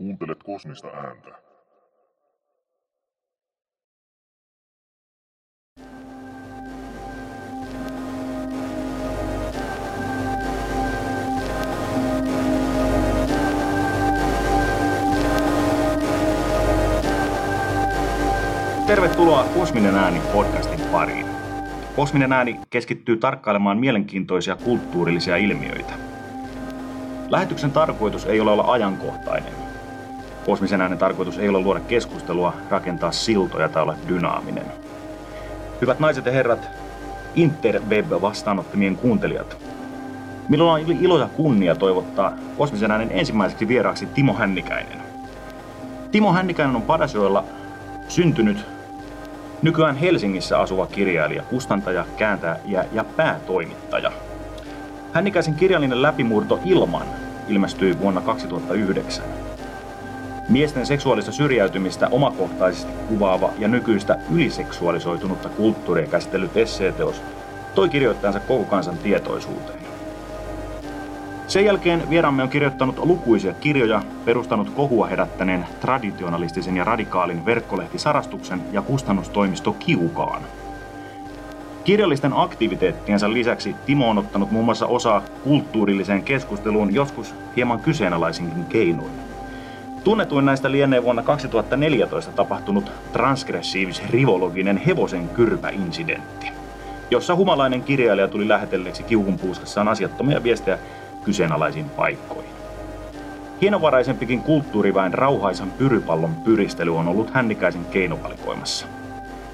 Kuuntelet kosmista ääntä. Tervetuloa Kosminen ääni podcastin pariin. Kosminen ääni keskittyy tarkkailemaan mielenkiintoisia kulttuurillisia ilmiöitä. Lähetyksen tarkoitus ei ole olla ajankohtainen. Kosmisen äänen tarkoitus ei ole luoda keskustelua, rakentaa siltoja tai olla dynaaminen. Hyvät naiset ja herrat, Interweb-vastaanottamien kuuntelijat. Minulla on ilo ja kunnia toivottaa Kosmisen äänen ensimmäiseksi vieraaksi Timo Hännikäinen. Timo Hännikäinen on Padasjoella syntynyt Nykyään Helsingissä asuva kirjailija, kustantaja, kääntäjä ja päätoimittaja. Hännikäisen kirjallinen läpimurto Ilman ilmestyi vuonna 2009. Miesten seksuaalista syrjäytymistä omakohtaisesti kuvaava ja nykyistä yliseksuaalisoitunutta kulttuuria käsitellyt esseeteos toi kirjoittajansa koko kansan tietoisuuteen. Sen jälkeen vieraamme on kirjoittanut lukuisia kirjoja, perustanut kohua herättäneen traditionalistisen ja radikaalin verkkolehti Sarastuksen ja kustannustoimisto Kiukaan. Kirjallisten aktiviteettiensa lisäksi Timo on ottanut muun muassa osaa kulttuurilliseen keskusteluun joskus hieman kyseenalaisinkin keinoin. Tunnetuin näistä lienee vuonna 2014 tapahtunut transgressiivis-rivologinen hevosen kyrpä-incidentti, jossa humalainen kirjailija tuli lähetelleeksi kiukun puuskassaan asiattomia viestejä kyseenalaisiin paikkoihin. Hienovaraisempikin kulttuuriväen rauhaisan pyrypallon pyristely on ollut hännikäisen keinovalikoimassa.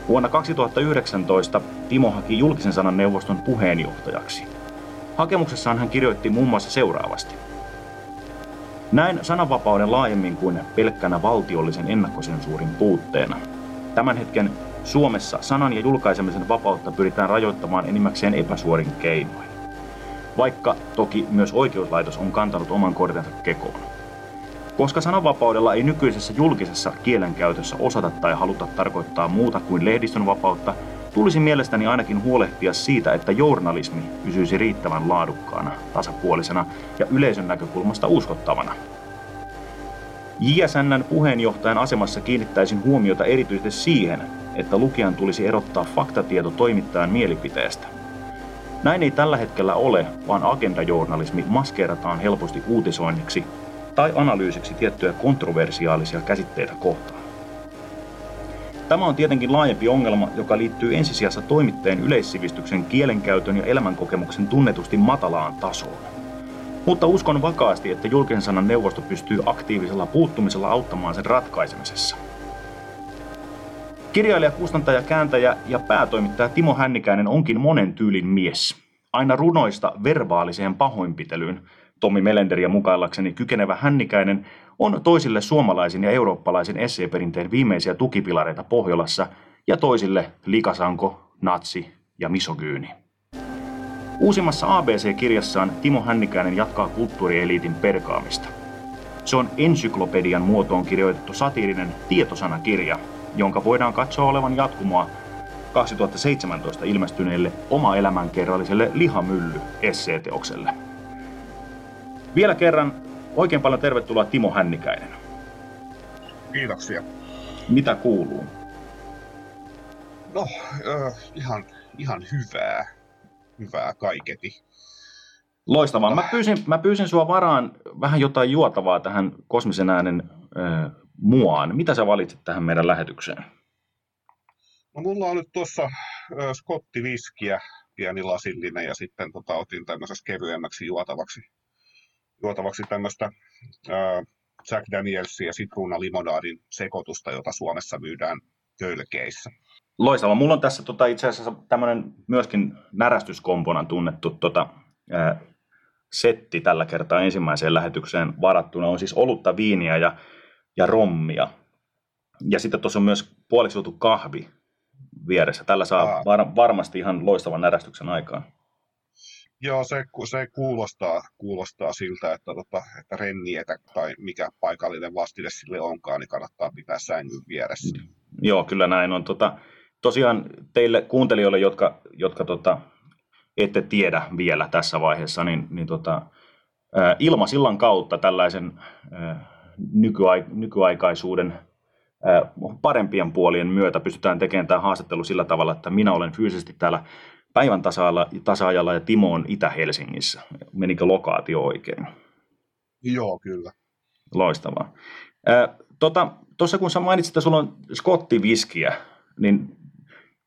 Vuonna 2019 Timo haki julkisen sanan neuvoston puheenjohtajaksi. Hakemuksessaan hän kirjoitti muun muassa seuraavasti. Näin sananvapauden laajemmin kuin pelkkänä valtiollisen ennakkosensuurin puutteena. Tämän hetken Suomessa sanan ja julkaisemisen vapautta pyritään rajoittamaan enimmäkseen epäsuorin keinoin vaikka toki myös oikeuslaitos on kantanut oman kortensa kekoon. Koska sananvapaudella ei nykyisessä julkisessa kielenkäytössä osata tai haluta tarkoittaa muuta kuin lehdistön vapautta, tulisi mielestäni ainakin huolehtia siitä, että journalismi pysyisi riittävän laadukkaana, tasapuolisena ja yleisön näkökulmasta uskottavana. JSNn puheenjohtajan asemassa kiinnittäisin huomiota erityisesti siihen, että lukijan tulisi erottaa faktatieto toimittajan mielipiteestä. Näin ei tällä hetkellä ole, vaan agendajournalismi maskeerataan helposti uutisoinniksi tai analyysiksi tiettyjä kontroversiaalisia käsitteitä kohtaan. Tämä on tietenkin laajempi ongelma, joka liittyy ensisijassa toimittajien yleissivistyksen, kielenkäytön ja elämänkokemuksen tunnetusti matalaan tasoon. Mutta uskon vakaasti, että julkisen sanan neuvosto pystyy aktiivisella puuttumisella auttamaan sen ratkaisemisessa. Kirjailija, kustantaja, kääntäjä ja päätoimittaja Timo Hännikäinen onkin monen tyylin mies. Aina runoista verbaaliseen pahoinpitelyyn, Tommi Melenderiä mukaillakseni kykenevä Hännikäinen on toisille suomalaisen ja eurooppalaisen esseeperinteen viimeisiä tukipilareita Pohjolassa ja toisille likasanko, natsi ja misogyyni. Uusimmassa ABC-kirjassaan Timo Hännikäinen jatkaa kulttuurieliitin perkaamista. Se on ensyklopedian muotoon kirjoitettu satiirinen tietosanakirja, jonka voidaan katsoa olevan jatkumoa 2017 ilmestyneelle oma elämänkerralliselle Lihamylly esseeteokselle. Vielä kerran oikein paljon tervetuloa Timo Hännikäinen. Kiitoksia. Mitä kuuluu? No, äh, ihan, ihan hyvää. Hyvää kaiketi. Loistavaa. Mä pyysin, mä pyysin sua varaan vähän jotain juotavaa tähän kosmisen äänen äh, muaan. Mitä sä valitsit tähän meidän lähetykseen? No mulla on nyt tuossa skottiviskiä, pieni lasillinen, ja sitten tota, otin tämmöisessä kevyemmäksi juotavaksi, juotavaksi tämmöistä äh, Jack Danielsin ja sitruuna limonadin sekoitusta, jota Suomessa myydään kölkeissä. Loistava. Mulla on tässä tota, itse asiassa tämmöinen myöskin närästyskomponan tunnettu tota, ää, setti tällä kertaa ensimmäiseen lähetykseen varattuna. On siis olutta, viiniä ja, ja rommia. Ja sitten tuossa on myös puoliksi kahvi vieressä. Tällä saa var, varmasti ihan loistavan närästyksen aikaan. Joo, se, se kuulostaa, kuulostaa siltä, että, tota, että rennietä tai mikä paikallinen vastine sille onkaan, niin kannattaa pitää sängyn vieressä. Joo, kyllä näin on. Tota, tosiaan teille kuuntelijoille, jotka, jotka tota, ette tiedä vielä tässä vaiheessa, niin, niin tota, ilmasillan kautta tällaisen nykyaik- nykyaikaisuuden parempien puolien myötä pystytään tekemään tämä haastattelu sillä tavalla, että minä olen fyysisesti täällä päivän tasa-ajalla ja Timo on Itä-Helsingissä. Menikö lokaatio oikein? Joo, kyllä. Loistavaa. Tuossa tota, kun sä mainitsit, että sulla on skottiviskiä, niin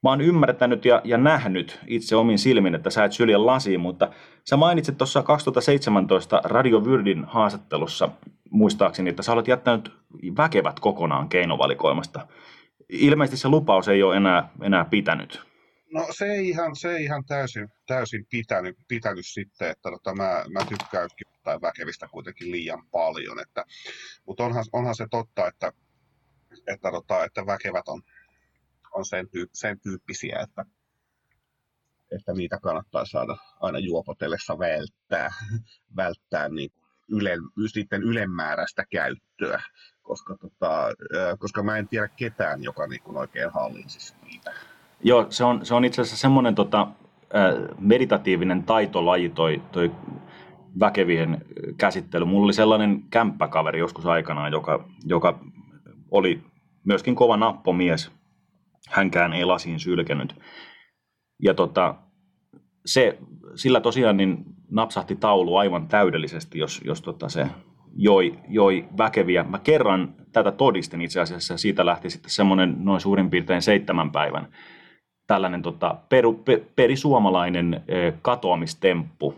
mä oon ymmärtänyt ja, ja nähnyt itse omin silmin, että sä et sylje lasiin, mutta sä mainitsit tuossa 2017 Radio Vyrdin haastattelussa muistaakseni, että sä olet jättänyt väkevät kokonaan keinovalikoimasta. Ilmeisesti se lupaus ei ole enää, enää pitänyt. No se ei ihan, se ei ihan täysin, täysin pitänyt, pitänyt sitten, että tota, mä, mä tykkään tai väkevistä kuitenkin liian paljon. Että, mutta onhan, onhan se totta, että, että, tota, että väkevät on, on sen, tyyp, sen tyyppisiä, että, että niitä kannattaa saada aina juopotellessa välttää, välttää niin yle, sitten ylemmääräistä käyttöä, koska, tota, koska mä en tiedä ketään, joka niin oikein hallitsisi niitä. Joo, se on, se on itse asiassa semmoinen tota, meditatiivinen taitolaji toi, toi väkevien käsittely. Mulla oli sellainen kämppäkaveri joskus aikanaan, joka, joka oli myöskin kova nappomies. Hänkään ei lasiin sylkenyt. Ja tota, se, sillä tosiaan niin napsahti taulu aivan täydellisesti, jos, jos tota se joi, joi väkeviä. Mä kerran tätä todistin itse asiassa, siitä lähti sitten semmoinen noin suurin piirtein seitsemän päivän tällainen tota, peru, pe, perisuomalainen e, katoamistemppu,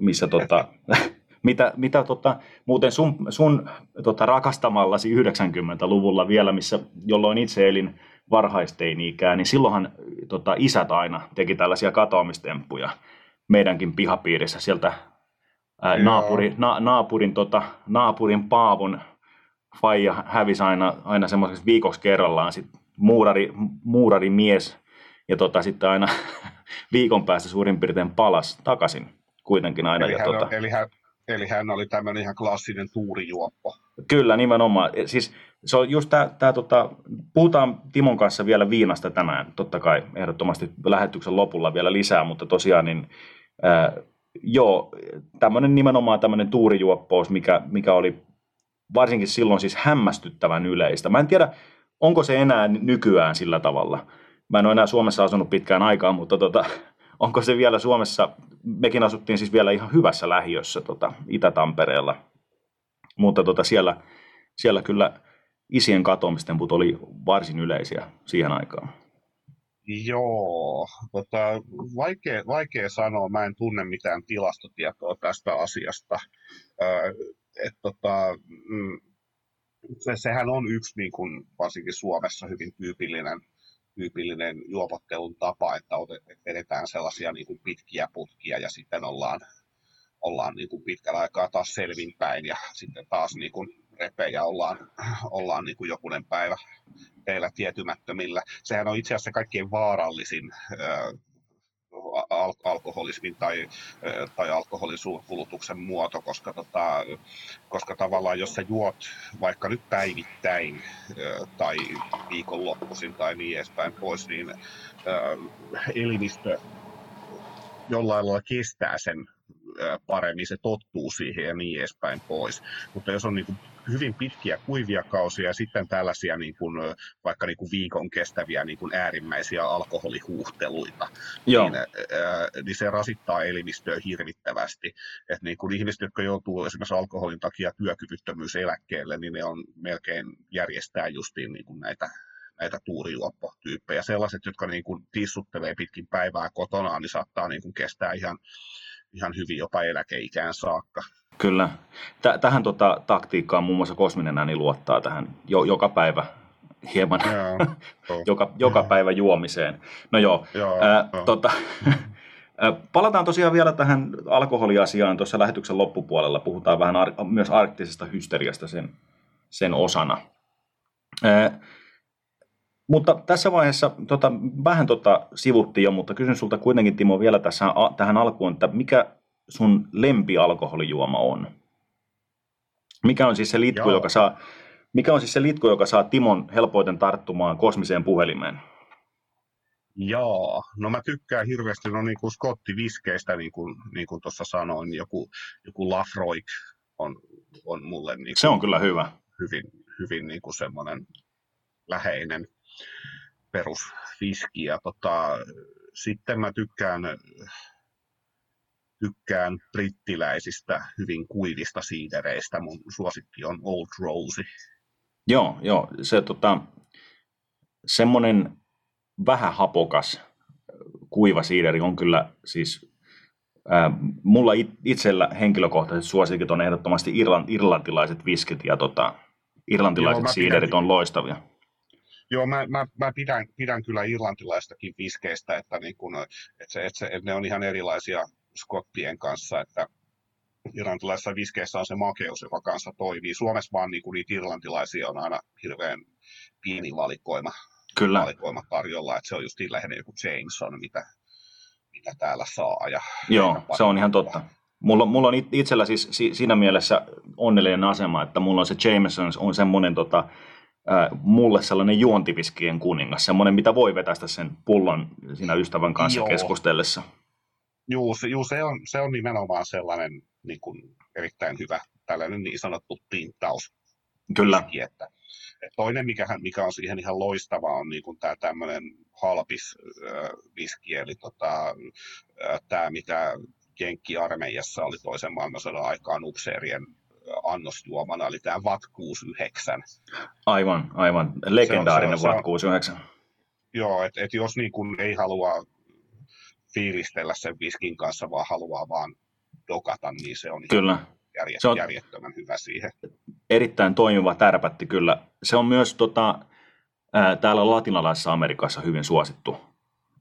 missä tota, mitä, mitä tota, muuten sun, sun tota, rakastamallasi 90-luvulla vielä, missä, jolloin itse elin varhaisteini-ikää, niin silloinhan tota, isät aina teki tällaisia katoamistemppuja meidänkin pihapiirissä sieltä ää, naapuri, na, naapurin, tota, naapurin Paavon faija hävisi aina, aina semmoiseksi viikoksi kerrallaan sit muurari, muurari mies ja tota, sitten aina viikon päästä suurin piirtein palas takaisin kuitenkin aina. Eli, ja hän, tota, eli, hän, eli hän oli tämmöinen ihan klassinen tuurijuoppo. Kyllä, nimenomaan. Siis se on just tää, tää tota, puhutaan Timon kanssa vielä viinasta tänään, totta kai ehdottomasti lähetyksen lopulla vielä lisää, mutta tosiaan niin, ää, joo, tämmöinen nimenomaan tämmöinen tuurijuoppous, mikä, mikä oli varsinkin silloin siis hämmästyttävän yleistä. Mä en tiedä, onko se enää nykyään sillä tavalla. Mä en ole enää Suomessa asunut pitkään aikaa, mutta tota, onko se vielä Suomessa, mekin asuttiin siis vielä ihan hyvässä lähiössä tota, Itä-Tampereella, mutta tota, siellä, siellä kyllä isien katoamistemput oli varsin yleisiä siihen aikaan. Joo, tota, vaikea, vaikea sanoa, mä en tunne mitään tilastotietoa tästä asiasta. Ö, et, tota, mm, se, sehän on yksi niin kuin, varsinkin Suomessa hyvin tyypillinen tyypillinen juopottelun tapa, että edetään sellaisia niin kuin pitkiä putkia ja sitten ollaan, ollaan niin kuin pitkällä aikaa taas selvinpäin ja sitten taas niin kuin repejä ollaan, ollaan niin kuin jokunen päivä teillä tietymättömillä. Sehän on itse asiassa kaikkein vaarallisin al- alkoholismin tai, tai alkoholisuuskulutuksen muoto, koska, tota, koska tavallaan jos sä juot vaikka nyt päivittäin tai viikonloppuisin tai niin edespäin pois, niin elimistö jollain lailla kestää sen paremmin, se tottuu siihen ja niin edespäin pois. Mutta jos on niin kuin hyvin pitkiä kuivia kausia ja sitten tällaisia niin kuin, vaikka niin kuin viikon kestäviä niin kuin äärimmäisiä alkoholihuuhteluita, Joo. Niin, ää, niin se rasittaa elimistöä hirvittävästi. Et niin kuin ihmiset, jotka joutuu esimerkiksi alkoholin takia työkyvyttömyyseläkkeelle, niin ne on melkein järjestää justiin niin kuin näitä näitä tuurijuoppotyyppejä. Sellaiset, jotka niin kuin tissuttelee pitkin päivää kotonaan, niin saattaa niin kuin kestää ihan, ihan hyvin jopa eläkeikään saakka. Kyllä. tähän tota, taktiikkaan muun muassa kosminen ääni luottaa tähän jo, joka päivä hieman yeah, joka, joka päivä juomiseen. No joo, joo, ää, joo. Tota, Palataan tosiaan vielä tähän alkoholiasiaan tuossa lähetyksen loppupuolella. Puhutaan vähän ar- myös arktisesta hysteriasta sen, sen osana. Ää, mutta tässä vaiheessa tota, vähän tota, sivuttiin jo, mutta kysyn sulta kuitenkin Timo vielä tässä, a, tähän alkuun, että mikä sun lempialkoholijuoma on? Mikä on siis se litku, joka saa, mikä on siis se litku, joka saa Timon helpoiten tarttumaan kosmiseen puhelimeen? Joo, no mä tykkään hirveästi no niin kuin skottiviskeistä, niin kuin, niin kuin tuossa sanoin, joku, joku Lafroik on, on mulle. Niin kuin, se on kyllä hyvä. hyvin, hyvin niin kuin semmoinen läheinen perusviski. Ja tota, sitten mä tykkään, tykkään brittiläisistä hyvin kuivista siidereistä. Mun suosikki on Old Rosie. Joo, joo. Se tota, semmoinen vähän hapokas kuiva siideri on kyllä siis ää, mulla itsellä henkilökohtaiset suosikit on ehdottomasti irlant, irlantilaiset viskit ja tota, irlantilaiset Joo, siiderit pidän, on loistavia. Joo, mä, mä, mä pidän, pidän, kyllä irlantilaistakin viskeistä, että, niin kun, että, se, että, se, että ne on ihan erilaisia skottien kanssa, että irlantilaisissa viskeissä on se makeus, joka kanssa toimii. Suomessa vaan niin kuin niitä irlantilaisia on aina hirveän pieni valikoima, Kyllä. valikoima tarjolla, että se on just lähinnä joku Jameson, mitä, mitä täällä saa. Ja Joo, se on ihan totta. Mulla, mulla on itsellä siis siinä mielessä onnellinen asema, että mulla on se Jameson on semmoinen tota, mulle sellainen juontiviskien kuningas, semmoinen, mitä voi vetästä sen pullon siinä ystävän kanssa Joo. keskustellessa. Joo, se, juu, se, on, se on nimenomaan sellainen niin kuin, erittäin hyvä tällainen niin sanottu tintaus. Kyllä. Että, että toinen, mikä, mikä on siihen ihan loistava, on niin kuin tämä tämmöinen halpis äh, viski, eli tota, äh, tämä, mitä Jenkki-armeijassa oli toisen maailmansodan aikaan upseerien annosjuomana, eli tämä VAT 69. Aivan, aivan. Legendaarinen VAT 69. Joo, että et jos niin kun ei halua fiilistellä sen viskin kanssa, vaan haluaa vaan dokata, niin se on kyllä. Järjet, se on järjettömän hyvä siihen. Erittäin toimiva tärpätti kyllä. Se on myös tota, ää, täällä latinalaisessa Amerikassa hyvin suosittu.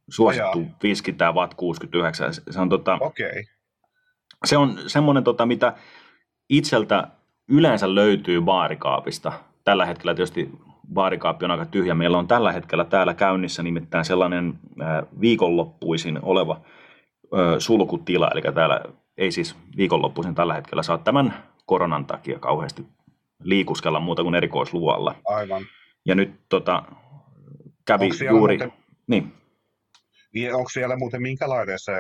Suosittu Jaa. viski tämä VAT 69. Se on, tota, okay. se on semmoinen, tota, mitä itseltä yleensä löytyy baarikaapista. Tällä hetkellä tietysti baarikaappi on aika tyhjä. Meillä on tällä hetkellä täällä käynnissä nimittäin sellainen viikonloppuisin oleva sulkutila, eli täällä ei siis viikonloppuisin tällä hetkellä saa tämän koronan takia kauheasti liikuskella muuta kuin erikoisluvalla. Aivan. Ja nyt tota, kävi juuri... Muuten, niin. Niin. Onko siellä muuten minkälainen se,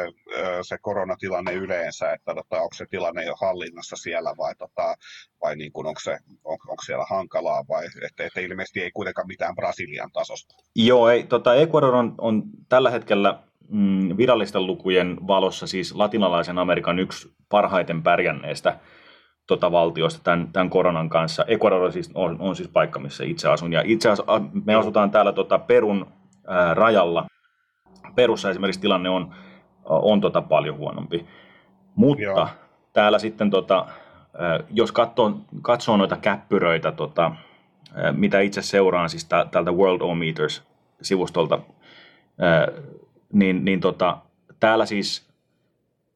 se koronatilanne yleensä, että tota, onko se tilanne jo hallinnassa siellä vai, tota, vai niin kuin, onko, se, on, onko siellä hankalaa vai että, että ilmeisesti ei kuitenkaan mitään Brasilian tasosta? Joo, ei, tota, Ecuador on, on tällä hetkellä mm, virallisten lukujen valossa siis latinalaisen Amerikan yksi parhaiten pärjänneistä tota, valtioista tämän, tämän koronan kanssa. Ecuador on siis, on, on siis paikka, missä itse asun. Ja itse asiassa me asutaan täällä tota, Perun ää, rajalla. Perussa esimerkiksi tilanne on, on tota, paljon huonompi. Mutta Joo. täällä sitten, tota, jos katsoo, katsoo noita käppyröitä, tota, mitä itse seuraan siis täältä World O Meters sivustolta, niin, niin tota, täällä siis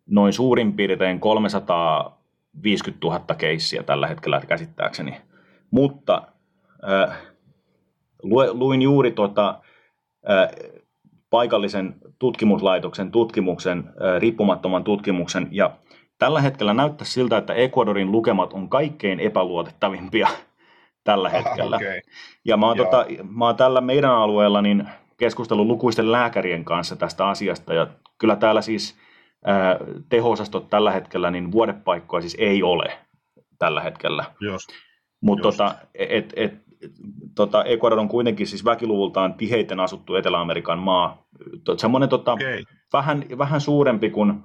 noin suurin piirtein 350 000 keissiä tällä hetkellä käsittääkseni. Mutta äh, luin juuri tota, äh, paikallisen tutkimuslaitoksen tutkimuksen, riippumattoman tutkimuksen, ja tällä hetkellä näyttää siltä, että Ecuadorin lukemat on kaikkein epäluotettavimpia tällä hetkellä. Okay. Ja mä oon, tota, mä oon tällä meidän alueella niin keskustellut lukuisten lääkärien kanssa tästä asiasta ja kyllä täällä siis ää, teho-osastot tällä hetkellä, niin vuodepaikkoja siis ei ole tällä hetkellä. Mutta tota, et, et, tota, Ecuador on kuitenkin siis väkiluvultaan tiheiten asuttu Etelä-Amerikan maa. Semmoinen tota, okay. vähän, vähän suurempi kuin,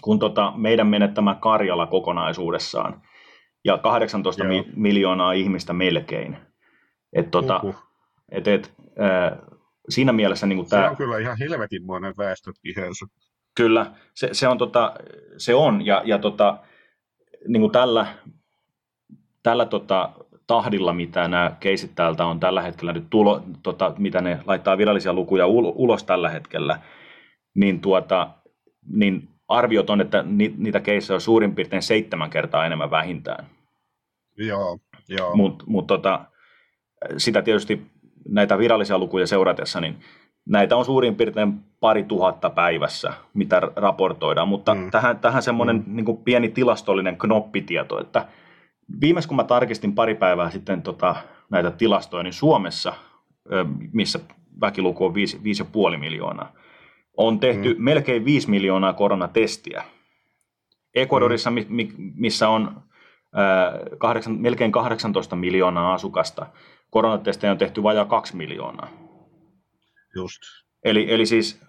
kuin tota, meidän menettämä Karjala kokonaisuudessaan. Ja 18 mi- miljoonaa ihmistä melkein. Et, tota, uh-huh. et, et, äh, siinä mielessä niin kuin tämä... Se on kyllä ihan helvetinmoinen väestötiheys. Kyllä, se, se, on, tota, se on, ja, ja tota, niin kuin tällä, tällä tota, tahdilla, mitä nämä keisit täältä on tällä hetkellä nyt tulo, tota, mitä ne laittaa virallisia lukuja ulos tällä hetkellä, niin, tuota, niin arviot on, että ni, niitä keissejä on suurin piirtein seitsemän kertaa enemmän vähintään. Joo, joo. Mutta mut, tota, sitä tietysti näitä virallisia lukuja seuratessa, niin näitä on suurin piirtein pari tuhatta päivässä, mitä raportoidaan, mutta mm. tähän, tähän semmoinen mm. niin pieni tilastollinen knoppitieto, että viimeis kun mä tarkistin pari päivää sitten tota, näitä tilastoja, niin Suomessa, missä väkiluku on 5,5 miljoonaa, on tehty mm. melkein 5 miljoonaa koronatestiä. Ecuadorissa, mm. missä on kahdeksan, melkein 18 miljoonaa asukasta. Koronatestejä on tehty vajaa 2 miljoonaa. Just. Eli, eli siis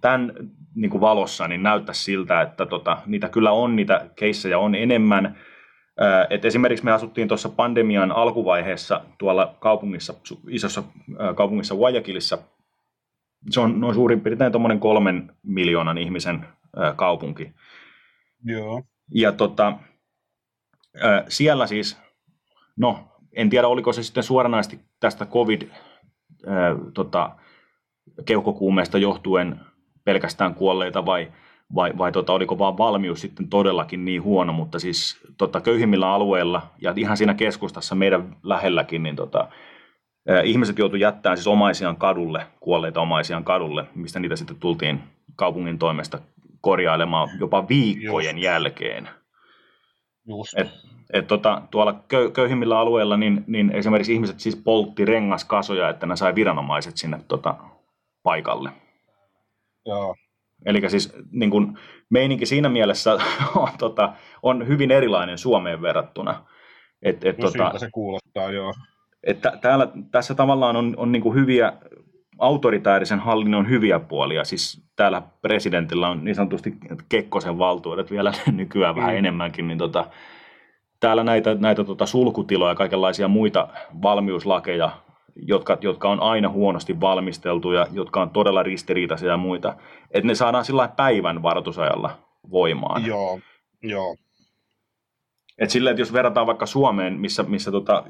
tämän niin kuin valossa niin näyttäisi siltä, että tota, niitä kyllä on, niitä keissejä on enemmän. Et esimerkiksi me asuttiin tuossa pandemian alkuvaiheessa tuolla kaupungissa, isossa kaupungissa Guayaquilissa. Se on noin suurin piirtein tuommoinen kolmen miljoonan ihmisen kaupunki. Joo. Ja tota, siellä siis, no en tiedä oliko se sitten suoranaisesti tästä covid tota, keuhkokuumeesta johtuen pelkästään kuolleita vai, vai, vai tota, oliko vaan valmius sitten todellakin niin huono, mutta siis tota, köyhimmillä alueilla ja ihan siinä keskustassa meidän lähelläkin, niin tota, ihmiset joutuivat jättämään siis omaisiaan kadulle, kuolleita omaisiaan kadulle, mistä niitä sitten tultiin kaupungin toimesta korjailemaan jopa viikkojen Just. jälkeen. Just. Et, et tota, tuolla köy, köyhimmillä alueilla niin, niin esimerkiksi ihmiset siis poltti rengaskasoja, että ne sai viranomaiset sinne tota, paikalle. Joo. Eli siis niin kun, meininki siinä mielessä on, tota, on hyvin erilainen Suomeen verrattuna. Et, et, no tota, se kuulostaa, joo. Että täällä, tässä tavallaan on, on niin hyviä, autoritäärisen hallinnon hyviä puolia. Siis täällä presidentillä on niin sanotusti Kekkosen valtuudet vielä nykyään mm. vähän enemmänkin, niin tota, täällä näitä, näitä tota sulkutiloja ja kaikenlaisia muita valmiuslakeja jotka, jotka on aina huonosti valmisteltuja, jotka on todella ristiriitaisia ja muita, että ne saadaan sillä päivän varoitusajalla voimaan. Joo, joo. Et silleen, että jos verrataan vaikka Suomeen, missä, missä tota,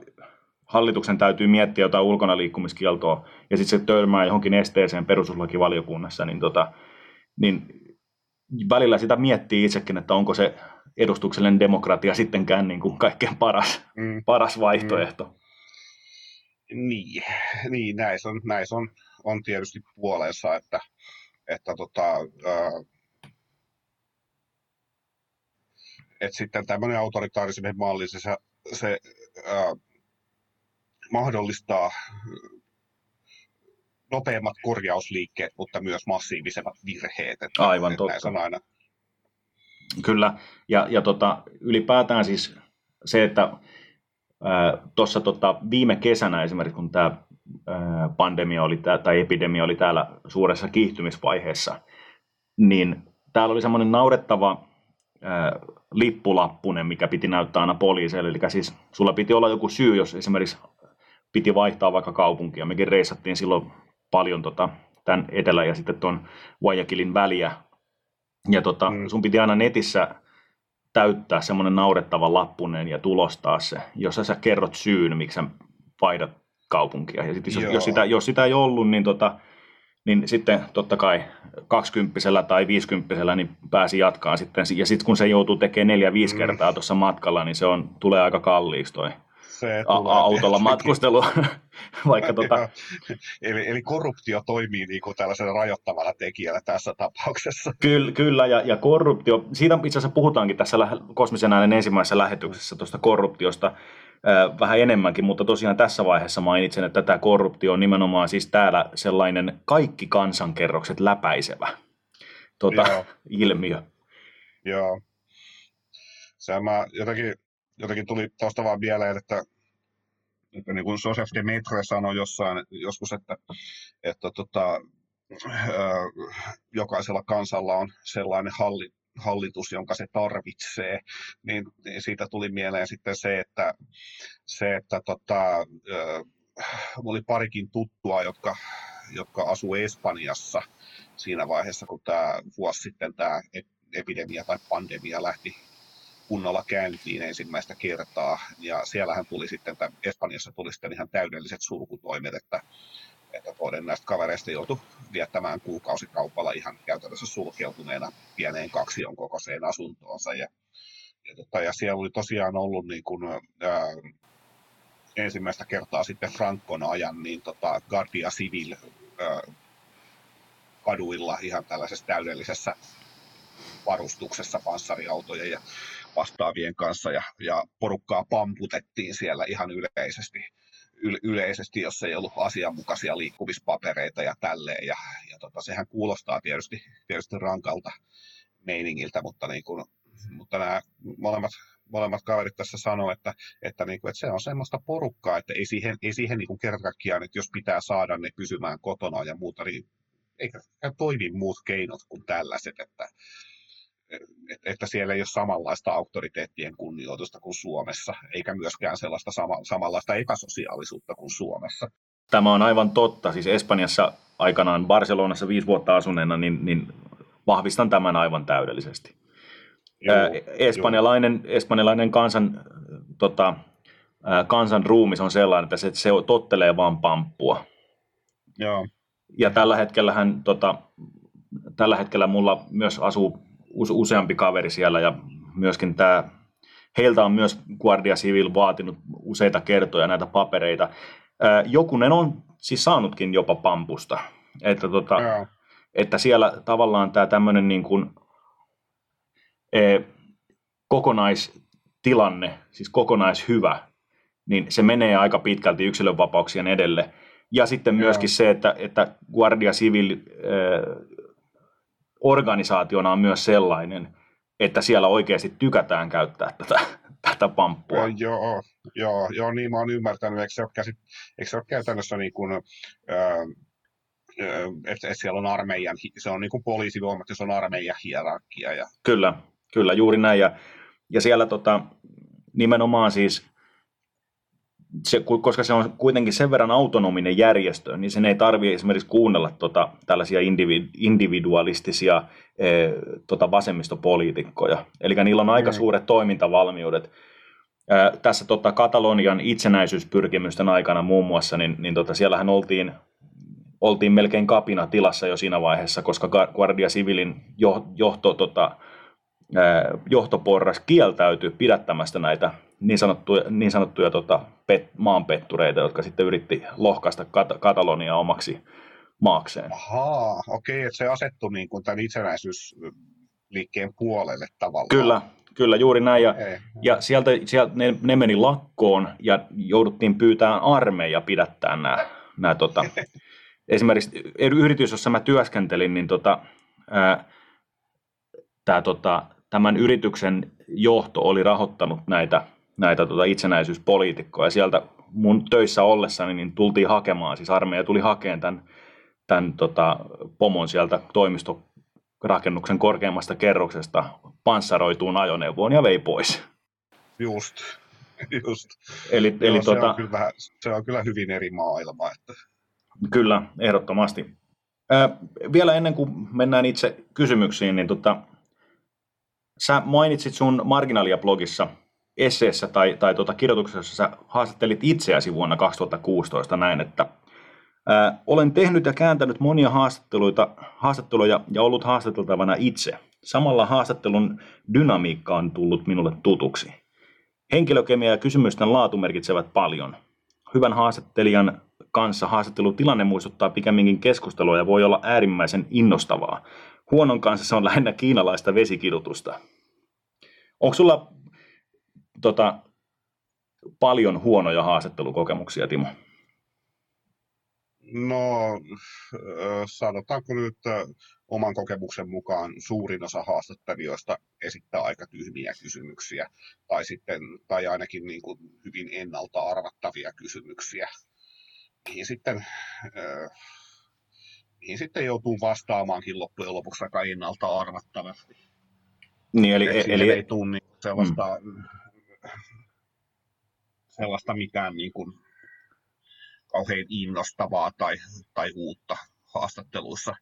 hallituksen täytyy miettiä jotain ulkona liikkumiskieltoa, ja sitten se törmää johonkin esteeseen perustuslakivaliokunnassa, niin, tota, niin välillä sitä miettii itsekin, että onko se edustuksellinen demokratia sittenkään niin kuin kaikkein paras, mm. paras vaihtoehto. Mm. Niin, niin näissä on, näis on, on tietysti puolensa, että, että tota, ää, että sitten tämmöinen autoritaarisen malli, se, se ää, mahdollistaa nopeammat korjausliikkeet, mutta myös massiivisemmat virheet. Että, Aivan että totta. On aina... Kyllä, ja, ja tota, ylipäätään siis se, että Tuossa tota, viime kesänä esimerkiksi, kun tämä pandemia oli, tai epidemia oli täällä suuressa kiihtymisvaiheessa, niin täällä oli semmoinen naurettava lippulappunen, mikä piti näyttää aina poliiseille. Eli siis sulla piti olla joku syy, jos esimerkiksi piti vaihtaa vaikka kaupunkia. Mekin reissattiin silloin paljon tota, tämän etelä- ja sitten tuon Guayaquilin väliä. Ja tota, mm. sun piti aina netissä täyttää semmoinen naurettava lappunen ja tulostaa se, jos sä kerrot syyn, miksi sä vaihdat kaupunkia. Ja sit, jos, jos, sitä, jos sitä ei ollut, niin, tota, niin sitten totta kai 20 tai 50 niin pääsi jatkaa sitten. Ja sitten kun se joutuu tekemään neljä viisi mm. kertaa tuossa matkalla, niin se on, tulee aika kalliiksi toi se a- autolla matkustelu. Vaikka tota... eli, eli korruptio toimii niin kuin tällaisena rajoittavana tekijänä tässä tapauksessa. Kyllä, kyllä ja, ja korruptio, siitä itse asiassa puhutaankin tässä kosmisen äänen ensimmäisessä lähetyksessä tuosta korruptiosta äh, vähän enemmänkin, mutta tosiaan tässä vaiheessa mainitsen, että tämä korruptio on nimenomaan siis täällä sellainen kaikki kansankerrokset läpäisevä tota, Joo. ilmiö. Joo. Se mä jotenkin jotenkin tuli tuosta vaan mieleen, että, että niin kuin Joseph de Maitre sanoi jossain joskus, että, että tota, jokaisella kansalla on sellainen halli, hallitus, jonka se tarvitsee, niin, niin siitä tuli mieleen sitten se, että, se, että tota, oli parikin tuttua, jotka, jotka asuu Espanjassa siinä vaiheessa, kun tämä vuosi sitten tämä epidemia tai pandemia lähti kunnolla käyntiin ensimmäistä kertaa. Ja siellähän tuli sitten, että Espanjassa tuli sitten ihan täydelliset sulkutoimet, että, että toinen näistä kavereista joutui viettämään kuukausikaupalla ihan käytännössä sulkeutuneena pieneen kaksion kokoiseen asuntoonsa. Ja, ja, tota, ja siellä oli tosiaan ollut niin kuin, ää, ensimmäistä kertaa sitten Frankon ajan niin tota, Guardia Civil ää, kaduilla ihan tällaisessa täydellisessä varustuksessa panssariautoja ja vastaavien kanssa ja, ja porukkaa pamputettiin siellä ihan yleisesti, yle, yleisesti, jos ei ollut asianmukaisia liikkumispapereita ja tälleen. Ja, ja tota, sehän kuulostaa tietysti, tietysti rankalta meiningiltä, mutta, niin kun, mutta nämä molemmat, molemmat kaverit tässä sanoo, että, että, niin kuin, että se on semmoista porukkaa, että ei siihen, ei siihen niin kertakaikkiaan, että jos pitää saada ne pysymään kotona ja muuta, niin eikä toimi muut keinot kuin tällaiset, että, että siellä ei ole samanlaista auktoriteettien kunnioitusta kuin Suomessa, eikä myöskään sellaista sama, samanlaista epäsosiaalisuutta kuin Suomessa. Tämä on aivan totta. Siis Espanjassa aikanaan Barcelonassa viisi vuotta asuneena, niin, niin vahvistan tämän aivan täydellisesti. Joo, espanjalainen, joo. espanjalainen kansan, tota, kansan ruumis on sellainen, että se, se tottelee vaan pamppua. Joo. Ja tällä hetkellä, hän, tota, tällä hetkellä mulla myös asuu useampi kaveri siellä ja myöskin tämä, heiltä on myös Guardia Civil vaatinut useita kertoja näitä papereita. Jokunen on siis saanutkin jopa pampusta. Että, tota, että siellä tavallaan tämä tämmöinen niin kuin, e, kokonaistilanne, siis kokonaishyvä, niin se menee aika pitkälti yksilönvapauksien edelle. Ja sitten myöskin Joo. se, että, että Guardia Civil organisaationa on myös sellainen, että siellä oikeasti tykätään käyttää tätä, tätä pamppua. Ja, joo, joo, joo, niin mä oon ymmärtänyt. Eikö se ole, käsit, eikö se ole käytännössä niin kuin, äh, että et siellä on armeijan, se on niin kuin poliisivoimat ja se on armeijan hierarkia. Ja... Kyllä, kyllä, juuri näin. Ja, ja siellä tota, nimenomaan siis, se, koska se on kuitenkin sen verran autonominen järjestö, niin sen ei tarvitse esimerkiksi kuunnella tota, tällaisia individualistisia e, tota vasemmistopoliitikkoja. Eli niillä on aika mm. suuret toimintavalmiudet. Ää, tässä tota, Katalonian itsenäisyyspyrkimysten aikana muun muassa, niin, niin tota, siellähän oltiin oltiin melkein kapina tilassa jo siinä vaiheessa, koska Guardia Civilin johto, tota, johtoporras kieltäytyi pidättämästä näitä niin sanottuja, niin sanottuja tota, pet, maanpettureita, jotka sitten yritti lohkaista Kat- Kataloniaa omaksi maakseen. Ahaa, okei, okay, että se asettui niin kuin tämän itsenäisyysliikkeen puolelle tavallaan. Kyllä, kyllä juuri näin. Ja, okay. ja sieltä, sieltä ne, ne, meni lakkoon ja jouduttiin pyytämään armeija pidättää nämä, nämä tota, esimerkiksi yritys, jossa mä työskentelin, niin tota, ää, tää, tota, tämän yrityksen johto oli rahoittanut näitä, näitä tota, itsenäisyyspoliitikkoja. Sieltä mun töissä ollessani niin tultiin hakemaan, siis armeija tuli hakemaan tämän, tämän tota, pomon sieltä toimistorakennuksen korkeimmasta kerroksesta panssaroituun ajoneuvoon ja vei pois. Just, just. Eli, eli Joo, tota, se, on kyllä, se on kyllä hyvin eri maailma. Että... Kyllä, ehdottomasti. Ää, vielä ennen kuin mennään itse kysymyksiin, niin tota, sä mainitsit sun Marginalia-blogissa esseessä tai, tai tota kirjoituksessa, jossa sä haastattelit itseäsi vuonna 2016 näin, että ää, olen tehnyt ja kääntänyt monia haastatteluita, haastatteluja ja ollut haastateltavana itse. Samalla haastattelun dynamiikka on tullut minulle tutuksi. Henkilökemia ja kysymysten laatu merkitsevät paljon. Hyvän haastattelijan kanssa haastattelutilanne muistuttaa pikemminkin keskustelua ja voi olla äärimmäisen innostavaa. Huonon kanssa se on lähinnä kiinalaista vesikidutusta. Onko sulla tota, paljon huonoja haastattelukokemuksia, Timo? No, sanotaanko nyt oman kokemuksen mukaan suurin osa haastattelijoista esittää aika tyhmiä kysymyksiä, tai, sitten, tai ainakin niin kuin hyvin ennalta arvattavia kysymyksiä mihin sitten, äh, mihin sitten joutuu vastaamaankin loppujen lopuksi aika ennalta arvattavasti. Niin, eli, Et eli, ei tunni sellaista, mm. Sellaista mitään niin kuin kauhean innostavaa tai, tai uutta haastatteluissa.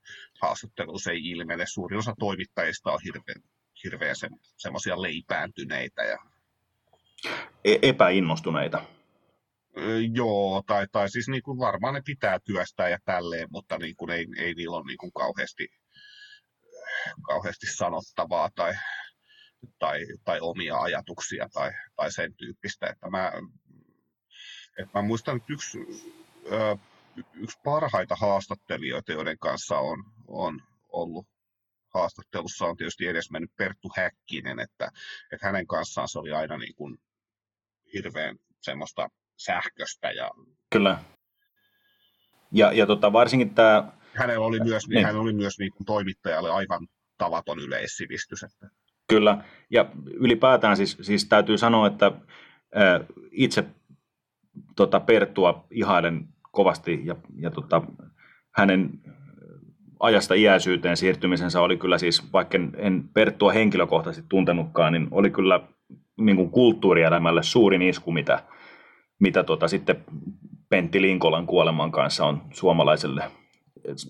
Haastatteluissa ei ilmene. Suurin osa toimittajista on hirveän, hirveän se, semmoisia leipääntyneitä ja e-, epäinnostuneita. Joo, tai, tai siis niin kuin varmaan ne pitää työstää ja tälleen, mutta niin kuin ei, ei niillä ole niin kuin kauheasti, kauheasti sanottavaa tai, tai, tai omia ajatuksia tai, tai sen tyyppistä. Että mä, että mä muistan, että yksi, yksi parhaita haastattelijoita, joiden kanssa on, on ollut haastattelussa on tietysti edes mennyt Perttu Häkkinen, että, että hänen kanssaan se oli aina niin kuin hirveän semmoista sähköstä. Ja... Kyllä. Ja, ja tota, varsinkin tämä... Hänellä oli myös, niin. hän oli myös niin kuin toimittajalle aivan tavaton yleissivistys. Että... Kyllä, ja ylipäätään siis, siis täytyy sanoa, että itse tota, Perttua ihailen kovasti ja, ja tota, hänen ajasta iäisyyteen siirtymisensä oli kyllä siis, vaikka en, en Perttua henkilökohtaisesti tuntenutkaan, niin oli kyllä niin kuin kulttuurielämälle suurin isku, mitä, mitä tota, sitten Pentti Linkolan kuoleman kanssa on suomalaiselle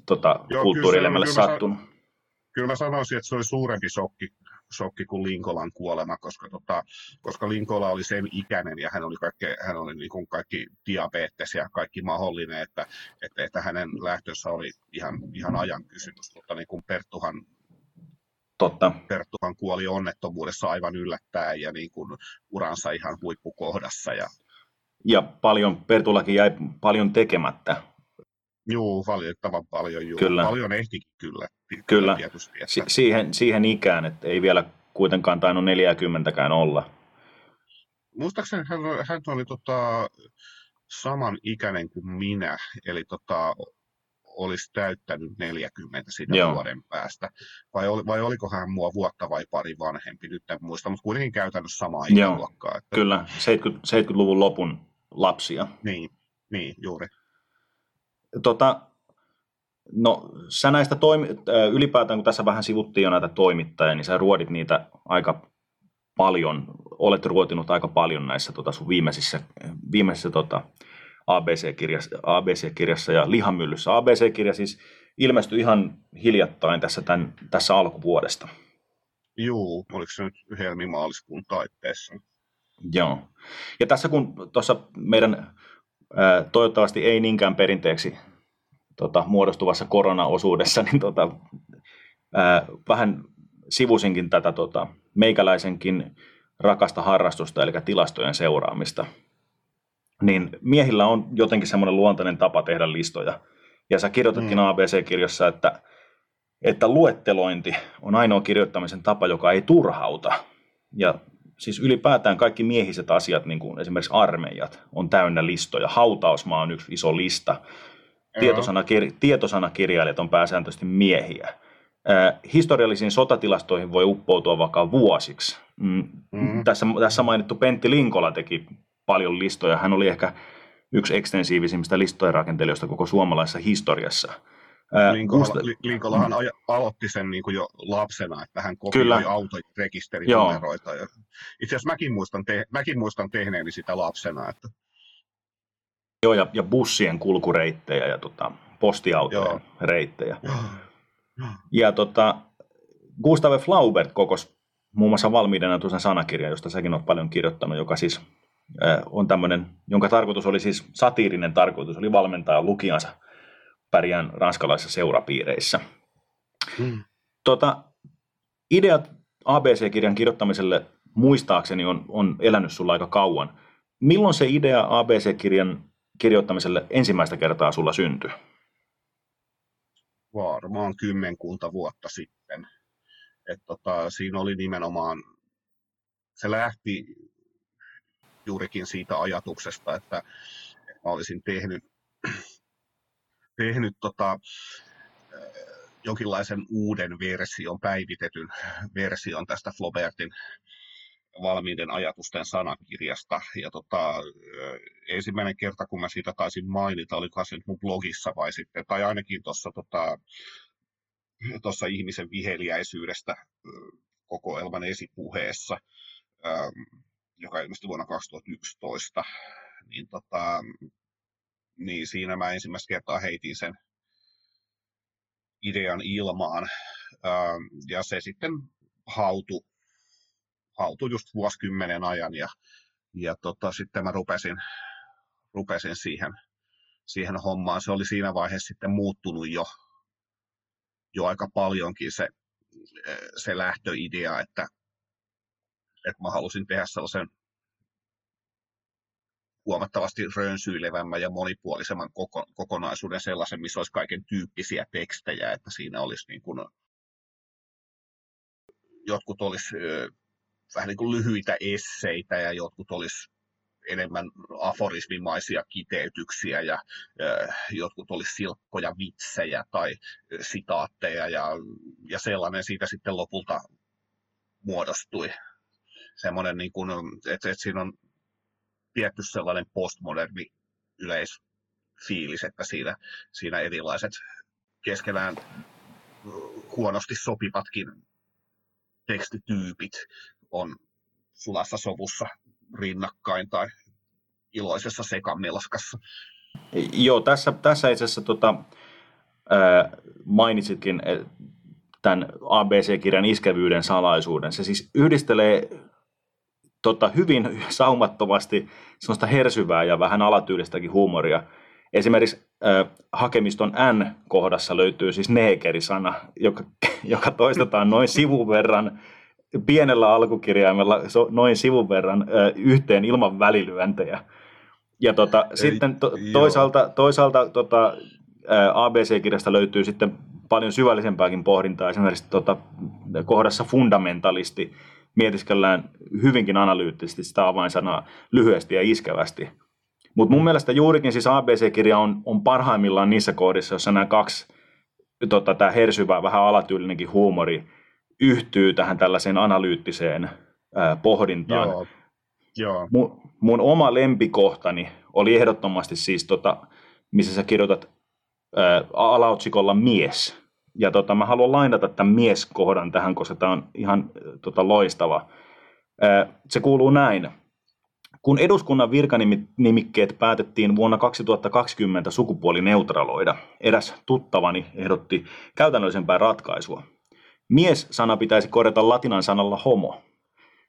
tota, kulttuurielämälle kyllä, sattunut. Kyllä mä, kyllä mä sanoisin, että se oli suurempi shokki, shokki kuin Linkolan kuolema, koska, tota, koska Linkola oli sen ikäinen ja hän oli kaikki, hän oli niin kuin kaikki diabetes ja kaikki mahdollinen, että, että, että hänen lähtössä oli ihan, ihan ajan kysymys, mutta niin kuin Perttuhan Totta. Perttuhan kuoli onnettomuudessa aivan yllättäen ja niin kuin uransa ihan huippukohdassa. Ja, ja paljon, Pertullakin jäi paljon tekemättä. Joo, valitettavan paljon. Juu. Kyllä. Paljon ehtikin kyllä. Kyllä, tietysti, että... si- siihen, siihen ikään, että ei vielä kuitenkaan tainnut 40kään olla. Muistaakseni hän, hän oli tota, saman ikäinen kuin minä, eli tota, olisi täyttänyt 40 siitä Joo. vuoden päästä. Vai, oli, vai oliko hän mua vuotta vai pari vanhempi, nyt en muista, mutta kuitenkin käytännössä samaa ikäluokkaa. Että... Kyllä, 70, 70-luvun lopun lapsia. Niin, niin juuri. Tota, no sä näistä toimi, ylipäätään, kun tässä vähän sivuttiin jo näitä toimittajia, niin sä ruodit niitä aika paljon, olet ruotinut aika paljon näissä tota, sun viimeisissä, viimeisissä tota, ABC-kirjassa, ABC-kirjassa ja Lihamyllyssä. ABC-kirja siis ilmestyi ihan hiljattain tässä, tämän, tässä alkuvuodesta. Joo, oliko se nyt helmimaaliskuun taitteessa? Joo. Ja tässä kun tuossa meidän toivottavasti ei niinkään perinteeksi tota, muodostuvassa koronaosuudessa, niin tota, ää, vähän sivusinkin tätä tota, meikäläisenkin rakasta harrastusta, eli tilastojen seuraamista – niin miehillä on jotenkin semmoinen luontainen tapa tehdä listoja. Ja sä kirjoitatkin mm. ABC-kirjassa, että, että luettelointi on ainoa kirjoittamisen tapa, joka ei turhauta. Ja siis ylipäätään kaikki miehiset asiat, niin kuin esimerkiksi armeijat, on täynnä listoja. Hautausmaa on yksi iso lista. Tietosanakir- tietosanakirjailijat on pääsääntöisesti miehiä. Äh, historiallisiin sotatilastoihin voi uppoutua vaikka vuosiksi. Mm. Mm. Tässä, tässä mainittu Pentti Linkola teki paljon listoja. Hän oli ehkä yksi ekstensiivisimmistä listojen rakentelijoista koko suomalaisessa historiassa. Linkolahan Musta... aloitti sen niin kuin jo lapsena, että hän kopioi autorekisterinumeroita. Ja itse asiassa mäkin muistan, te- mäkin muistan tehneeni sitä lapsena. Että... Joo, ja, ja bussien kulkureittejä ja tota, postiautojen Joo. reittejä. Joo. Ja tota, Gustave Flaubert kokos muun muassa valmiiden tuossa sanakirja, josta säkin olet paljon kirjoittanut, joka siis on tämmöinen, jonka tarkoitus oli siis satiirinen tarkoitus, oli valmentaa lukijansa pärjään ranskalaisissa seurapiireissä. Hmm. Tota, ideat ABC-kirjan kirjoittamiselle muistaakseni on, on elänyt sulla aika kauan. Milloin se idea ABC-kirjan kirjoittamiselle ensimmäistä kertaa sulla syntyi? Varmaan kymmenkunta vuotta sitten. Et tota, siinä oli nimenomaan, se lähti juurikin siitä ajatuksesta, että, mä olisin tehnyt, tehnyt tota, jonkinlaisen uuden version, päivitetyn version tästä Flaubertin valmiiden ajatusten sanakirjasta. Ja tota, ensimmäinen kerta, kun mä siitä taisin mainita, oli se mun blogissa vai sitten, tai ainakin tuossa tota, tuossa ihmisen viheliäisyydestä kokoelman esipuheessa joka ilmestyi vuonna 2011, niin, tota, niin siinä mä ensimmäistä kertaa heitin sen idean ilmaan, ja se sitten hautu, hautu just vuosikymmenen ajan, ja, ja tota, sitten mä rupesin, rupesin siihen, siihen hommaan. Se oli siinä vaiheessa sitten muuttunut jo, jo aika paljonkin se, se lähtöidea, että, että mä halusin tehdä sellaisen huomattavasti rönsyilevämmän ja monipuolisemman koko, kokonaisuuden sellaisen, missä olisi kaiken tyyppisiä tekstejä, että siinä olisi niin kuin, jotkut olisi vähän niin kuin lyhyitä esseitä ja jotkut olisi enemmän aforismimaisia kiteytyksiä ja jotkut olisi silkkoja vitsejä tai sitaatteja ja, ja sellainen siitä sitten lopulta muodostui. Semmoinen, niin kuin, että, että siinä on tietty sellainen postmoderni yleisfiilis, että siinä, siinä erilaiset keskenään huonosti sopivatkin tekstityypit on sulassa sovussa rinnakkain tai iloisessa sekamelskassa. Joo, tässä, tässä itse asiassa tota, ää, mainitsitkin tämän ABC-kirjan iskevyyden salaisuuden. Se siis yhdistelee tota, hyvin saumattomasti sellaista hersyvää ja vähän alatyylistäkin huumoria. Esimerkiksi äh, hakemiston N-kohdassa löytyy siis neekerisana, joka, joka toistetaan noin sivun verran pienellä alkukirjaimella noin sivun verran äh, yhteen ilman välilyöntejä. Ja tota, Ei, sitten to, toisaalta, toisaalta tota, ABC-kirjasta löytyy sitten paljon syvällisempääkin pohdintaa. Esimerkiksi tota, kohdassa fundamentalisti mietiskellään hyvinkin analyyttisesti sitä avainsanaa lyhyesti ja iskevästi. Mutta mun mielestä juurikin siis ABC-kirja on, on parhaimmillaan niissä kohdissa, jossa nämä kaksi, tota, tämä hersyvä, vähän alatyylinenkin huumori yhtyy tähän tällaiseen analyyttiseen ää, pohdintaan. Joo. Joo. Mun, mun oma lempikohtani oli ehdottomasti siis, tota, missä sä kirjoitat ää, alaotsikolla mies. Ja tota, mä haluan lainata tämän mieskohdan tähän, koska tämä on ihan tota, loistava. Se kuuluu näin. Kun eduskunnan virkanimikkeet päätettiin vuonna 2020 sukupuolineutraloida, eräs tuttavani ehdotti käytännöllisempää ratkaisua. Mies-sana pitäisi korjata latinan sanalla homo.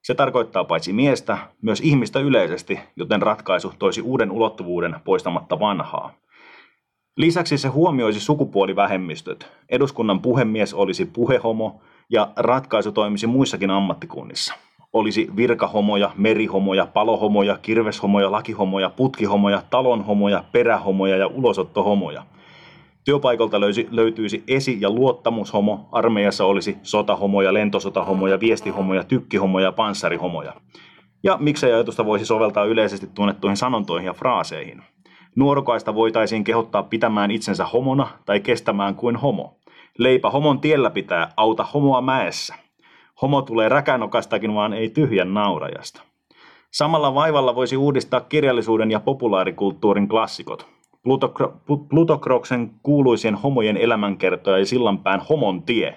Se tarkoittaa paitsi miestä, myös ihmistä yleisesti, joten ratkaisu toisi uuden ulottuvuuden poistamatta vanhaa. Lisäksi se huomioisi sukupuolivähemmistöt. Eduskunnan puhemies olisi puhehomo ja ratkaisu toimisi muissakin ammattikunnissa. Olisi virkahomoja, merihomoja, palohomoja, kirveshomoja, lakihomoja, putkihomoja, talonhomoja, perähomoja ja ulosottohomoja. Työpaikalta löysi, löytyisi esi- ja luottamushomo, armeijassa olisi sotahomoja, lentosotahomoja, viestihomoja, tykkihomoja ja panssarihomoja. Ja miksei ajatusta voisi soveltaa yleisesti tunnettuihin sanontoihin ja fraaseihin – Nuorukaista voitaisiin kehottaa pitämään itsensä homona tai kestämään kuin homo. Leipä homon tiellä pitää, auta homoa mäessä. Homo tulee räkänokastakin, vaan ei tyhjän naurajasta. Samalla vaivalla voisi uudistaa kirjallisuuden ja populaarikulttuurin klassikot. Plutokroksen kuuluisien homojen elämänkertoja ja sillanpään homon tie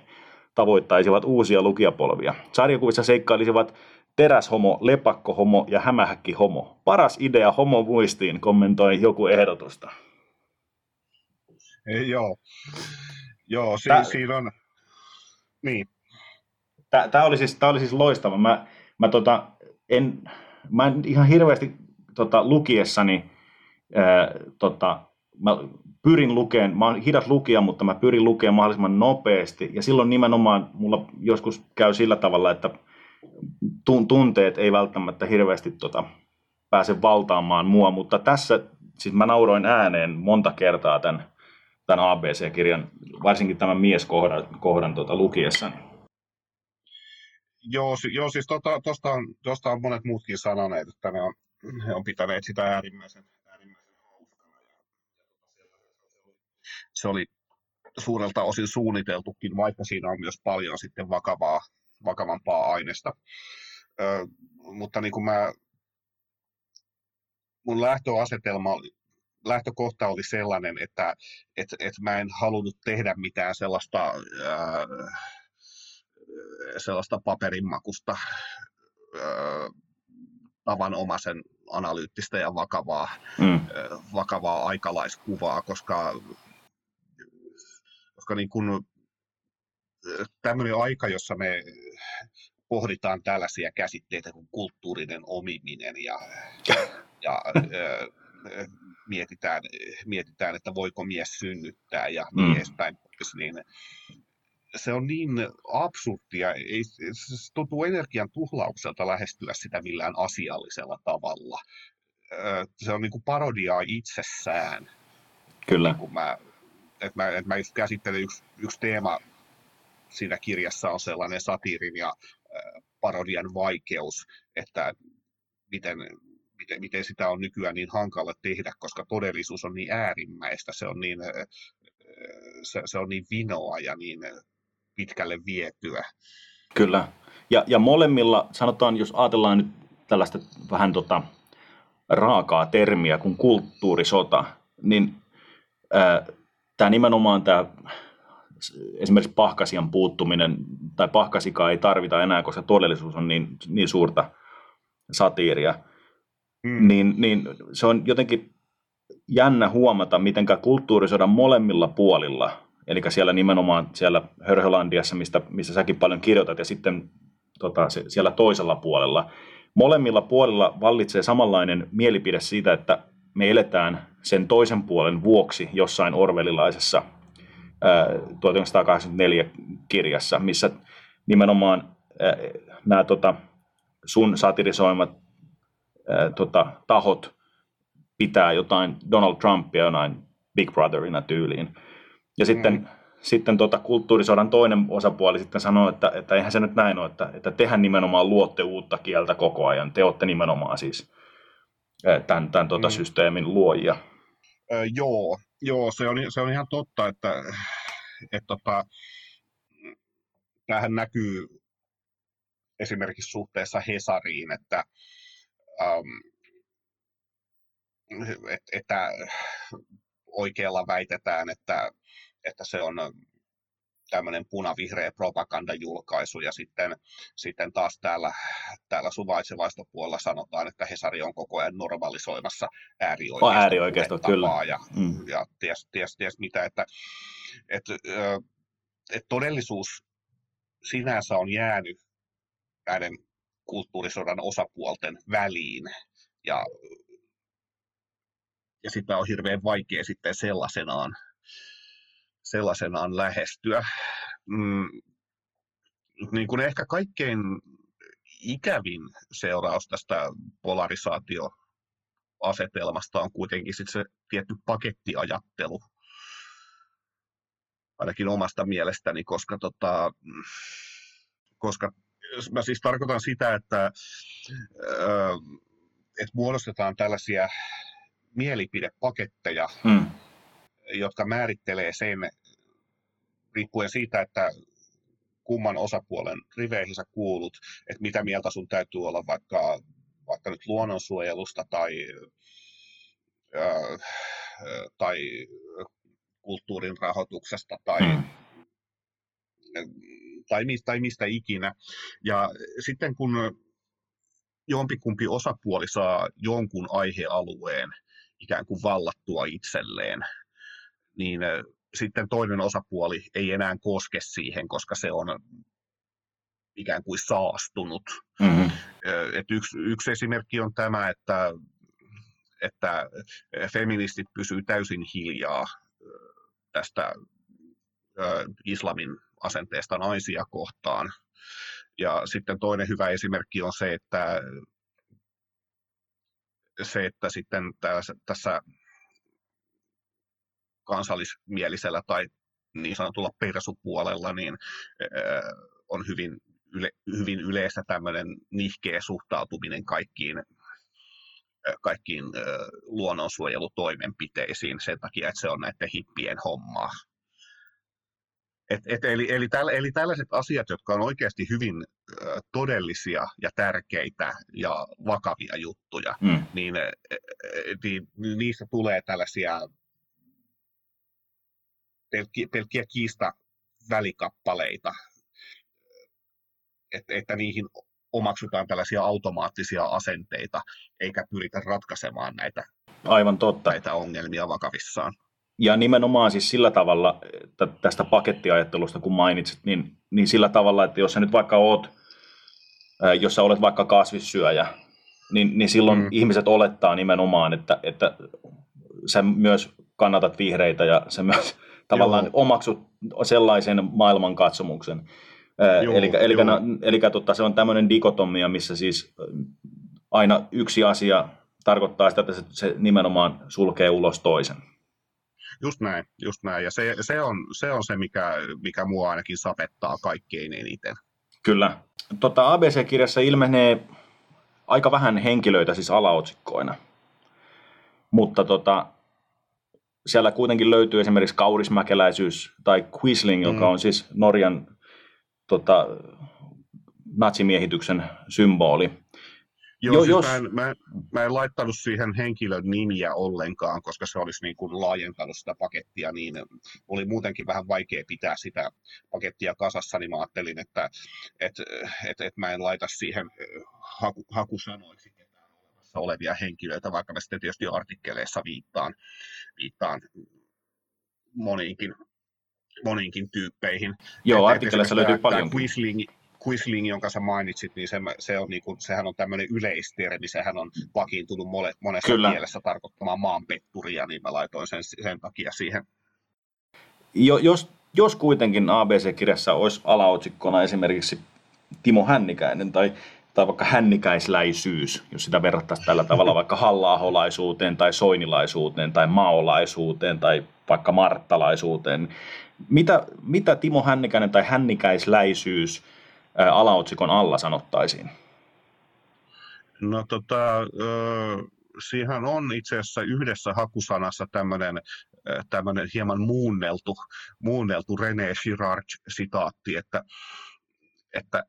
tavoittaisivat uusia lukijapolvia. Sarjakuvissa seikkailisivat teräshomo, lepakkohomo ja hämähäkkihomo. Paras idea homo muistiin, kommentoi joku ehdotusta. Ei, joo. Joo, si- Tää... siinä on... Niin. Tämä oli, siis, oli siis loistava. Mä, mä, tota, en, mä en ihan hirveästi tota, lukiessani ää, tota, mä pyrin lukemaan, mä oon hidas lukija, mutta mä pyrin lukemaan mahdollisimman nopeasti. Ja silloin nimenomaan mulla joskus käy sillä tavalla, että tunteet ei välttämättä hirveästi tota, pääse valtaamaan mua, mutta tässä siis mä nauroin ääneen monta kertaa tämän, tämän ABC-kirjan, varsinkin tämän mieskohdan kohdan, tota, lukiessani. Joo, joo siis tuosta tota, on, tosta on monet muutkin sanoneet, että ne on, he on pitäneet sitä äärimmäisen, äärimmäisen tota, se oli suurelta osin suunniteltukin, vaikka siinä on myös paljon sitten vakavaa, vakavampaa aineesta. Ö, mutta niin kuin mä, mun lähtöasetelma lähtökohta oli sellainen, että et, et mä en halunnut tehdä mitään sellaista, ää, sellaista paperinmakusta ää, tavanomaisen analyyttistä ja vakavaa, mm. vakavaa aikalaiskuvaa, koska, koska niin kun, tämmöinen aika, jossa me pohditaan tällaisia käsitteitä kuin kulttuurinen omiminen ja, ja äh, mietitään, mietitään, että voiko mies synnyttää ja mm. niin edespäin pois, niin se on niin absurdia, ei, se tuntuu energian tuhlaukselta lähestyä sitä millään asiallisella tavalla. Se on niin kuin parodiaa itsessään. Kyllä. Niin mä, että mä, että mä just käsittelen yksi, yksi teema siinä kirjassa on sellainen satiirin ja parodian vaikeus, että miten, miten, miten sitä on nykyään niin hankala tehdä, koska todellisuus on niin äärimmäistä, se on niin, se, se on niin vinoa ja niin pitkälle vietyä. Kyllä. Ja, ja molemmilla, sanotaan, jos ajatellaan nyt tällaista vähän tota, raakaa termiä kuin kulttuurisota, niin tämä nimenomaan tämä esimerkiksi pahkasian puuttuminen, tai pahkasikaa ei tarvita enää, koska todellisuus on niin, niin suurta satiiria, mm. niin, niin se on jotenkin jännä huomata, miten kulttuurisodan molemmilla puolilla, eli siellä nimenomaan siellä Hörhölandiassa, mistä, mistä säkin paljon kirjoitat, ja sitten tota, siellä toisella puolella, molemmilla puolilla vallitsee samanlainen mielipide siitä, että me eletään sen toisen puolen vuoksi jossain orvelilaisessa 1984 kirjassa, missä nimenomaan nämä tota, sun satirisoimat ää, tota, tahot pitää jotain Donald Trumpia jonain Big Brotherina tyyliin. Ja mm. sitten, sitten tota, kulttuurisodan toinen osapuoli sitten sanoo, että, että eihän se nyt näin ole, että, että tehän nimenomaan luotte uutta kieltä koko ajan. Te olette nimenomaan siis tämän, tämän tota, mm. systeemin luojia. Ö, joo, joo se, on, se on ihan totta, että, että tota, tämähän näkyy esimerkiksi suhteessa Hesariin, että, ähm, et, että oikealla väitetään, että, että se on tämmöinen punavihreä propagandajulkaisu ja sitten, sitten taas täällä, täällä suvaitsevaistopuolella sanotaan, että Hesari on koko ajan normalisoimassa äärioikeiston, äärioikeisto, kyllä. ja, mm. ja ties, ties, ties mitä, että et, et todellisuus sinänsä on jäänyt näiden kulttuurisodan osapuolten väliin ja, ja sitä on hirveän vaikea sitten sellaisenaan sellaisenaan lähestyä. Mm, niin kuin ehkä kaikkein ikävin seuraus tästä polarisaatioasetelmasta on kuitenkin sit se tietty pakettiajattelu, ainakin omasta mielestäni, koska, tota, koska mä siis tarkoitan sitä, että, että muodostetaan tällaisia mielipidepaketteja, hmm jotka määrittelee sen riippuen siitä, että kumman osapuolen riveihin sä kuulut, että mitä mieltä sun täytyy olla vaikka, vaikka nyt luonnonsuojelusta tai, ää, tai kulttuurin rahoituksesta tai, hmm. tai, mistä, tai mistä ikinä. Ja sitten kun jompikumpi osapuoli saa jonkun aihealueen ikään kuin vallattua itselleen, niin sitten toinen osapuoli ei enää koske siihen, koska se on ikään kuin saastunut. Mm-hmm. Et yksi, yksi esimerkki on tämä, että, että feministit pysyy täysin hiljaa tästä islamin asenteesta naisia kohtaan. Ja sitten toinen hyvä esimerkki on se, että se, että sitten tässä, tässä kansallismielisellä tai niin sanotulla persupuolella niin on hyvin, yle, hyvin yleistä tämmöinen nihkeä suhtautuminen kaikkiin kaikkiin luonnonsuojelutoimenpiteisiin sen takia, että se on näiden hippien hommaa. Et, et, eli, eli, täl, eli tällaiset asiat, jotka on oikeasti hyvin ö, todellisia ja tärkeitä ja vakavia juttuja, mm. niin, niin niistä tulee tällaisia pelkkiä, pelkkiä kiista välikappaleita, että, että niihin omaksutaan tällaisia automaattisia asenteita, eikä pyritä ratkaisemaan näitä, Aivan totta. näitä ongelmia vakavissaan. Ja nimenomaan siis sillä tavalla, tästä pakettiajattelusta kun mainitsit, niin, niin sillä tavalla, että jos sä nyt vaikka oot, jos sä olet vaikka kasvissyöjä, niin, niin silloin mm. ihmiset olettaa nimenomaan, että, että sä myös kannatat vihreitä ja sä myös tavallaan Joo. omaksut sellaisen maailmankatsomuksen. Eli eli, eli tota, se on tämmöinen dikotomia, missä siis aina yksi asia tarkoittaa sitä, että se, se nimenomaan sulkee ulos toisen. Just näin, just näin. Ja se, se, on, se on se, mikä, mikä mua ainakin sapettaa kaikkein eniten. Kyllä. Tota, ABC-kirjassa ilmenee aika vähän henkilöitä siis alaotsikkoina. Mutta tota, siellä kuitenkin löytyy esimerkiksi kaurismäkeläisyys tai Quisling, mm. joka on siis Norjan tota, natsimiehityksen symboli. Joo, jo, siis jos... mä, en, mä, mä en laittanut siihen henkilön nimiä ollenkaan, koska se olisi niin kuin laajentanut sitä pakettia, niin oli muutenkin vähän vaikea pitää sitä pakettia kasassa, niin mä ajattelin, että et, et, et mä en laita siihen haku, hakusanoiksi ketään olemassa olevia henkilöitä, vaikka mä sitten tietysti artikkeleissa viittaan, viittaan moniinkin moniinkin tyyppeihin. Joo, artikkeleissa löytyy paljon. Quisling, Quisling, jonka sä mainitsit, niin se, se on niinku, sehän on tämmöinen yleistermi, sehän on vakiintunut mole, monessa Kyllä. mielessä tarkoittamaan maanpetturia, niin mä laitoin sen, sen takia siihen. Jo, jos, jos kuitenkin ABC-kirjassa olisi alaotsikkona esimerkiksi Timo Hännikäinen tai, tai vaikka hännikäisläisyys, jos sitä verrattaisiin tällä tavalla vaikka halla tai soinilaisuuteen tai maolaisuuteen tai vaikka marttalaisuuteen. Mitä, mitä Timo Hännikäinen tai hännikäisläisyys – alaotsikon alla sanottaisiin? No tota, siihen on itse asiassa yhdessä hakusanassa tämmöinen tämmöinen hieman muunneltu, muunneltu René Girard-sitaatti, että, että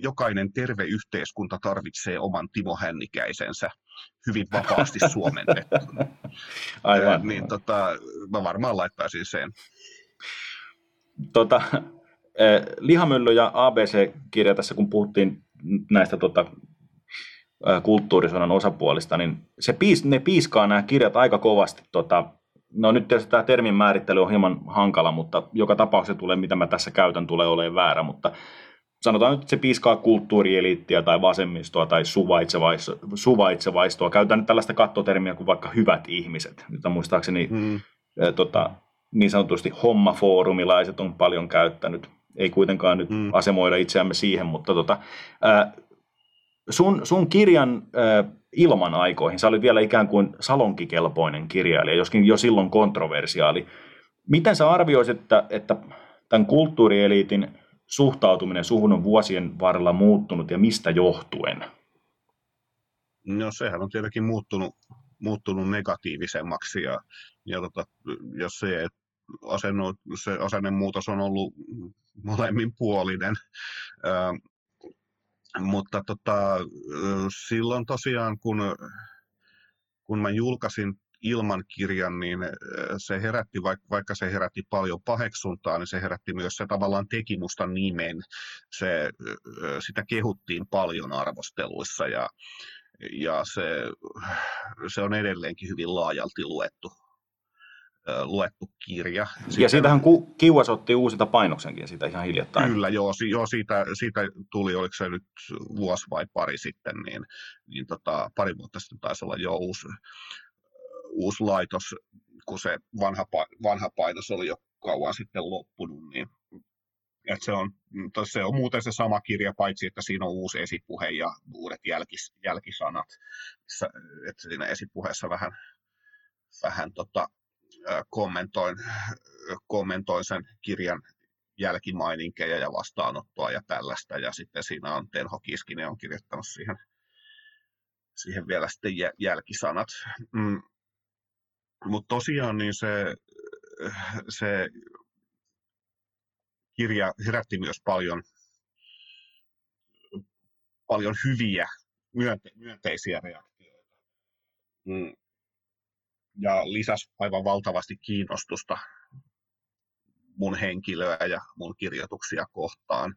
jokainen terve yhteiskunta tarvitsee oman Timo Hännikäisensä hyvin vapaasti suomennettuna. Aivan. niin tota, mä varmaan laittaisin sen. Tota, Lihamylly ja ABC-kirja tässä, kun puhuttiin näistä tota, kulttuurisodan osapuolista, niin se piis, ne piiskaa nämä kirjat aika kovasti. Tota, no nyt tietysti tämä termin määrittely on hieman hankala, mutta joka tapauksessa tulee, mitä mä tässä käytän, tulee olemaan väärä, mutta sanotaan nyt, että se piiskaa kulttuurieliittiä tai vasemmistoa tai suvaitsevaistoa. suvaitsevaistoa. Käytän nyt tällaista kattotermiä kuin vaikka hyvät ihmiset, jota muistaakseni mm. tota, niin sanotusti hommafoorumilaiset on paljon käyttänyt ei kuitenkaan nyt mm. asemoida itseämme siihen, mutta tota, ää, sun, sun kirjan ää, ilman aikoihin, sä olit vielä ikään kuin salonkikelpoinen kirjailija, joskin jo silloin kontroversiaali. Miten sä arvioisit, että, että tämän kulttuurieliitin suhtautuminen suhun on vuosien varrella muuttunut ja mistä johtuen? No sehän on tietenkin muuttunut, muuttunut negatiivisemmaksi ja, ja tota, jos se, asenno, se asennemuutos on ollut molemminpuolinen. mutta tota, silloin tosiaan, kun, kun mä julkaisin ilman kirjan, niin se herätti, vaikka se herätti paljon paheksuntaa, niin se herätti myös, se tavallaan teki musta nimen. Se, sitä kehuttiin paljon arvosteluissa ja, ja se, se on edelleenkin hyvin laajalti luettu luettu kirja. Sitten, ja siitähän ku, Kiuas otti uusita painoksenkin siitä ihan hiljattain. Kyllä, joo, joo siitä, siitä tuli, oliko se nyt vuosi vai pari sitten, niin, niin tota, pari vuotta sitten taisi olla jo uusi, uusi laitos, kun se vanha, vanha painos oli jo kauan sitten loppunut, niin että se, on, se on muuten se sama kirja, paitsi että siinä on uusi esipuhe ja uudet jälkis, jälkisanat. Että siinä esipuheessa vähän, vähän tota, kommentoin, kommentoin sen kirjan jälkimaininkeja ja vastaanottoa ja tällaista. Ja sitten siinä on Tenho Kiskinen on kirjoittanut siihen, siihen vielä sitten jälkisanat. Mm. Mutta tosiaan niin se, se kirja herätti myös paljon, paljon hyviä, myönte, myönteisiä reaktioita. Mm ja lisäsi aivan valtavasti kiinnostusta mun henkilöä ja mun kirjoituksia kohtaan.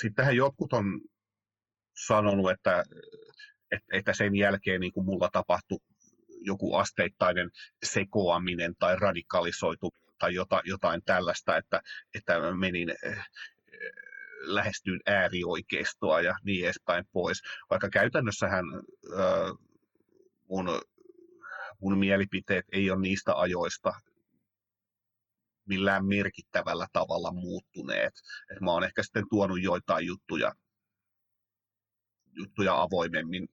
Sittenhän jotkut on sanonut, että, että sen jälkeen niin kuin mulla tapahtui joku asteittainen sekoaminen tai radikalisoituminen tai jotain tällaista, että, että menin lähestyin äärioikeistoa ja niin edespäin pois. Vaikka käytännössähän mun, mun mielipiteet ei ole niistä ajoista millään merkittävällä tavalla muuttuneet. Et mä oon ehkä sitten tuonut joitain juttuja, juttuja avoimemmin,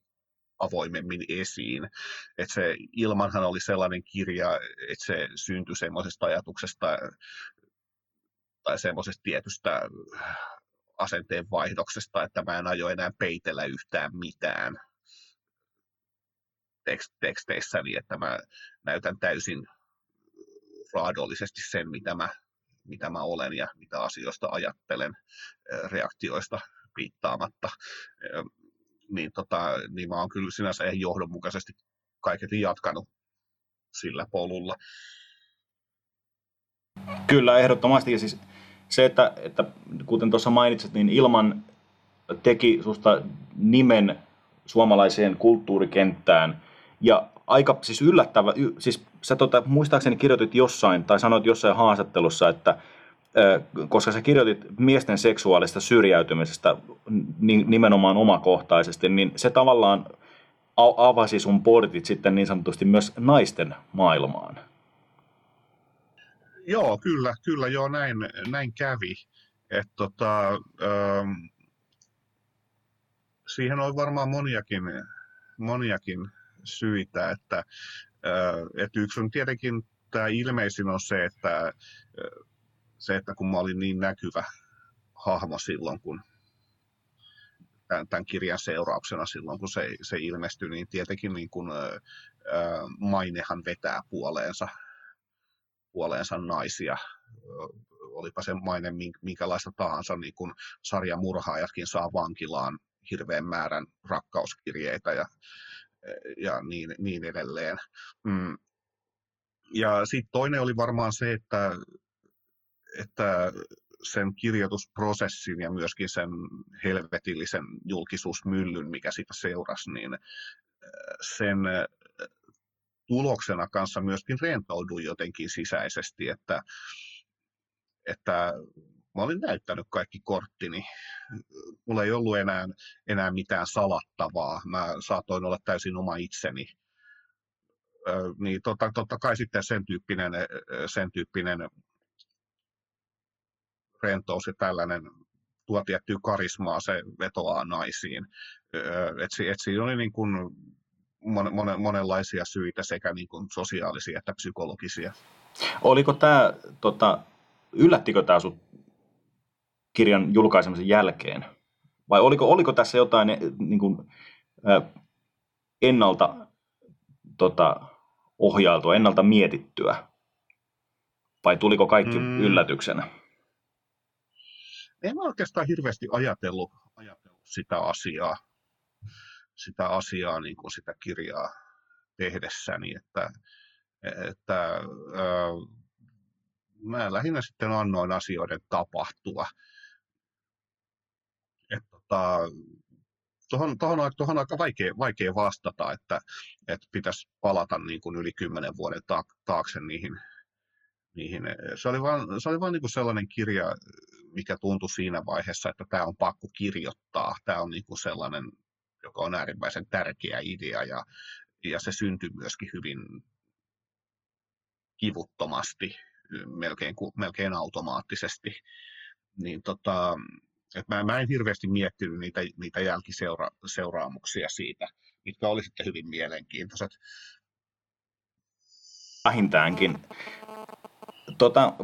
avoimemmin esiin. Et se Ilmanhan oli sellainen kirja, että se syntyi semmoisesta ajatuksesta tai semmoisesta tietystä asenteen vaihdoksesta, että mä en aio enää peitellä yhtään mitään teksteissäni, että mä näytän täysin raadollisesti sen, mitä mä, mitä mä olen ja mitä asioista ajattelen reaktioista piittaamatta. Niin, tota, niin mä oon kyllä sinänsä ihan johdonmukaisesti kaiketi jatkanut sillä polulla. Kyllä, ehdottomasti. Ja siis se, että, että kuten tuossa mainitsit, niin ilman teki susta nimen suomalaiseen kulttuurikenttään. Ja aika siis yllättävä, siis sä tota, muistaakseni kirjoitit jossain, tai sanoit jossain haastattelussa, että koska sä kirjoitit miesten seksuaalista syrjäytymisestä nimenomaan omakohtaisesti, niin se tavallaan avasi sun portit sitten niin sanotusti myös naisten maailmaan. Joo, kyllä, kyllä joo, näin, näin kävi. Et tota, ähm, siihen on varmaan moniakin, moniakin syitä, että, äh, että yksi on tietenkin tämä ilmeisin on se, että äh, se, että kun mä olin niin näkyvä hahmo silloin, kun tämän, tämän kirjan seurauksena silloin, kun se, se ilmestyi, niin tietenkin niin kuin, ää, mainehan vetää puoleensa, puoleensa naisia. Olipa se maine minkälaista tahansa, niin kuin sarjamurhaajatkin saa vankilaan hirveän määrän rakkauskirjeitä ja, ja niin, niin edelleen. Mm. Ja sitten toinen oli varmaan se, että, että sen kirjoitusprosessin ja myöskin sen helvetillisen julkisuusmyllyn, mikä siitä seurasi, niin sen tuloksena kanssa myöskin rentouduin jotenkin sisäisesti, että, että mä olin näyttänyt kaikki korttini. Mulla ei ollut enää, enää mitään salattavaa. Mä saatoin olla täysin oma itseni. niin totta, totta kai sitten sen tyyppinen, sen tyyppinen rentous ja tällainen tuo tiettyä karismaa, se vetoaa naisiin. Et, et siinä oli niin kuin mon, mon, monenlaisia syitä sekä niin kuin sosiaalisia että psykologisia. Oliko tämä, tota, yllättikö tämä sinut kirjan julkaisemisen jälkeen? Vai oliko, oliko tässä jotain niin kuin, ennalta tota, ohjailtua, ennalta mietittyä? Vai tuliko kaikki mm. yllätyksenä? En oikeastaan hirveästi ajatellut, ajatellut sitä asiaa, sitä asiaa niin kuin sitä kirjaa tehdessäni, että, että ää, mä lähinnä sitten annoin asioiden tapahtua. Että tota, tuohon, tuohon, tuohon aika vaikea, vaikea vastata, että, että pitäisi palata niin kuin yli kymmenen vuoden taakse niihin, niihin. Se oli vaan, se oli niin sellainen kirja, mikä tuntui siinä vaiheessa, että tämä on pakko kirjoittaa. Tämä on niin kuin sellainen, joka on äärimmäisen tärkeä idea ja, ja se syntyi myöskin hyvin kivuttomasti, melkein, melkein automaattisesti. Niin tota, et mä, mä en hirveästi miettinyt niitä, niitä jälkiseuraamuksia siitä, mitkä oli sitten hyvin mielenkiintoiset. Vähintäänkin. Tota,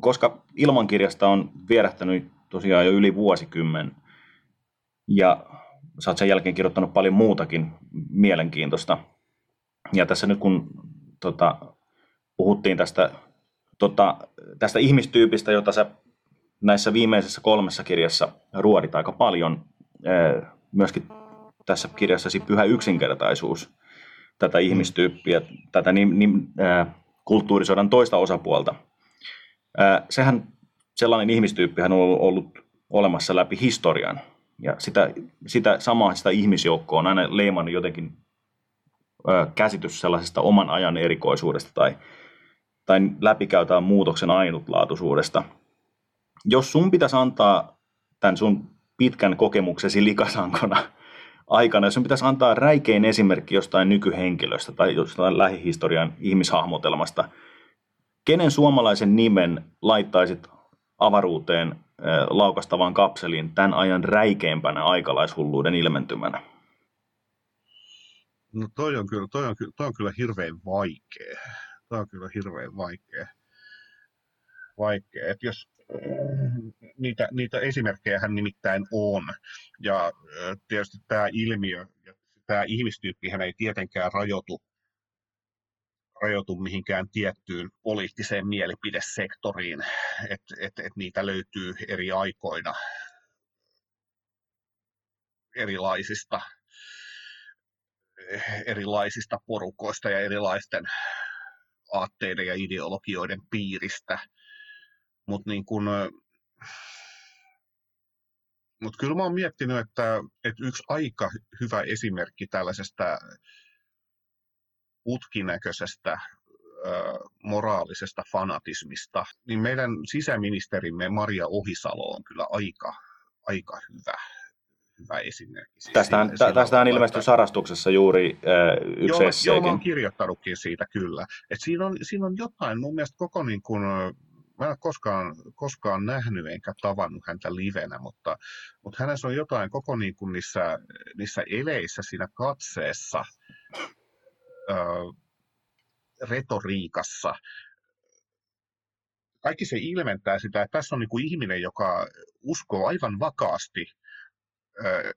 koska ilmankirjasta on vierähtänyt tosiaan jo yli vuosikymmen, ja sä oot sen jälkeen kirjoittanut paljon muutakin mielenkiintoista. Ja tässä nyt kun tota, puhuttiin tästä, tota, tästä ihmistyypistä, jota sä näissä viimeisessä kolmessa kirjassa ruodit aika paljon, myöskin tässä kirjassasi Pyhä yksinkertaisuus, tätä ihmistyyppiä, tätä nim, nim, kulttuurisodan toista osapuolta – sehän sellainen ihmistyyppi on ollut olemassa läpi historian. Ja sitä, sitä samaa sitä ihmisjoukkoa on aina leimannut jotenkin käsitys sellaisesta oman ajan erikoisuudesta tai, tai läpikäytään muutoksen ainutlaatuisuudesta. Jos sun pitäisi antaa tämän sun pitkän kokemuksesi likasankona aikana, jos sun pitäisi antaa räikein esimerkki jostain nykyhenkilöstä tai jostain lähihistorian ihmishahmotelmasta – Kenen suomalaisen nimen laittaisit avaruuteen laukastavaan kapseliin tämän ajan räikeimpänä aikalaishulluuden ilmentymänä? No toi on kyllä, toi on, toi on kyllä hirveän vaikea. Toi on kyllä hirveän vaikea. vaikea. Et jos, niitä, niitä esimerkkejä hän nimittäin on. Ja tietysti tämä ilmiö, tämä ihmistyyppi hän ei tietenkään rajoitu rajoitu mihinkään tiettyyn poliittiseen mielipidesektoriin, että et, et niitä löytyy eri aikoina erilaisista, erilaisista porukoista ja erilaisten aatteiden ja ideologioiden piiristä. Mutta niin kun, mut kyllä mä oon miettinyt, että, että yksi aika hyvä esimerkki tällaisesta putkinäköisestä moraalisesta fanatismista, niin meidän sisäministerimme Maria Ohisalo on kyllä aika, aika hyvä hyvä esimerkki. Siis tästähän, siinä, tästähän ilmestyi Sarastuksessa juuri äh, yksi joo, esseekin. Joo, mä kirjoittanutkin siitä kyllä. Et siinä, on, siinä on jotain mun mielestä koko niin kuin, mä en ole koskaan, koskaan nähnyt enkä tavannut häntä livenä, mutta, mutta hänessä on jotain koko niin kuin niissä, niissä eleissä siinä katseessa, retoriikassa. Kaikki se ilmentää sitä, että tässä on niin kuin ihminen, joka uskoo aivan vakaasti ö,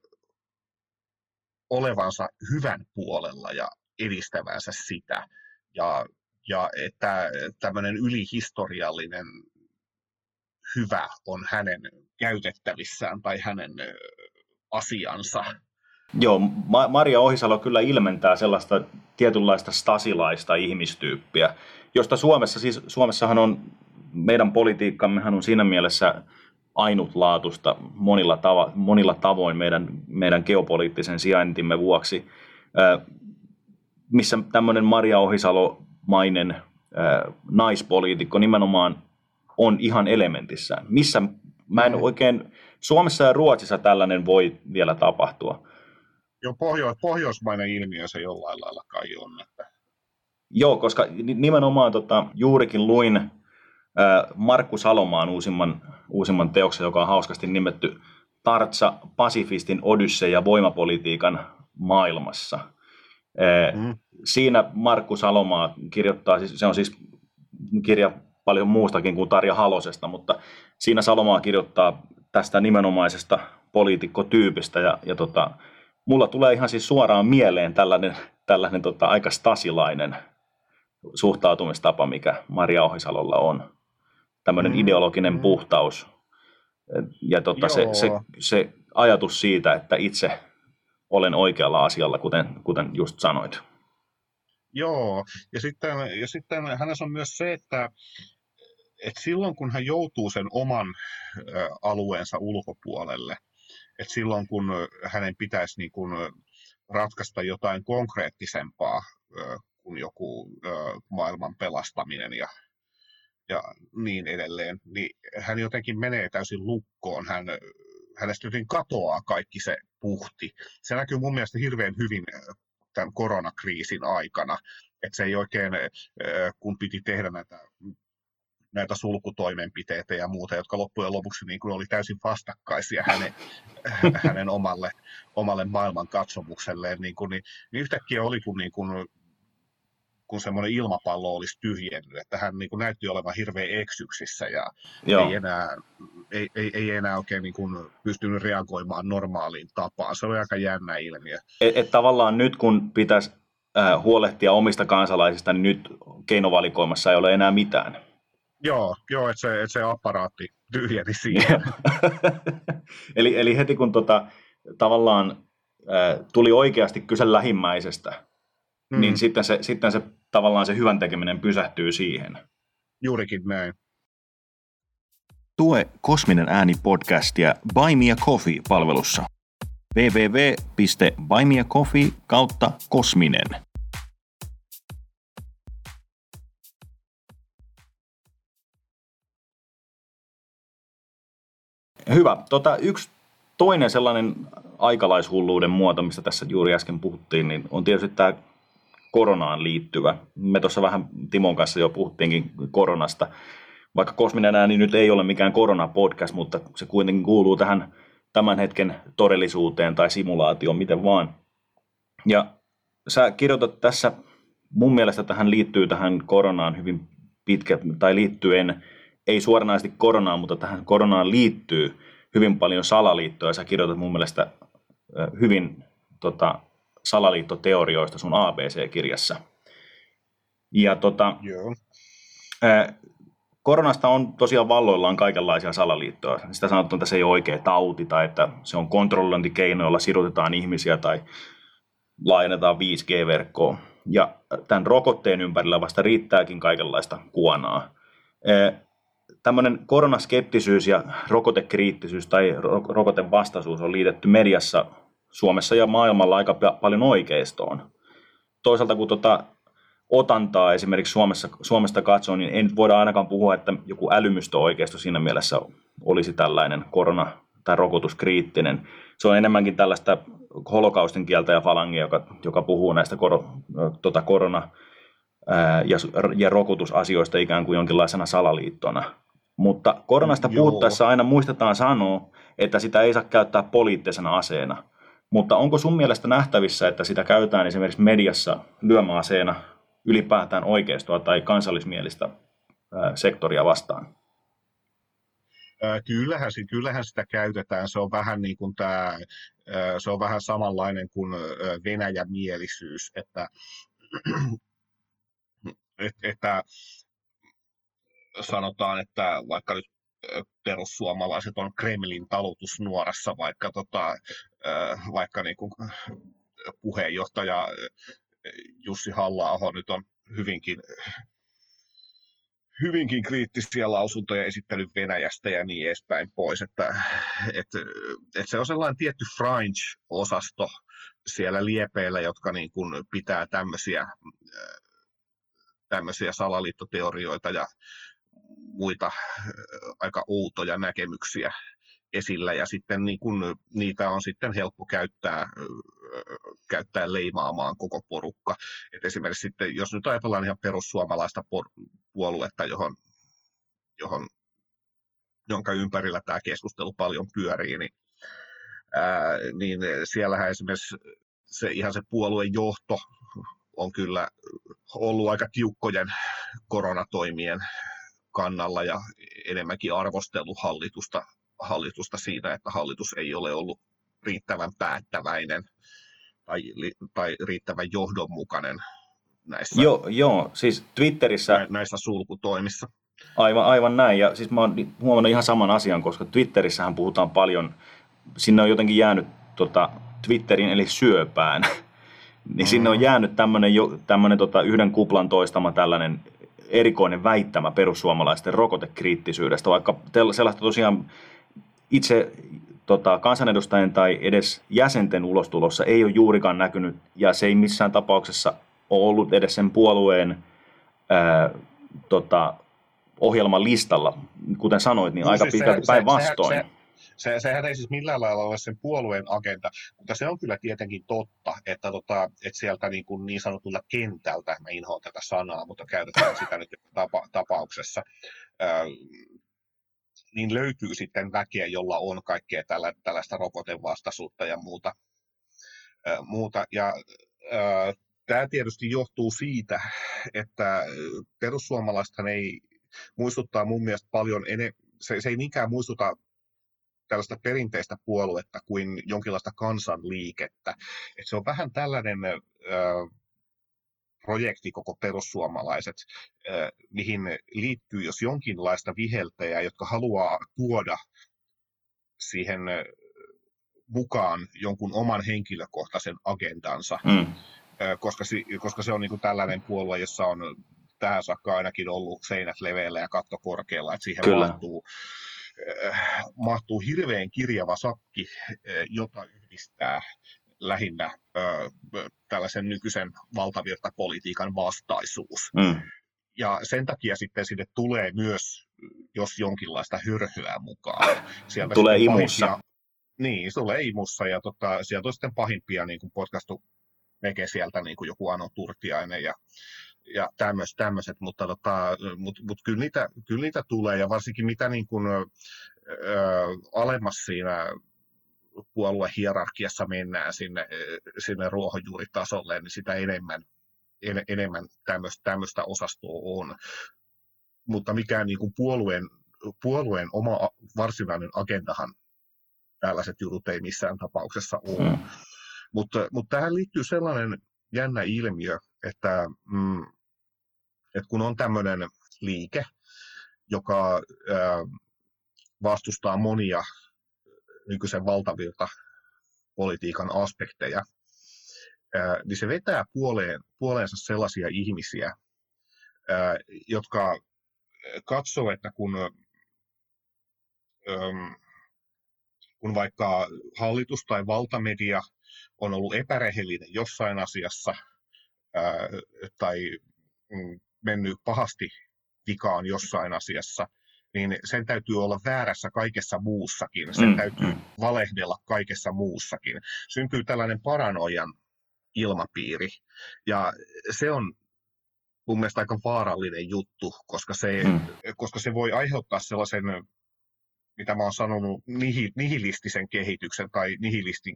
olevansa hyvän puolella ja edistävänsä sitä. Ja, ja että tämmöinen ylihistoriallinen hyvä on hänen käytettävissään tai hänen asiansa. Joo, Ma- Maria Ohisalo kyllä ilmentää sellaista tietynlaista stasilaista ihmistyyppiä, josta Suomessa, siis Suomessahan on, meidän politiikkammehan on siinä mielessä ainutlaatuista monilla, tavo- monilla tavoin meidän, meidän geopoliittisen sijaintimme vuoksi, missä tämmöinen Maria Ohisalo-mainen naispoliitikko nimenomaan on ihan elementissään. Missä mä en mm. oikein, Suomessa ja Ruotsissa tällainen voi vielä tapahtua. Joo, pohjo- pohjoismainen ilmiö se jollain lailla kai on. Että... Joo, koska nimenomaan tota, juurikin luin Markku Salomaan uusimman, uusimman teoksen, joka on hauskasti nimetty Tartsa Pasifistin Odysse ja voimapolitiikan maailmassa. Mm. Siinä Markku Salomaa kirjoittaa, siis se on siis kirja paljon muustakin kuin Tarja Halosesta, mutta siinä Salomaa kirjoittaa tästä nimenomaisesta poliitikkotyypistä ja, ja tota, mulla tulee ihan siis suoraan mieleen tällainen, tällainen tota, aika stasilainen suhtautumistapa, mikä Maria Ohisalolla on tämmöinen mm. ideologinen mm. puhtaus ja tota, se, se, se ajatus siitä, että itse olen oikealla asialla, kuten, kuten just sanoit. Joo, ja sitten, ja sitten hänessä on myös se, että, että silloin kun hän joutuu sen oman alueensa ulkopuolelle, että silloin kun hänen pitäisi niin kuin ratkaista jotain konkreettisempaa kuin joku maailman pelastaminen ja ja niin edelleen, niin hän jotenkin menee täysin lukkoon. Hän, hänestä jotenkin katoaa kaikki se puhti. Se näkyy mun mielestä hirveän hyvin äh, tämän koronakriisin aikana, että se ei oikein, äh, kun piti tehdä näitä näitä sulkutoimenpiteitä ja muuta, jotka loppujen lopuksi niin kuin oli täysin vastakkaisia hänen, hänen omalle, omalle maailman katsomukselleen, niin, kuin, niin, niin yhtäkkiä oli kun, niin kuin kun semmoinen ilmapallo olisi tyhjennyt, että hän niin kuin näytti olevan hirveän eksyksissä ja ei enää, ei, ei, ei enää oikein niin kuin pystynyt reagoimaan normaaliin tapaan. Se oli aika jännä ilmiö. Et, et tavallaan nyt kun pitäisi äh, huolehtia omista kansalaisista, niin nyt keinovalikoimassa ei ole enää mitään. Joo, joo että se, et se apparaatti tyhjeni siihen. eli, eli heti kun tota, tavallaan äh, tuli oikeasti kyse lähimmäisestä, niin mm. niin sitten se, sitten se tavallaan se hyvän tekeminen pysähtyy siihen. Juurikin näin. Tue Kosminen ääni podcastia Buy Me a Coffee-palvelussa www.buymeacoffee kautta kosminen. Hyvä. Tota, yksi toinen sellainen aikalaishulluuden muoto, mistä tässä juuri äsken puhuttiin, niin on tietysti tämä koronaan liittyvä. Me tuossa vähän Timon kanssa jo puhuttiinkin koronasta. Vaikka Kosminen ääni nyt ei ole mikään koronapodcast, mutta se kuitenkin kuuluu tähän tämän hetken todellisuuteen tai simulaatioon, miten vaan. Ja sä kirjoitat tässä, mun mielestä tähän liittyy tähän koronaan hyvin pitkä, tai liittyen, ei suoranaisesti koronaan, mutta tähän koronaan liittyy hyvin paljon salaliittoja. Sä kirjoitat mun mielestä hyvin tota, salaliittoteorioista sun ABC-kirjassa. Ja tota, Joo. ää, koronasta on tosiaan valloillaan kaikenlaisia salaliittoja. Sitä sanotaan, että se ei ole oikea tauti tai että se on kontrollointikeino, jolla sirutetaan ihmisiä tai laajennetaan 5G-verkkoa. Ja tämän rokotteen ympärillä vasta riittääkin kaikenlaista kuonaa. Tämmöinen koronaskeptisyys ja rokotekriittisyys tai rokotevastaisuus on liitetty mediassa Suomessa ja maailmalla aika paljon oikeistoon. Toisaalta kun tuota otantaa esimerkiksi Suomessa, Suomesta katsoo, niin ei nyt voida ainakaan puhua, että joku älymystöoikeisto siinä mielessä olisi tällainen korona- tai rokotuskriittinen. Se on enemmänkin tällaista holokaustin kieltä ja falangia, joka, joka puhuu näistä kor, tota korona- ja, ja rokotusasioista ikään kuin jonkinlaisena salaliittona. Mutta koronasta Joo. puhuttaessa aina muistetaan sanoa, että sitä ei saa käyttää poliittisena aseena. Mutta onko sun mielestä nähtävissä, että sitä käytetään esimerkiksi mediassa lyömäaseena ylipäätään oikeistoa tai kansallismielistä sektoria vastaan? Kyllähän, kyllähän sitä käytetään. Se on vähän niin kuin tämä, se on vähän samanlainen kuin Venäjä-mielisyys, että, että sanotaan, että vaikka nyt perussuomalaiset on Kremlin talutusnuorassa, vaikka, tota, vaikka niin kuin puheenjohtaja Jussi halla nyt on hyvinkin, hyvinkin kriittisiä lausuntoja esittänyt Venäjästä ja niin edespäin pois. Että, että, että se on sellainen tietty fringe-osasto siellä liepeillä, jotka niin kuin pitää tämmöisiä, tämmöisiä salaliittoteorioita ja muita aika outoja näkemyksiä esillä ja sitten niin kun niitä on sitten helppo käyttää, käyttää leimaamaan koko porukka. Et esimerkiksi sitten, jos nyt ajatellaan ihan perussuomalaista puoluetta, johon, johon, jonka ympärillä tämä keskustelu paljon pyörii, niin, ää, niin siellähän esimerkiksi se, ihan se puolueen johto on kyllä ollut aika tiukkojen koronatoimien kannalla ja enemmänkin arvostellut hallitusta hallitusta siitä, että hallitus ei ole ollut riittävän päättäväinen tai, tai riittävän johdonmukainen näissä, joo, joo, siis Twitterissä... näissä sulkutoimissa. Aivan, aivan näin, ja siis mä oon huomannut ihan saman asian, koska Twitterissähän puhutaan paljon, sinne on jotenkin jäänyt tota, Twitterin eli syöpään, niin mm. sinne on jäänyt tämmöinen tota, yhden kuplan toistama tällainen erikoinen väittämä perussuomalaisten rokotekriittisyydestä, vaikka sellaista tosiaan itse tota, kansanedustajien tai edes jäsenten ulostulossa ei ole juurikaan näkynyt, ja se ei missään tapauksessa ole ollut edes sen puolueen ää, tota, ohjelman listalla. Kuten sanoit, niin no, aika siis pitkälti päinvastoin. Se, se, se, sehän ei siis millään lailla ole sen puolueen agenda, mutta se on kyllä tietenkin totta, että, tota, että sieltä niin, kuin niin sanotulla kentältä, mä inhoan tätä sanaa, mutta käytetään sitä nyt tapa, tapauksessa, niin löytyy sitten väkeä, jolla on kaikkea tällä, tällaista rokotevastaisuutta ja muuta. Ää, muuta. Ja ää, tämä tietysti johtuu siitä, että perussuomalaisethan ei muistuttaa mun mielestä paljon, ene, se, se ei niinkään muistuta tällaista perinteistä puoluetta kuin jonkinlaista kansanliikettä. Et se on vähän tällainen ää, projekti koko perussuomalaiset, mihin liittyy jos jonkinlaista viheltäjää, jotka haluaa tuoda siihen mukaan jonkun oman henkilökohtaisen agendansa, mm. koska, koska se on niin kuin tällainen puolue, jossa on tähän saakka ainakin ollut seinät leveillä ja katto korkealla, että siihen Kyllä. mahtuu, mahtuu hirveän kirjava sakki, jota yhdistää lähinnä ö, tällaisen nykyisen valtavirtapolitiikan vastaisuus. Mm. Ja sen takia sitten sinne tulee myös, jos jonkinlaista hyrhyä mukaan. Sieltä tulee imussa. Pahimpia, niin, se tulee imussa ja tota, sieltä on sitten pahimpia niin kuin potkastu veke sieltä niin kuin joku Ano Turtiainen ja, ja tämmöiset, mutta, tota, mut, mut kyllä, niitä, kyllä niitä tulee ja varsinkin mitä niin kuin, ö, alemmas siinä puoluehierarkiassa mennään sinne, sinne ruohonjuuritasolle, niin sitä enemmän, en, enemmän tämmöistä, osastoa on. Mutta mikään niin kuin puolueen, puolueen oma varsinainen agendahan tällaiset jutut ei missään tapauksessa ole. Mm. Mutta, mutta tähän liittyy sellainen jännä ilmiö, että mm, että kun on tämmöinen liike, joka vastustaa monia nykyisen valtavirta politiikan aspekteja, niin se vetää puoleen, puoleensa sellaisia ihmisiä, jotka katsoo, että kun, kun vaikka hallitus tai valtamedia on ollut epärehellinen jossain asiassa tai mm, mennyt pahasti vikaan jossain asiassa, niin sen täytyy olla väärässä kaikessa muussakin. Sen mm, täytyy mm. valehdella kaikessa muussakin. Syntyy tällainen paranoian ilmapiiri. Ja se on mun mielestä aika vaarallinen juttu, koska se, mm. koska se voi aiheuttaa sellaisen, mitä mä oon sanonut, nihilistisen kehityksen tai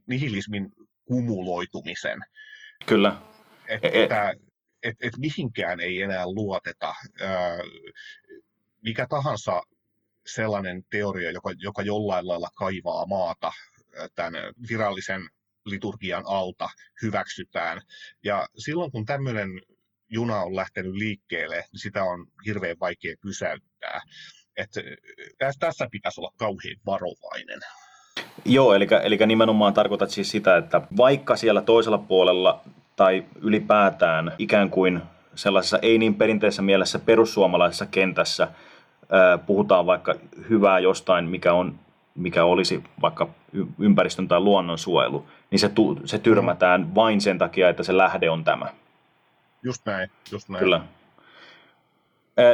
nihilismin kumuloitumisen. Kyllä. Että, e- e- et, et mihinkään ei enää luoteta. mikä tahansa sellainen teoria, joka, joka jollain lailla kaivaa maata tämän virallisen liturgian alta, hyväksytään. Ja silloin kun tämmöinen juna on lähtenyt liikkeelle, niin sitä on hirveän vaikea pysäyttää. Että tässä pitäisi olla kauhean varovainen. Joo, eli, eli nimenomaan tarkoitat siis sitä, että vaikka siellä toisella puolella tai ylipäätään ikään kuin sellaisessa ei niin perinteisessä mielessä perussuomalaisessa kentässä puhutaan vaikka hyvää jostain, mikä, on, mikä olisi vaikka ympäristön tai luonnonsuojelu, niin se, tu, se tyrmätään vain sen takia, että se lähde on tämä. Just näin, just näin. Kyllä.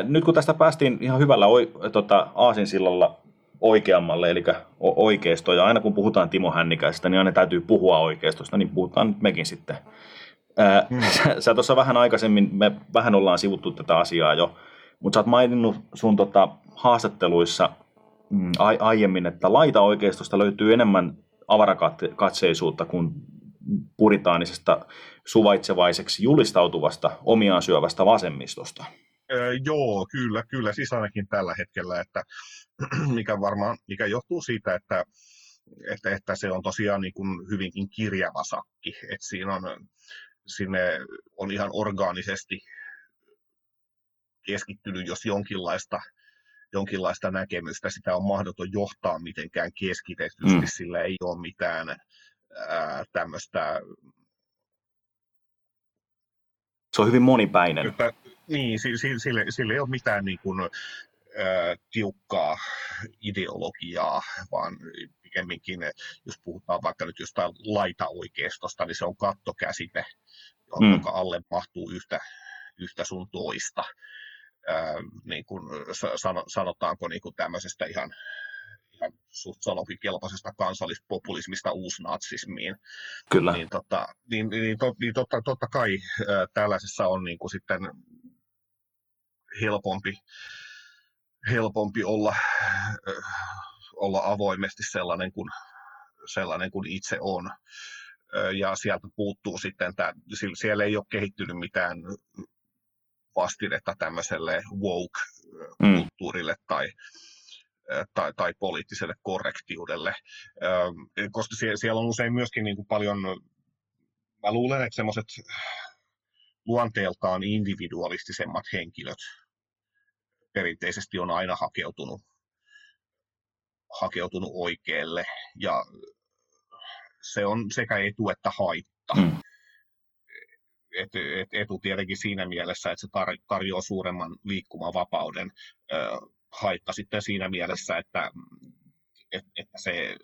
Nyt kun tästä päästiin ihan hyvällä tota, aasinsillalla oikeammalle, eli oikeisto, ja aina kun puhutaan Timo Hännikäisestä, niin aina täytyy puhua oikeistosta, niin puhutaan nyt mekin sitten. Hmm. Sä, sä tuossa vähän aikaisemmin, me vähän ollaan sivuttu tätä asiaa jo, mutta sä oot maininnut sun tota, haastatteluissa mm, aiemmin, että laita oikeistosta löytyy enemmän avarakatseisuutta kuin puritaanisesta suvaitsevaiseksi julistautuvasta omiaan syövästä vasemmistosta. Öö, joo, kyllä, kyllä, siis ainakin tällä hetkellä, että mikä varmaan, mikä johtuu siitä, että, että, että se on tosiaan niin kuin hyvinkin kirjava sakki, että siinä on, sinne on ihan orgaanisesti keskittynyt, jos jonkinlaista, jonkinlaista näkemystä, sitä on mahdoton johtaa mitenkään keskitetysti, mm. sillä ei ole mitään tämmöistä se on hyvin monipäinen. Että, niin, sille, sille, sille ei ole mitään niin kuin, ä, tiukkaa ideologiaa, vaan pikemminkin, jos puhutaan vaikka nyt jostain laitaoikeistosta, niin se on kattokäsite, mm. jonka alle mahtuu yhtä, yhtä sun toista. Ää, niin kuin, sanotaanko niin kuin tämmöisestä ihan ihan suht kelpaisesta kansallispopulismista uusnatsismiin. Kyllä. Niin, tota, niin, niin, to, niin totta, totta kai ää, tällaisessa on niin kuin sitten helpompi, helpompi olla, äh, olla avoimesti sellainen kuin, sellainen kuin itse on. Ja sieltä puuttuu sitten, tämä, siellä ei ole kehittynyt mitään vastinetta tämmöiselle woke-kulttuurille mm. tai, tai, tai poliittiselle korrektiudelle, koska siellä on usein myöskin niin kuin paljon, mä luulen, että semmoiset luonteeltaan individualistisemmat henkilöt perinteisesti on aina hakeutunut, hakeutunut oikealle ja se on sekä etu että haitta. Mm. Et, et, etu tietenkin siinä mielessä, että se tar- tarjoaa suuremman liikkumavapauden haitta sitten siinä mielessä, että, että, että se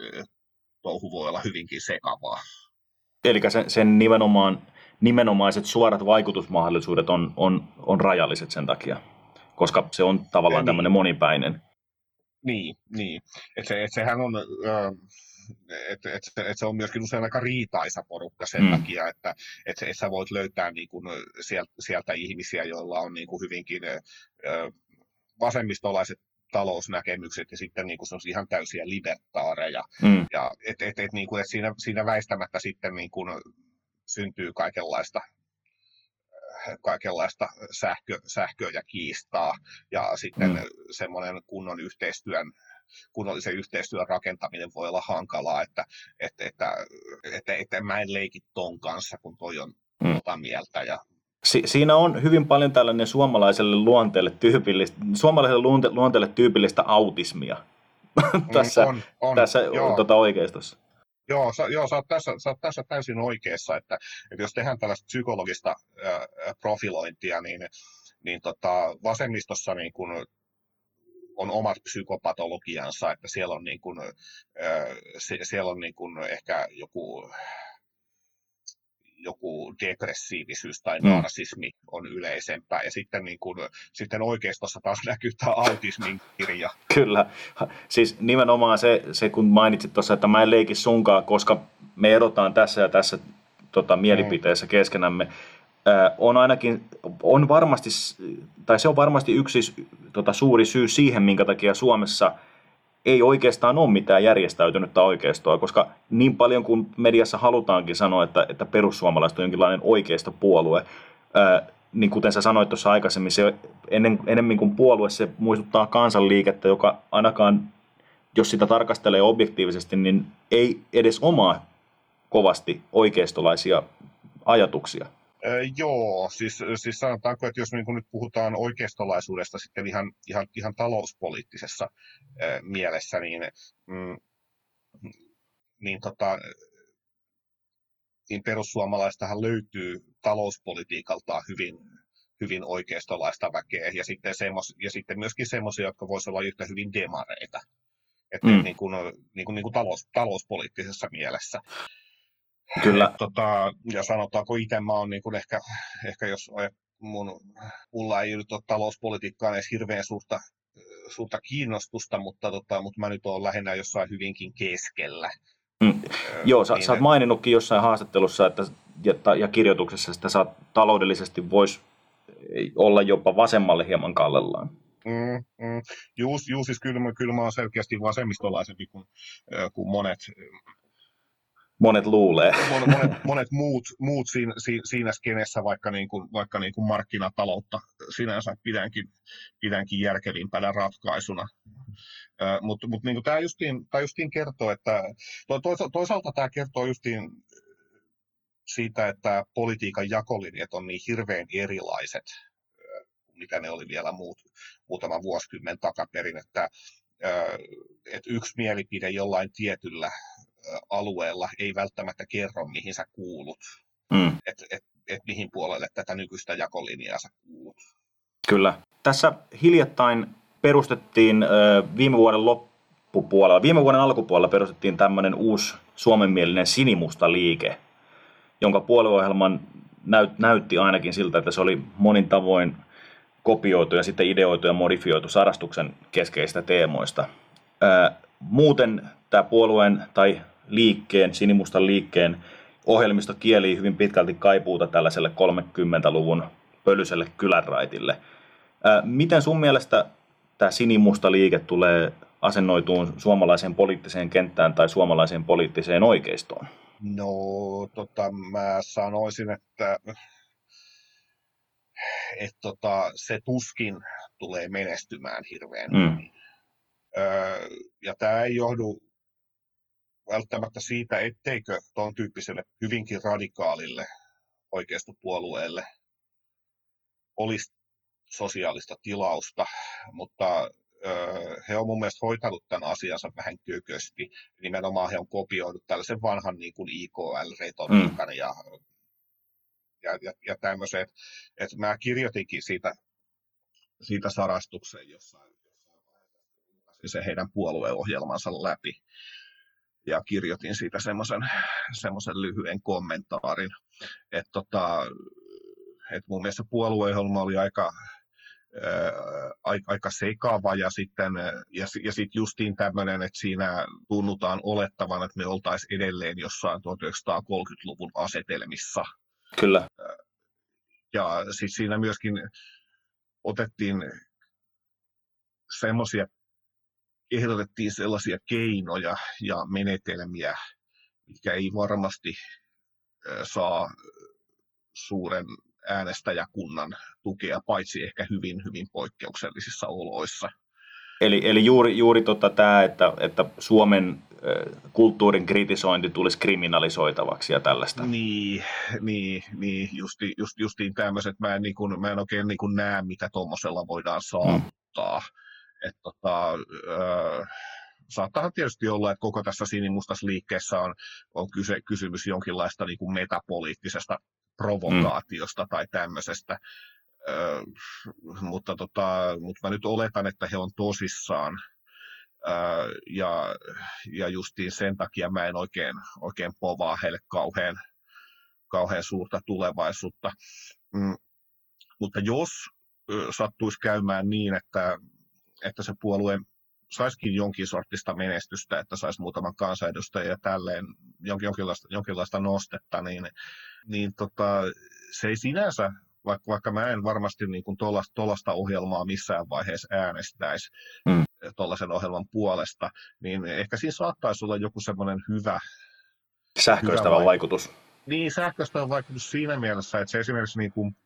touhu voi olla hyvinkin sekavaa. Eli sen, sen nimenomaan, nimenomaiset suorat vaikutusmahdollisuudet on, on, on rajalliset sen takia, koska se on tavallaan niin. tämmöinen monipäinen. Niin, niin. Et se, et sehän on, että et, et, et se on myöskin usein aika riitaisa porukka sen mm. takia, että et, et sä voit löytää niin kuin sieltä, sieltä ihmisiä, joilla on niin kuin hyvinkin vasemmistolaiset talousnäkemykset ja sitten niin kuin se on ihan täysiä libertaareja. Mm. Ja et, et, et, niin kuin, et siinä, siinä väistämättä sitten niin kuin syntyy kaikenlaista kaikenlaista sähkö, sähköä ja kiistaa ja sitten mm. semmoinen kunnon yhteistyön kunnollisen yhteistyön rakentaminen voi olla hankalaa, että, että, että, että, että mä en leiki ton kanssa, kun toi on mm. tota mieltä ja Si- siinä on hyvin paljon tällainen suomalaiselle luonteelle tyypillistä, suomalaiselle luonte- luonteelle tyypillistä autismia tässä, on, on, tässä tota, oikeistossa. Joo, sä, joo sä, oot tässä, sä oot tässä täysin oikeassa, että, että jos tehdään tällaista psykologista ää, profilointia, niin, niin tota, vasemmistossa niin kun on omat psykopatologiansa, että siellä on, niin kun, ää, se, siellä on niin kun ehkä joku joku depressiivisyys tai mm. narsismi on yleisempää. Ja sitten, niin kuin, sitten oikeistossa taas näkyy tämä autismin kirja. Kyllä. Siis nimenomaan se, se kun mainitsit tuossa, että mä en leiki sunkaan, koska me erotaan tässä ja tässä tota, mielipiteessä mm. keskenämme. On ainakin, on varmasti, tai se on varmasti yksi tota, suuri syy siihen, minkä takia Suomessa – ei oikeastaan ole mitään järjestäytynyttä oikeistoa, koska niin paljon kuin mediassa halutaankin sanoa, että, että perussuomalaiset on jonkinlainen oikeistopuolue, ää, niin kuten sä sanoit tuossa aikaisemmin, se ennen, enemmän kuin puolue, se muistuttaa kansanliikettä, joka ainakaan, jos sitä tarkastelee objektiivisesti, niin ei edes omaa kovasti oikeistolaisia ajatuksia. Joo, siis, siis sanotaanko, että jos niin nyt puhutaan oikeistolaisuudesta sitten ihan, ihan, ihan talouspoliittisessa mielessä, niin, mm, niin, tota, niin perussuomalaistahan löytyy talouspolitiikaltaan hyvin, hyvin oikeistolaista väkeä ja sitten, semmos, ja sitten myöskin semmoisia, jotka voisivat olla yhtä hyvin demareita. Että mm. niin kuin, niin kuin, niin kuin talous, talouspoliittisessa mielessä. Kyllä. Et, tota, ja sanotaanko itse mä oon niin kuin ehkä, ehkä jos mun, mulla ei nyt ole talouspolitiikkaan edes hirveän suurta suurta kiinnostusta, mutta, tota, mutta mä nyt olen lähinnä jossain hyvinkin keskellä. Mm. Joo, sä, niin, sä oot maininnutkin jossain haastattelussa että, ja, ja kirjoituksessa, että sä taloudellisesti voisi olla jopa vasemmalle hieman kallellaan. Mm, mm. Juu, juu, siis kyllä, kyllä mä oon selkeästi vasemmistolaisempi kuin, kuin monet monet luulee. Monet, monet muut, muut siinä, siinä skenessä, vaikka, niin kuin, vaikka niin kuin markkinataloutta sinänsä pidänkin, pidänkin järkevimpänä ratkaisuna. Mutta mut niin tämä justiin, justiin kertoo, että to, toisaalta tämä kertoo justiin siitä, että politiikan jakolinjat on niin hirveän erilaiset, mitä ne oli vielä muut, muutama vuosikymmen takaperin, että, että yksi mielipide jollain tietyllä alueella ei välttämättä kerro, mihin sä kuulut. Mm. Että et, et mihin puolelle tätä nykyistä jakolinjaa sä kuulut. Kyllä. Tässä hiljattain perustettiin viime vuoden loppupuolella, viime vuoden alkupuolella perustettiin tämmöinen uusi suomenmielinen sinimusta liike, jonka puolueohjelman näyt, näytti ainakin siltä, että se oli monin tavoin kopioitu ja sitten ideoitu ja modifioitu sarastuksen keskeistä teemoista. muuten tämä puolueen tai liikkeen, sinimustan liikkeen ohjelmisto kieli hyvin pitkälti kaipuuta tällaiselle 30-luvun pölyselle kylänraitille. Miten sun mielestä tämä sinimusta liike tulee asennoituun suomalaiseen poliittiseen kenttään tai suomalaiseen poliittiseen oikeistoon? No, tota, mä sanoisin, että, että tota, se tuskin tulee menestymään hirveän mm. Öö, ja tämä ei johdu välttämättä siitä, etteikö tuon tyyppiselle hyvinkin radikaalille oikeistopuolueelle olisi sosiaalista tilausta, mutta he on mun mielestä hoitanut tämän asiansa vähän kökösti. Nimenomaan he on kopioinut tällaisen vanhan niin kuin IKL-retoriikan mm. ja, ja, ja, ja tämmöisen. Että et mä kirjoitinkin siitä, siitä sarastuksen jossain, jossain vaiheessa, se heidän puolueohjelmansa läpi ja kirjoitin siitä semmoisen semmoisen lyhyen kommentaarin, että tota, et mun mielestä puolueohjelma oli aika, ää, aika sekava ja sitten ja, ja sit justiin tämmöinen, että siinä tunnutaan olettavan, että me oltaisiin edelleen jossain 1930-luvun asetelmissa. Kyllä. Ja siis siinä myöskin otettiin semmoisia ehdotettiin sellaisia keinoja ja menetelmiä, mitkä ei varmasti saa suuren äänestäjäkunnan tukea, paitsi ehkä hyvin, hyvin poikkeuksellisissa oloissa. Eli, eli juuri, juuri tota tämä, että, että Suomen kulttuurin kritisointi tulisi kriminalisoitavaksi ja tällaista. Niin, niin, niin justi, just, justiin tämmöiset. Mä en, niin kun, mä en oikein niin näe, mitä tuommoisella voidaan saavuttaa. Mm. Et, tota, äh, saattaahan tietysti olla, että koko tässä sinimustassa liikkeessä on, on kyse, kysymys jonkinlaista niin kuin metapoliittisesta provokaatiosta mm. tai tämmöisestä. Ö, mutta, tota, mutta mä nyt oletan, että he on tosissaan. Ö, ja, ja justiin sen takia mä en oikein, oikein povaa heille kauhean, kauhean suurta tulevaisuutta. Mm, mutta jos sattuisi käymään niin, että, että se puolue saisikin jonkin sortista menestystä, että saisi muutaman kansanedustajan ja tälleen jonkinlaista, jonkinlaista nostetta, niin, niin tota, se ei sinänsä, vaikka, vaikka mä en varmasti niin kuin tuollaista ohjelmaa missään vaiheessa äänestäisi mm. tuollaisen ohjelman puolesta, niin ehkä siinä saattaisi olla joku semmoinen hyvä Sähköistävä hyvä vaikutus. vaikutus. Niin, sähköistävä vaikutus siinä mielessä, että se esimerkiksi niin kuin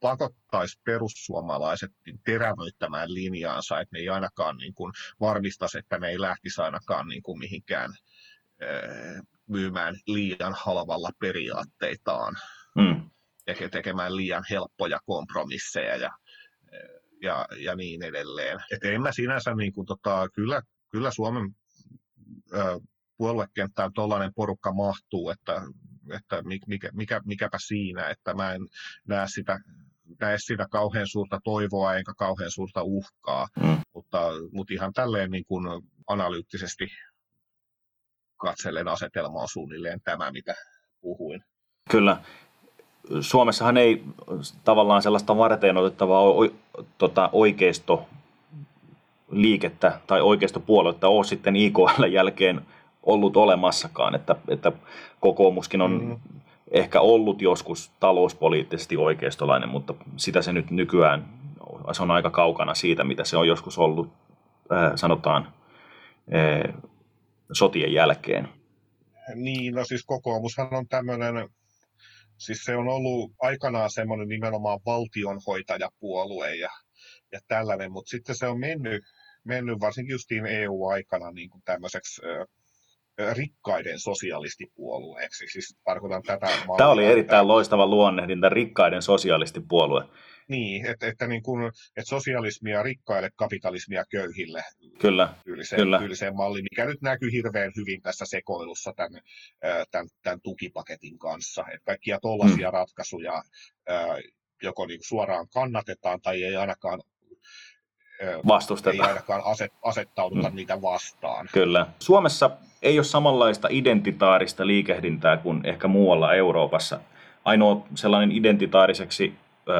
pakottaisi perussuomalaiset terävöittämään linjaansa, että ne ei ainakaan niin kuin varmistaisi, että ne ei lähtisi ainakaan niin kuin mihinkään myymään liian halvalla periaatteitaan mm. tekemään liian helppoja kompromisseja ja, ja, ja niin edelleen. Et en mä sinänsä, niin kuin, tota, kyllä, kyllä Suomen ö, puoluekenttään tuollainen porukka mahtuu, että, että mikä, mikä, mikäpä siinä, että mä en näe sitä näe sitä kauhean suurta toivoa eikä kauhean suurta uhkaa, mm. mutta, mutta ihan tälleen niin kuin analyyttisesti katsellen asetelma on suunnilleen tämä, mitä puhuin. Kyllä. Suomessahan ei tavallaan sellaista varten otettavaa o, tota, oikeisto liikettä tai oikeistopuoluetta ole sitten IKL jälkeen ollut olemassakaan, että, että kokoomuskin on mm ehkä ollut joskus talouspoliittisesti oikeistolainen, mutta sitä se nyt nykyään se on aika kaukana siitä, mitä se on joskus ollut, äh, sanotaan, äh, sotien jälkeen. Niin, no siis kokoomushan on tämmöinen, siis se on ollut aikanaan semmoinen nimenomaan valtionhoitajapuolue ja, ja tällainen, mutta sitten se on mennyt, mennyt varsinkin justiin EU-aikana niin kuin tämmöiseksi äh, rikkaiden sosialistipuolueeksi. Siis tarkoitan tätä mallia, Tämä oli erittäin että, loistava luonnehdinta, rikkaiden sosialistipuolue. Niin, että, että, niin kuin, että sosialismia rikkaille, kapitalismia köyhille. Kyllä, tyyliseen, kyllä. tyyliseen malliin, mikä nyt näkyy hirveän hyvin tässä sekoilussa tämän, tämän, tämän tukipaketin kanssa. Että kaikkia tuollaisia hmm. ratkaisuja joko niin suoraan kannatetaan tai ei ainakaan vastusteta. Ei ainakaan aset, asettauduta mm. niitä vastaan. Kyllä. Suomessa ei ole samanlaista identitaarista liikehdintää kuin ehkä muualla Euroopassa. Ainoa sellainen identitaariseksi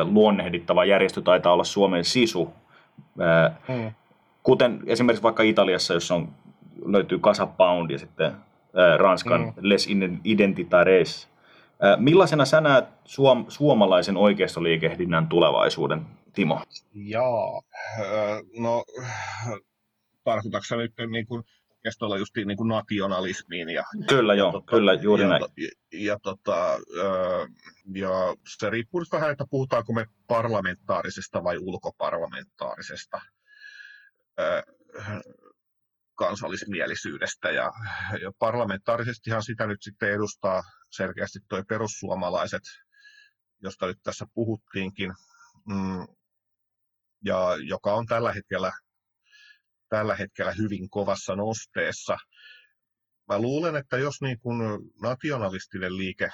luonnehdittava järjestö taitaa olla Suomen sisu. Mm. Kuten esimerkiksi vaikka Italiassa, jossa on, löytyy Casa Pound ja sitten Ranskan mm. Les Identitaires. Millaisena sä näet suom- suomalaisen oikeistoliikehdinnän tulevaisuuden, Timo? Joo, no tarkoitatko nyt niin kuin kestolla just niin kuin nationalismiin. Ja, kyllä joo, tota, kyllä juuri ja, näin. Ja, ja, tota, ja se riippuu vähän, että puhutaanko me parlamentaarisesta vai ulkoparlamentaarisesta kansallismielisyydestä. Ja, ja parlamentaarisestihan sitä nyt sitten edustaa selkeästi tuo perussuomalaiset, josta nyt tässä puhuttiinkin, mm, ja joka on tällä hetkellä tällä hetkellä hyvin kovassa nosteessa. Mä luulen, että jos niin kuin nationalistinen liike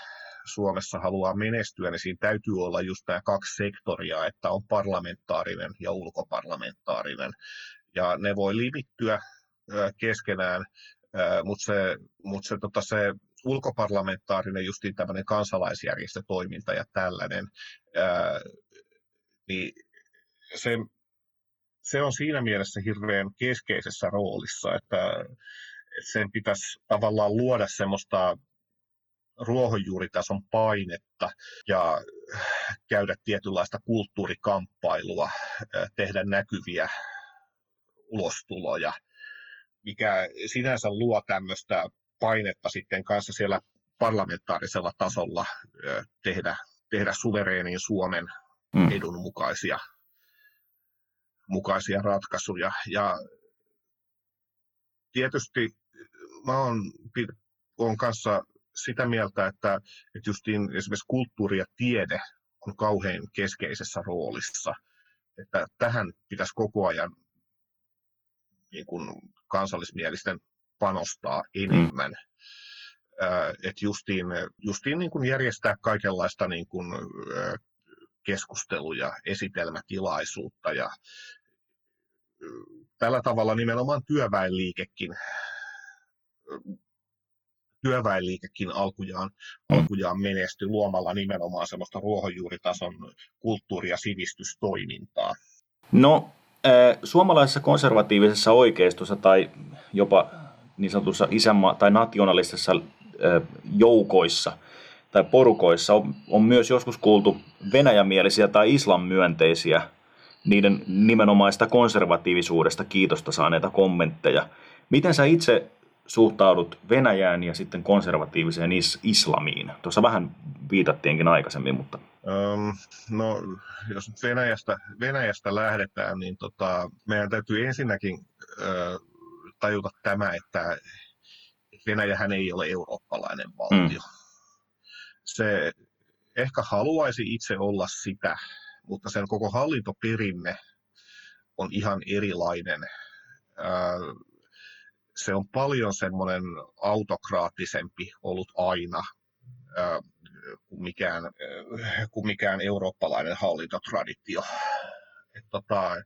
Suomessa haluaa menestyä, niin siinä täytyy olla just nämä kaksi sektoria, että on parlamentaarinen ja ulkoparlamentaarinen. Ja ne voi limittyä keskenään, mutta se, mut se, tota, se ulkoparlamentaarinen, justiin tämmöinen kansalaisjärjestötoiminta ja tällainen, niin se se on siinä mielessä hirveän keskeisessä roolissa, että sen pitäisi tavallaan luoda semmoista ruohonjuuritason painetta ja käydä tietynlaista kulttuurikamppailua, tehdä näkyviä ulostuloja, mikä sinänsä luo tämmöistä painetta sitten kanssa siellä parlamentaarisella tasolla tehdä, tehdä suvereenin Suomen mm. edun mukaisia mukaisia ratkaisuja. Ja tietysti mä oon, oon kanssa sitä mieltä, että, että justiin esimerkiksi kulttuuri ja tiede on kauhean keskeisessä roolissa. Että tähän pitäisi koko ajan niin kuin kansallismielisten panostaa enemmän. Mm. Että justiin, justiin niin kuin järjestää kaikenlaista niin kuin keskusteluja, esitelmätilaisuutta ja tällä tavalla nimenomaan työväenliikekin työväenliikekin alkujaan, mm. alkujaan menestyi luomalla nimenomaan semmoista ruohonjuuritason kulttuuri- ja sivistystoimintaa. No, äh, suomalaisessa konservatiivisessa oikeistossa tai jopa niin sanotussa isänma- tai nationalistisessa äh, joukoissa tai porukoissa on, on myös joskus kuultu venäjämielisiä tai islamyönteisiä niiden nimenomaista konservatiivisuudesta kiitosta saaneita kommentteja. Miten sä itse suhtaudut Venäjään ja sitten konservatiiviseen is- islamiin? Tuossa vähän viitattiinkin aikaisemmin, mutta... Um, no, jos nyt Venäjästä, Venäjästä lähdetään, niin tota, meidän täytyy ensinnäkin äh, tajuta tämä, että Venäjähän ei ole eurooppalainen valtio. Mm. Se ehkä haluaisi itse olla sitä, mutta sen koko hallintoperinne on ihan erilainen. Se on paljon semmoinen autokraattisempi ollut aina kuin mikään, kuin mikään eurooppalainen hallintotraditio. Et tota,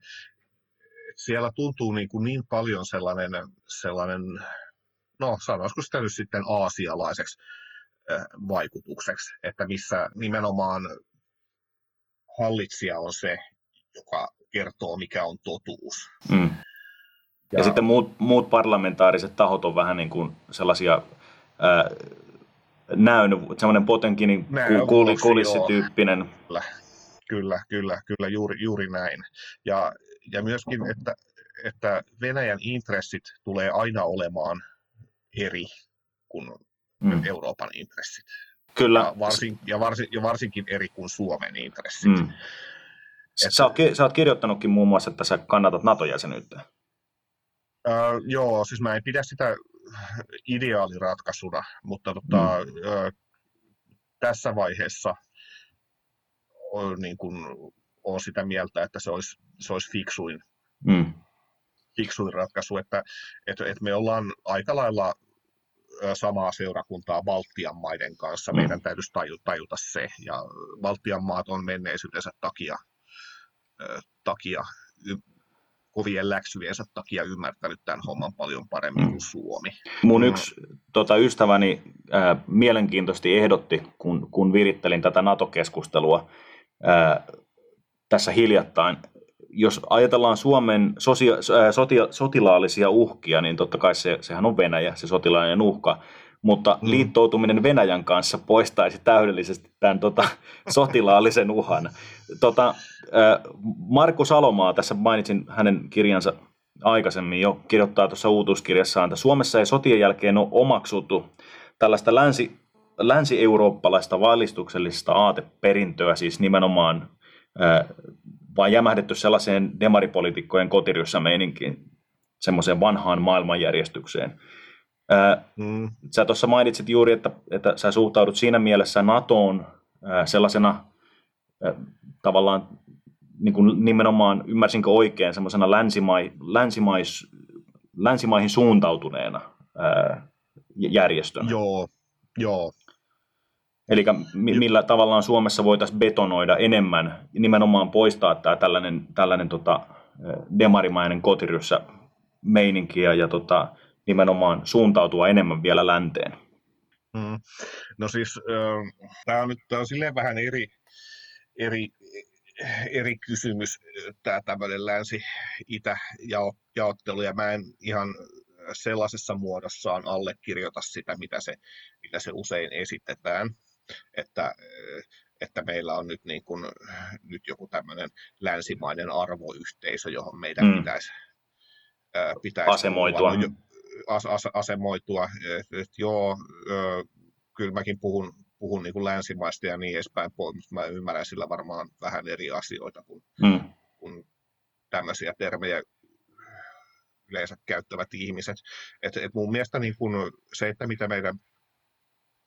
siellä tuntuu niin, kuin niin paljon sellainen, sellainen, no sanoisiko sitä nyt sitten aasialaiseksi vaikutukseksi, että missä nimenomaan hallitsija on se, joka kertoo, mikä on totuus. Mm. Ja, ja sitten muut, muut parlamentaariset tahot on vähän niin kuin sellaisia ää, näyn, semmoinen Potenkinin kuuli, kulissityyppinen. Kyllä, kyllä, kyllä, kyllä juuri, juuri näin. Ja, ja myöskin, että, että Venäjän intressit tulee aina olemaan eri kuin mm. Euroopan intressit. Kyllä. Ja, varsin, ja, varsin, ja varsinkin eri kuin Suomen intressit. Mm. Että, sä, oot, sä oot kirjoittanutkin muun muassa, että sä kannatat NATO-jäsenyyttä. Uh, joo, siis mä en pidä sitä ideaaliratkaisuna, mutta tota, mm. uh, tässä vaiheessa on, niin kun, on sitä mieltä, että se olisi, se olisi fiksuin, mm. fiksuin ratkaisu, että että että me ollaan aika lailla samaa seurakuntaa Baltian maiden kanssa. Mm. Meidän täytyisi tajuta, tajuta se, ja Baltian maat on menneisyytensä takia, takia kovien läksyjensä takia ymmärtänyt tämän homman paljon paremmin mm. kuin Suomi. Mun yksi tota, ystäväni äh, mielenkiintoisesti ehdotti, kun, kun virittelin tätä NATO-keskustelua äh, tässä hiljattain, jos ajatellaan Suomen sosia, äh, sotia, sotilaallisia uhkia, niin totta kai se, sehän on Venäjä, se sotilaallinen uhka, mutta mm. liittoutuminen Venäjän kanssa poistaisi täydellisesti tämän tota, sotilaallisen uhan. Tota, Marko Salomaa, tässä mainitsin hänen kirjansa aikaisemmin jo, kirjoittaa tuossa uutuuskirjassaan, että Suomessa ei sotien jälkeen ole omaksuttu tällaista länsi, länsi-eurooppalaista valistuksellista aateperintöä, siis nimenomaan vaan jämähdetty sellaiseen demaripolitiikkojen kotirjossa meininkiin, semmoiseen vanhaan maailmanjärjestykseen. Mm. Sä tuossa mainitsit juuri, että, että sä suhtaudut siinä mielessä NATOon sellaisena tavallaan niin kuin nimenomaan, ymmärsinkö oikein, semmoisena länsimai, länsimais, länsimaihin suuntautuneena ää, järjestönä. Joo, joo. Eli millä tavallaan Suomessa voitaisiin betonoida enemmän, nimenomaan poistaa tämä tällainen, tällainen tota, demarimainen kotiryssä meininki ja, ja tota, nimenomaan suuntautua enemmän vielä länteen? Mm. No siis äh, tämä on nyt tää on silleen vähän eri, eri, eri kysymys, tämä tämmöinen länsi-itä-jaottelu, ja mä en ihan sellaisessa muodossaan allekirjoita sitä, mitä se, mitä se usein esitetään, että, että meillä on nyt, niin kuin, nyt joku tämmöinen länsimainen arvoyhteisö, johon meidän mm. pitäisi, pitäisi asemoitua. Olla, as, as, asemoitua, että et, joo, ö, kyllä mäkin puhun, puhun niin kuin länsimaista ja niin edespäin, mutta mä ymmärrän sillä varmaan vähän eri asioita kuin, mm. kuin tämmöisiä termejä yleensä käyttävät ihmiset. Et, et mun mielestä niin kun se, että mitä meidän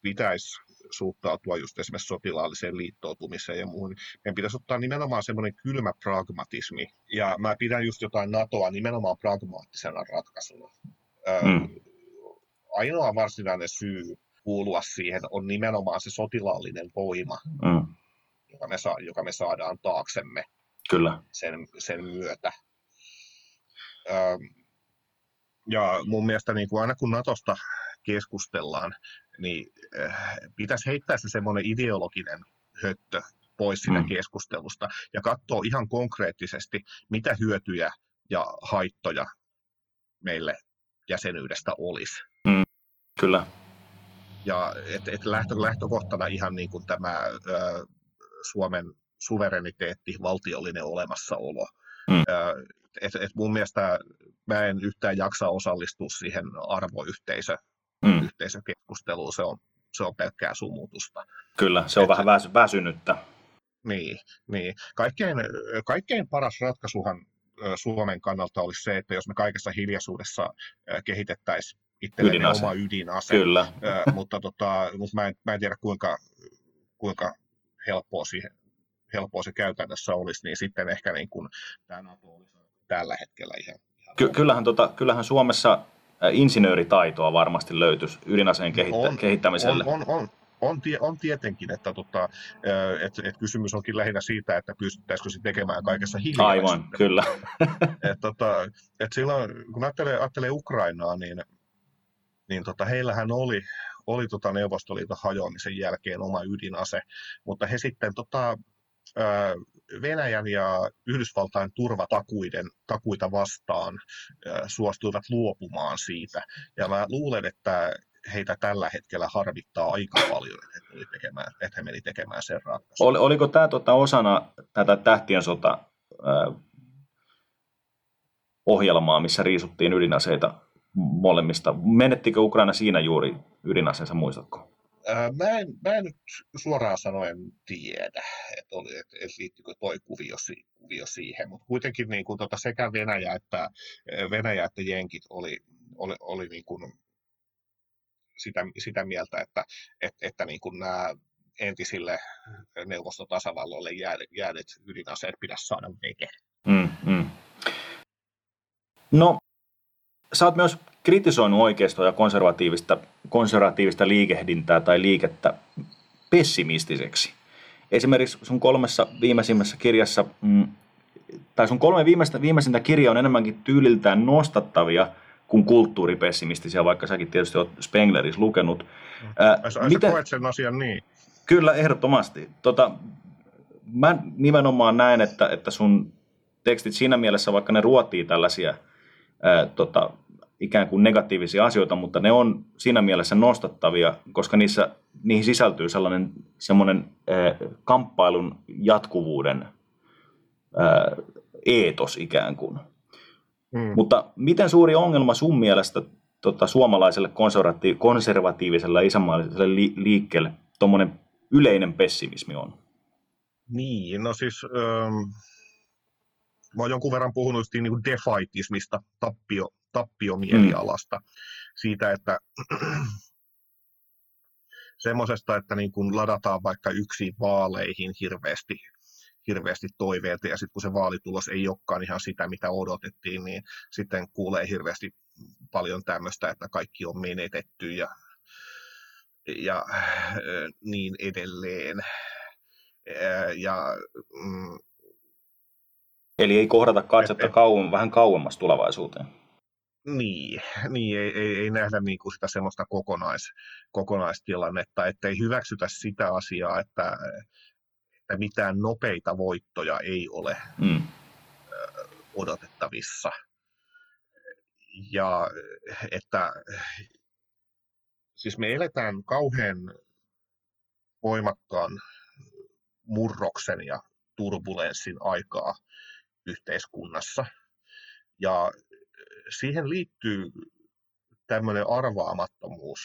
pitäisi suhtautua just esimerkiksi sotilaalliseen liittoutumiseen ja muuhun. Meidän pitäisi ottaa nimenomaan semmoinen kylmä pragmatismi. Ja mä pidän just jotain NATOa nimenomaan pragmaattisena ratkaisuna. Mm. Ainoa varsinainen syy kuulua siihen on nimenomaan se sotilaallinen voima, mm. joka, me saa, joka me saadaan taaksemme Kyllä. Sen, sen myötä. Ja mun mielestä niin kuin aina kun Natosta keskustellaan, niin äh, pitäisi heittää se semmoinen ideologinen höttö pois mm. keskustelusta ja katsoa ihan konkreettisesti, mitä hyötyjä ja haittoja meille jäsenyydestä olisi. Mm. Kyllä. Ja et, et lähtö, lähtökohtana ihan niin kuin tämä ö, Suomen suvereniteetti, valtiollinen olemassaolo. Mm. Ö, et, et mun mielestä mä en yhtään jaksa osallistua siihen arvoyhteisö mm. Yhteisökeskusteluun. Se on, se on pelkkää sumutusta. Kyllä, se on Et, vähän väsy, väsynyttä. Niin, niin. Kaikkein, kaikkein paras ratkaisuhan Suomen kannalta olisi se, että jos me kaikessa hiljaisuudessa kehitettäisiin itsellemme ydinase. oma ydinase. Kyllä. mutta tota, mutta mä, en, mä en tiedä kuinka, kuinka helppoa, siihen, helppoa se käytännössä olisi, niin sitten ehkä niin kuin tämä NATO olisi tällä hetkellä ihan, ihan Ky- kyllähän, tota, kyllähän Suomessa insinööritaitoa varmasti löytyisi ydinaseen kehittä- on, kehittämiselle. On, on, on. On tietenkin, että tota, et, et kysymys onkin lähinnä siitä, että pystyttäisikö se tekemään kaikessa hiljaa. Aivan, kyllä. et, tota, et silloin, kun ajattelee, ajattelee Ukrainaa, niin, niin tota, heillähän oli, oli tota Neuvostoliiton hajoamisen jälkeen oma ydinase, mutta he sitten tota, Venäjän ja Yhdysvaltain turvatakuiden takuita vastaan suostuivat luopumaan siitä. Ja mä luulen, että heitä tällä hetkellä harvittaa aika paljon, että he, tekemään, että he meni tekemään sen ratkaisun. Ol, oliko tämä tota osana tätä tähtien sota ohjelmaa, missä riisuttiin ydinaseita molemmista? Menettikö Ukraina siinä juuri ydinaseensa, muistatko? Mä en, mä en nyt suoraan sanoen tiedä, että, oli, että, että liittyykö toi kuvio, kuvio siihen, mutta kuitenkin niin kuin, tota, sekä Venäjä että, Venäjä että Jenkit oli, oli, oli niin kuin sitä, sitä mieltä, että, että, että niin kuin nämä entisille neuvostotasavalloille jääneet ydinaseet pitäisi saada veke. Mm, mm. No, sä oot myös kritisoinut oikeistoa ja konservatiivista, konservatiivista liikehdintää tai liikettä pessimistiseksi. Esimerkiksi sun kolmessa viimeisimmässä kirjassa, mm, tai sun kolme viimeistä, viimeisintä kirjaa on enemmänkin tyyliltään nostattavia kuin kulttuuripessimistisiä, vaikka säkin tietysti olet Spengleris lukenut. Ää, Ai, miten... koet sen asian niin? Kyllä, ehdottomasti. Tota, mä nimenomaan näen, että, että sun tekstit siinä mielessä, vaikka ne ruotii tällaisia ää, tota, ikään kuin negatiivisia asioita, mutta ne on siinä mielessä nostattavia, koska niissä, niihin sisältyy sellainen semmoinen äh, kamppailun jatkuvuuden äh, eetos ikään kuin. Mm. Mutta miten suuri ongelma sun mielestä tota, suomalaiselle konservati- konservatiiviselle ja isänmaalliselle li- liikkeelle tuommoinen yleinen pessimismi on? Niin, no siis... Ähm mä oon jonkun verran puhunut niin kuin defaitismista, tappio, tappiomielialasta, mm. siitä, että semmoisesta, että niin kun ladataan vaikka yksi vaaleihin hirveästi, hirveästi toiveita, ja sitten kun se vaalitulos ei olekaan ihan sitä, mitä odotettiin, niin sitten kuulee hirveästi paljon tämmöistä, että kaikki on menetetty ja, ja niin edelleen. Ja mm, Eli ei kohdata katsetta kauem, vähän kauemmas tulevaisuuteen. Niin, niin ei, ei, ei nähdä niin kuin sitä semmoista kokonais, kokonaistilannetta, että ei hyväksytä sitä asiaa, että, että mitään nopeita voittoja ei ole mm. odotettavissa. Ja että siis me eletään kauhean voimakkaan murroksen ja turbulenssin aikaa yhteiskunnassa. Ja siihen liittyy tämmöinen arvaamattomuus,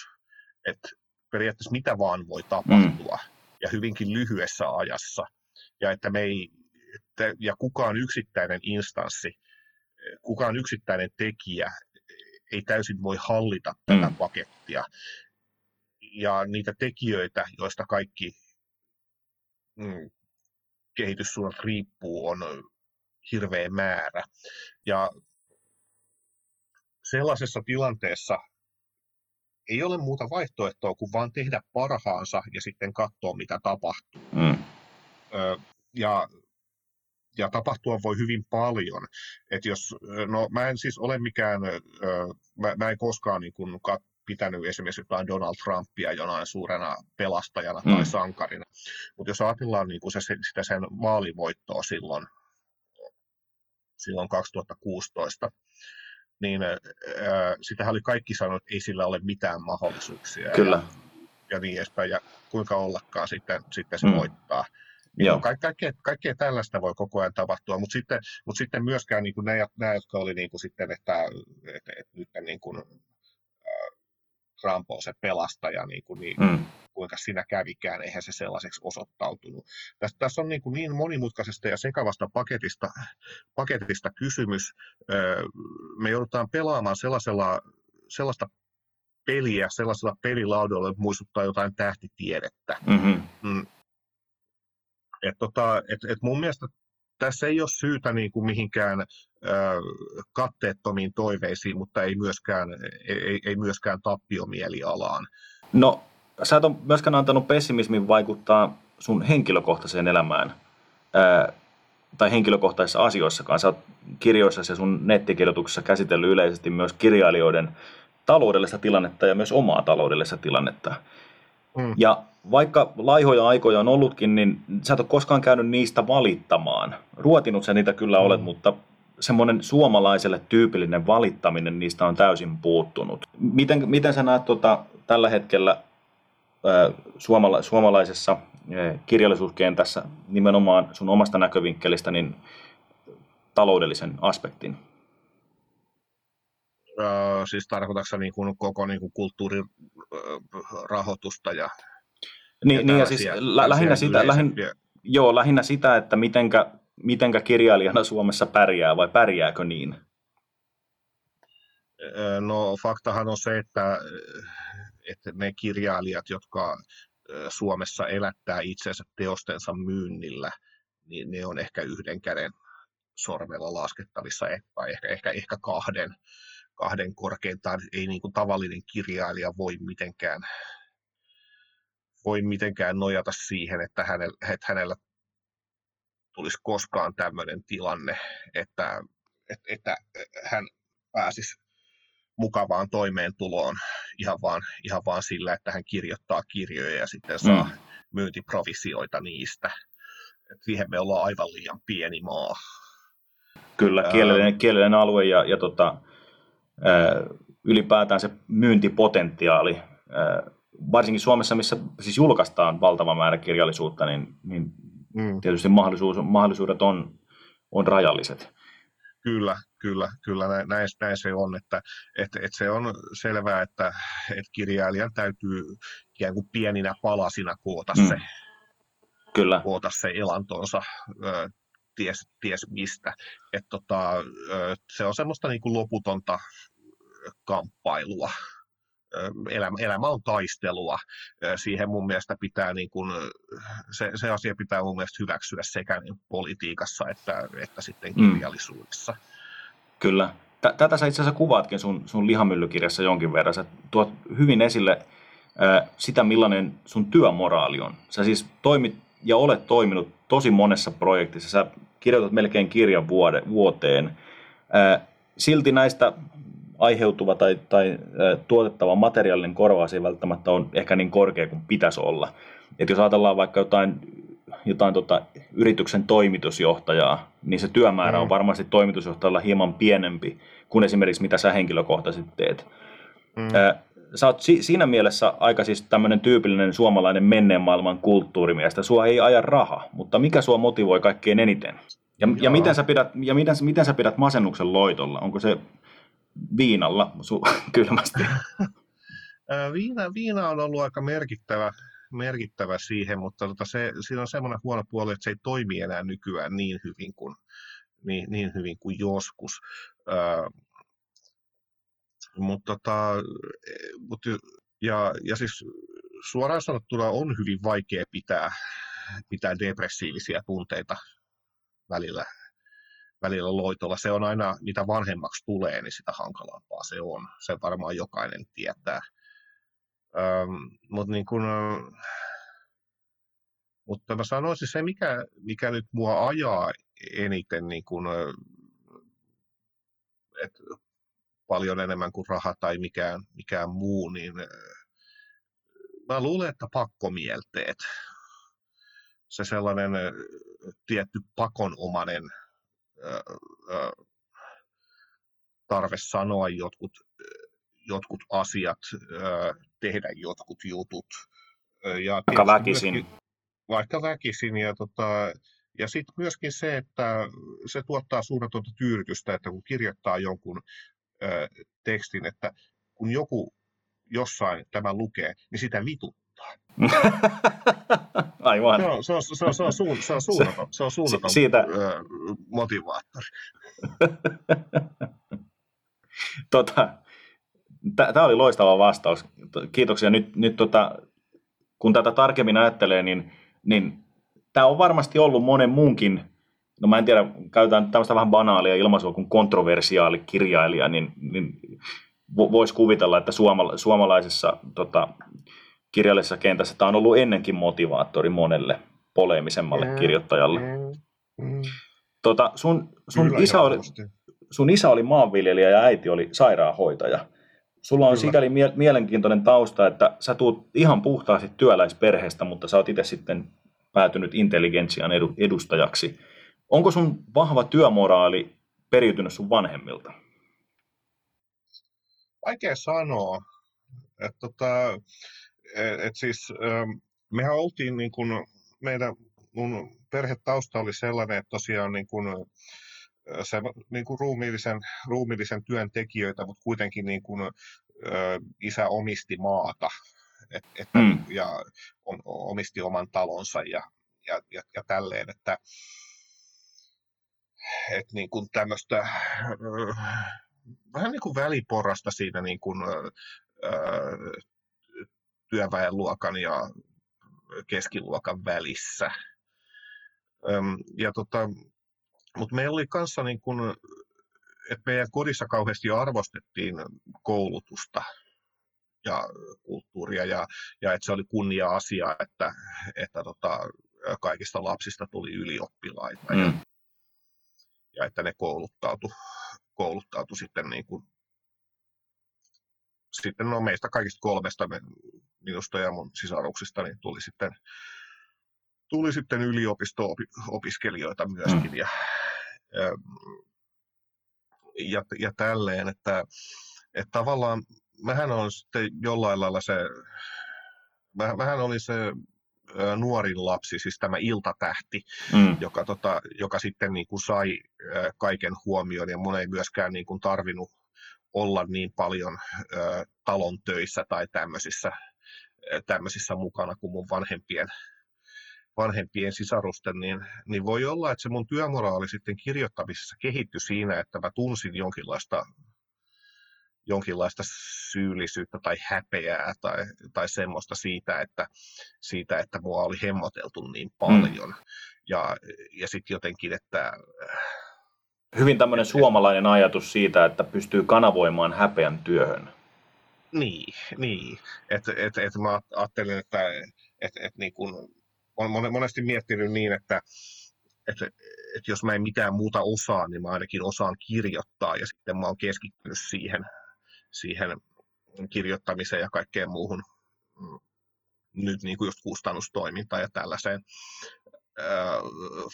että periaatteessa mitä vaan voi tapahtua mm. ja hyvinkin lyhyessä ajassa. Ja että me ei, ja kukaan yksittäinen instanssi, kukaan yksittäinen tekijä ei täysin voi hallita tätä mm. pakettia. Ja niitä tekijöitä, joista kaikki mm, kehityssuunnat riippuu, on hirveä määrä. Ja sellaisessa tilanteessa ei ole muuta vaihtoehtoa kuin vaan tehdä parhaansa ja sitten katsoa, mitä tapahtuu. Mm. Ö, ja, ja tapahtua voi hyvin paljon. Et jos, no, mä en siis ole mikään, ö, mä, mä en koskaan niin kun, kat, pitänyt esimerkiksi jotain Donald Trumpia jonain suurena pelastajana mm. tai sankarina. Mutta jos ajatellaan niin se, sitä sen vaalivoittoa silloin, silloin 2016, niin ää, sitähän oli kaikki sanonut, että ei sillä ole mitään mahdollisuuksia. Kyllä. Ja, ja niin edespäin, ja kuinka ollakaan sitten, sitten se mm. voittaa. Niin. Ka- kaikkea, kaikkea tällaista voi koko ajan tapahtua, mutta sitten, mutta sitten myöskään niin kuin ne, nämä, jotka oli niin kuin sitten, että, että, että nyt niin kuin, Trump on se pelastaja, niin, kuin, niin mm. kuinka siinä kävikään, eihän se sellaiseksi osoittautunut. Tässä, tässä on niin, kuin niin monimutkaisesta ja sekavasta paketista, paketista kysymys. Me joudutaan pelaamaan sellaisella, sellaista peliä sellaisella pelilaudolla, että muistuttaa jotain tähtitiedettä. Mm-hmm. Mm. Et tota, et, et mun mielestä tässä ei ole syytä niin kuin mihinkään ö, katteettomiin toiveisiin, mutta ei myöskään, ei, ei myöskään tappiomielialaan. No, sä et ole myöskään antanut pessimismin vaikuttaa sun henkilökohtaiseen elämään ää, tai henkilökohtaisissa asioissakaan. Sä oot kirjoissa ja sun nettikirjoituksessa käsitellyt yleisesti myös kirjailijoiden taloudellista tilannetta ja myös omaa taloudellista tilannetta. Mm. Ja vaikka laihoja aikoja on ollutkin, niin sä et ole koskaan käynyt niistä valittamaan. Ruotinut sä niitä kyllä mm. olet, mutta semmoinen suomalaiselle tyypillinen valittaminen niistä on täysin puuttunut. Miten, miten sä näet tota, tällä hetkellä ää, suomala, suomalaisessa ää, kirjallisuuskentässä nimenomaan sun omasta näkövinkkelistä niin taloudellisen aspektin? Öö, siis tarkoitatko niin kuin koko niin kuin kulttuurirahoitusta ja, niin, ja, niin, ja siis lä- lähinnä, sitä, lähin, joo, lähinnä sitä, että mitenkä, mitenkä kirjailijana Suomessa pärjää vai pärjääkö niin? No faktahan on se, että, että ne kirjailijat, jotka Suomessa elättää itsensä teostensa myynnillä, niin ne on ehkä yhden käden sormella laskettavissa, tai ehkä, ehkä, ehkä kahden kahden korkeintaan ei niin kuin tavallinen kirjailija voi mitenkään, voi mitenkään nojata siihen, että hänellä, että hänellä tulisi koskaan tämmöinen tilanne, että, että, että hän pääsisi mukavaan toimeentuloon ihan vaan, ihan vaan sillä, että hän kirjoittaa kirjoja ja sitten saa mm. myyntiprovisioita niistä. Et siihen me ollaan aivan liian pieni maa. Kyllä, kielellinen, kielellinen alue ja, ja tota, ylipäätään se myyntipotentiaali, varsinkin Suomessa, missä siis julkaistaan valtava määrä kirjallisuutta, niin, niin mm. tietysti mahdollisuus, mahdollisuudet on, on rajalliset. Kyllä, kyllä, kyllä näin, näin se on, että, että, että se on selvää, että, että kirjailijan täytyy ikään kuin pieninä palasina koota se, mm. Kyllä. koota se elantonsa ties, ties mistä. Et tota, se on semmoista niin kuin loputonta kamppailua. Elämä, elämä on taistelua. Siihen mun mielestä pitää, niin kuin, se, se asia pitää mun mielestä hyväksyä sekä niin politiikassa että, että sitten mm. kirjallisuudessa. Mm. Kyllä. Tätä sä itse asiassa kuvaatkin sun, sun lihamyllykirjassa jonkin verran. Sä tuot hyvin esille sitä, millainen sun työmoraali on. Sä siis toimit ja olet toiminut tosi monessa projektissa. Sä kirjoitat melkein kirjan vuode, vuoteen. Silti näistä aiheutuva tai, tai tuotettava materiaalinen korvaus ei välttämättä ole ehkä niin korkea kuin pitäisi olla. Et jos ajatellaan vaikka jotain, jotain tota, yrityksen toimitusjohtajaa, niin se työmäärä mm. on varmasti toimitusjohtajalla hieman pienempi kuin esimerkiksi mitä sä henkilökohtaisesti teet. Mm. Sä oot si- siinä mielessä aika siis tämmöinen tyypillinen suomalainen menneen maailman kulttuurimiestä. Sua ei aja raha, mutta mikä sua motivoi kaikkein eniten? Ja, ja, miten, sä pidät, ja miten, miten sä pidät masennuksen loitolla? Onko se viinalla su- kylmästi? viina, viina on ollut aika merkittävä, merkittävä siihen, mutta tota se, siinä on semmoinen huono puoli, että se ei toimi enää nykyään niin hyvin kuin, niin, niin hyvin kuin joskus. Ää, mutta tota, mut, ja, ja siis suoraan sanottuna on hyvin vaikea pitää, pitää depressiivisia tunteita välillä, välillä loitolla. Se on aina, mitä vanhemmaksi tulee, niin sitä hankalampaa se on. Se varmaan jokainen tietää. Ähm, mutta niin kun, mutta mä sanoisin se, mikä, mikä nyt mua ajaa eniten, niin kun, että paljon enemmän kuin raha tai mikään, mikään muu, niin mä luulen, että pakkomielteet, se sellainen tietty pakonomainen tarve sanoa jotkut, jotkut asiat, tehdä jotkut jutut. Ja vaikka väkisin. Myöskin, vaikka väkisin. Ja, tota, ja sitten myöskin se, että se tuottaa suunnatonta tyydytystä, että kun kirjoittaa jonkun ö, tekstin, että kun joku jossain tämä lukee, niin sitä vituttaa. Aivan. Se on, se on, se on, se on, suun, se on suunnaton, se on suunnaton siitä... ö, motivaattori. tota, Tämä oli loistava vastaus. Kiitoksia. Nyt, nyt tota, kun tätä tarkemmin ajattelee, niin, niin tämä on varmasti ollut monen muunkin, no mä en tiedä, käytetään tämmöistä vähän banaalia ilmaisua kuin kontroversiaali kirjailija, niin, niin voisi kuvitella, että suomala, suomalaisessa tota, kirjallisessa kentässä tämä on ollut ennenkin motivaattori monelle poleemisemmalle mm, kirjoittajalle. Mm, mm. Tota, sun, sun, isä oli, sun isä oli maanviljelijä ja äiti oli sairaanhoitaja. Sulla on Kyllä. sikäli mie- mielenkiintoinen tausta, että sä tuut ihan puhtaasti työläisperheestä, mutta sä oot itse sitten päätynyt intelligentsian edu- edustajaksi. Onko sun vahva työmoraali periytynyt sun vanhemmilta? Vaikea sanoa. Et tota, et, et siis, ähm, mehän oltiin niin kun, meidän, mun perhetausta oli sellainen, että tosiaan niin kun, se, niin kuin ruumiillisen, ruumiillisen työn tekijöitä, mutta kuitenkin niin kuin, ö, isä omisti maata et, et, mm. ja on, omisti oman talonsa ja, ja, ja, ja tälleen, että et niin kuin tämmöistä ö, vähän niin kuin väliporrasta siinä niin kuin, ö, työväenluokan ja keskiluokan välissä. Ja tota, mutta meillä oli kanssa niin kun, että meidän kodissa kauheasti arvostettiin koulutusta ja kulttuuria ja, ja että se oli kunnia-asia, että, että tota, kaikista lapsista tuli ylioppilaita mm. Ja, ja että ne kouluttautu, kouluttautu sitten niin kuin, sitten no meistä kaikista kolmesta, minusta ja mun sisaruksista, niin tuli sitten, tuli sitten yliopisto-opiskelijoita myöskin. Mm. Ja, ja, ja tälleen, että, että tavallaan mähän on sitten jollain lailla se, mä, mähän oli se nuorin lapsi, siis tämä iltatähti, mm. joka, tota, joka sitten niin kuin sai kaiken huomioon ja mun ei myöskään niin kuin tarvinnut olla niin paljon ä, talon töissä tai tämmöisissä, tämmöisissä mukana kuin mun vanhempien vanhempien sisarusten, niin, niin voi olla, että se mun työmoraali sitten kirjoittamisessa kehittyi siinä, että mä tunsin jonkinlaista, jonkinlaista syyllisyyttä tai häpeää tai, tai semmoista siitä, että, siitä, että mua oli hemmoteltu niin paljon. Mm. Ja, ja sitten jotenkin, että... Hyvin tämmöinen suomalainen ajatus siitä, että pystyy kanavoimaan häpeän työhön. Niin, niin. Että et, et mä ajattelin, että et, et niin kun olen monesti miettinyt niin, että, että, että jos mä en mitään muuta osaa, niin mä ainakin osaan kirjoittaa ja sitten mä oon keskittynyt siihen, siihen kirjoittamiseen ja kaikkeen muuhun mm, nyt niin kuin just kustannustoimintaan ja tällaiseen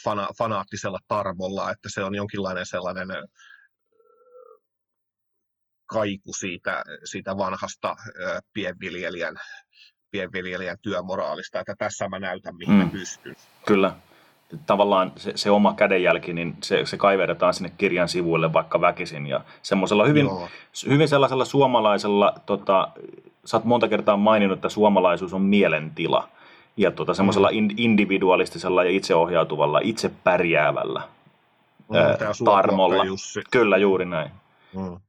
fana, fanaattisella tarmolla, että se on jonkinlainen sellainen kaiku siitä, siitä vanhasta pienviljelijän pienviljelijän työmoraalista, että tässä mä näytän, mihin mm. pystyn. Kyllä. Tavallaan se, se oma kädenjälki, niin se, se kaivetaan sinne kirjan sivuille vaikka väkisin. Ja semmoisella hyvin, hyvin sellaisella suomalaisella, tota, sä oot monta kertaa maininnut, että suomalaisuus on mielentila. ja tota, semmoisella mm. individualistisella ja itseohjautuvalla, itse pärjäävällä mm, ää, tarmolla. Kyllä, juuri näin. Mm.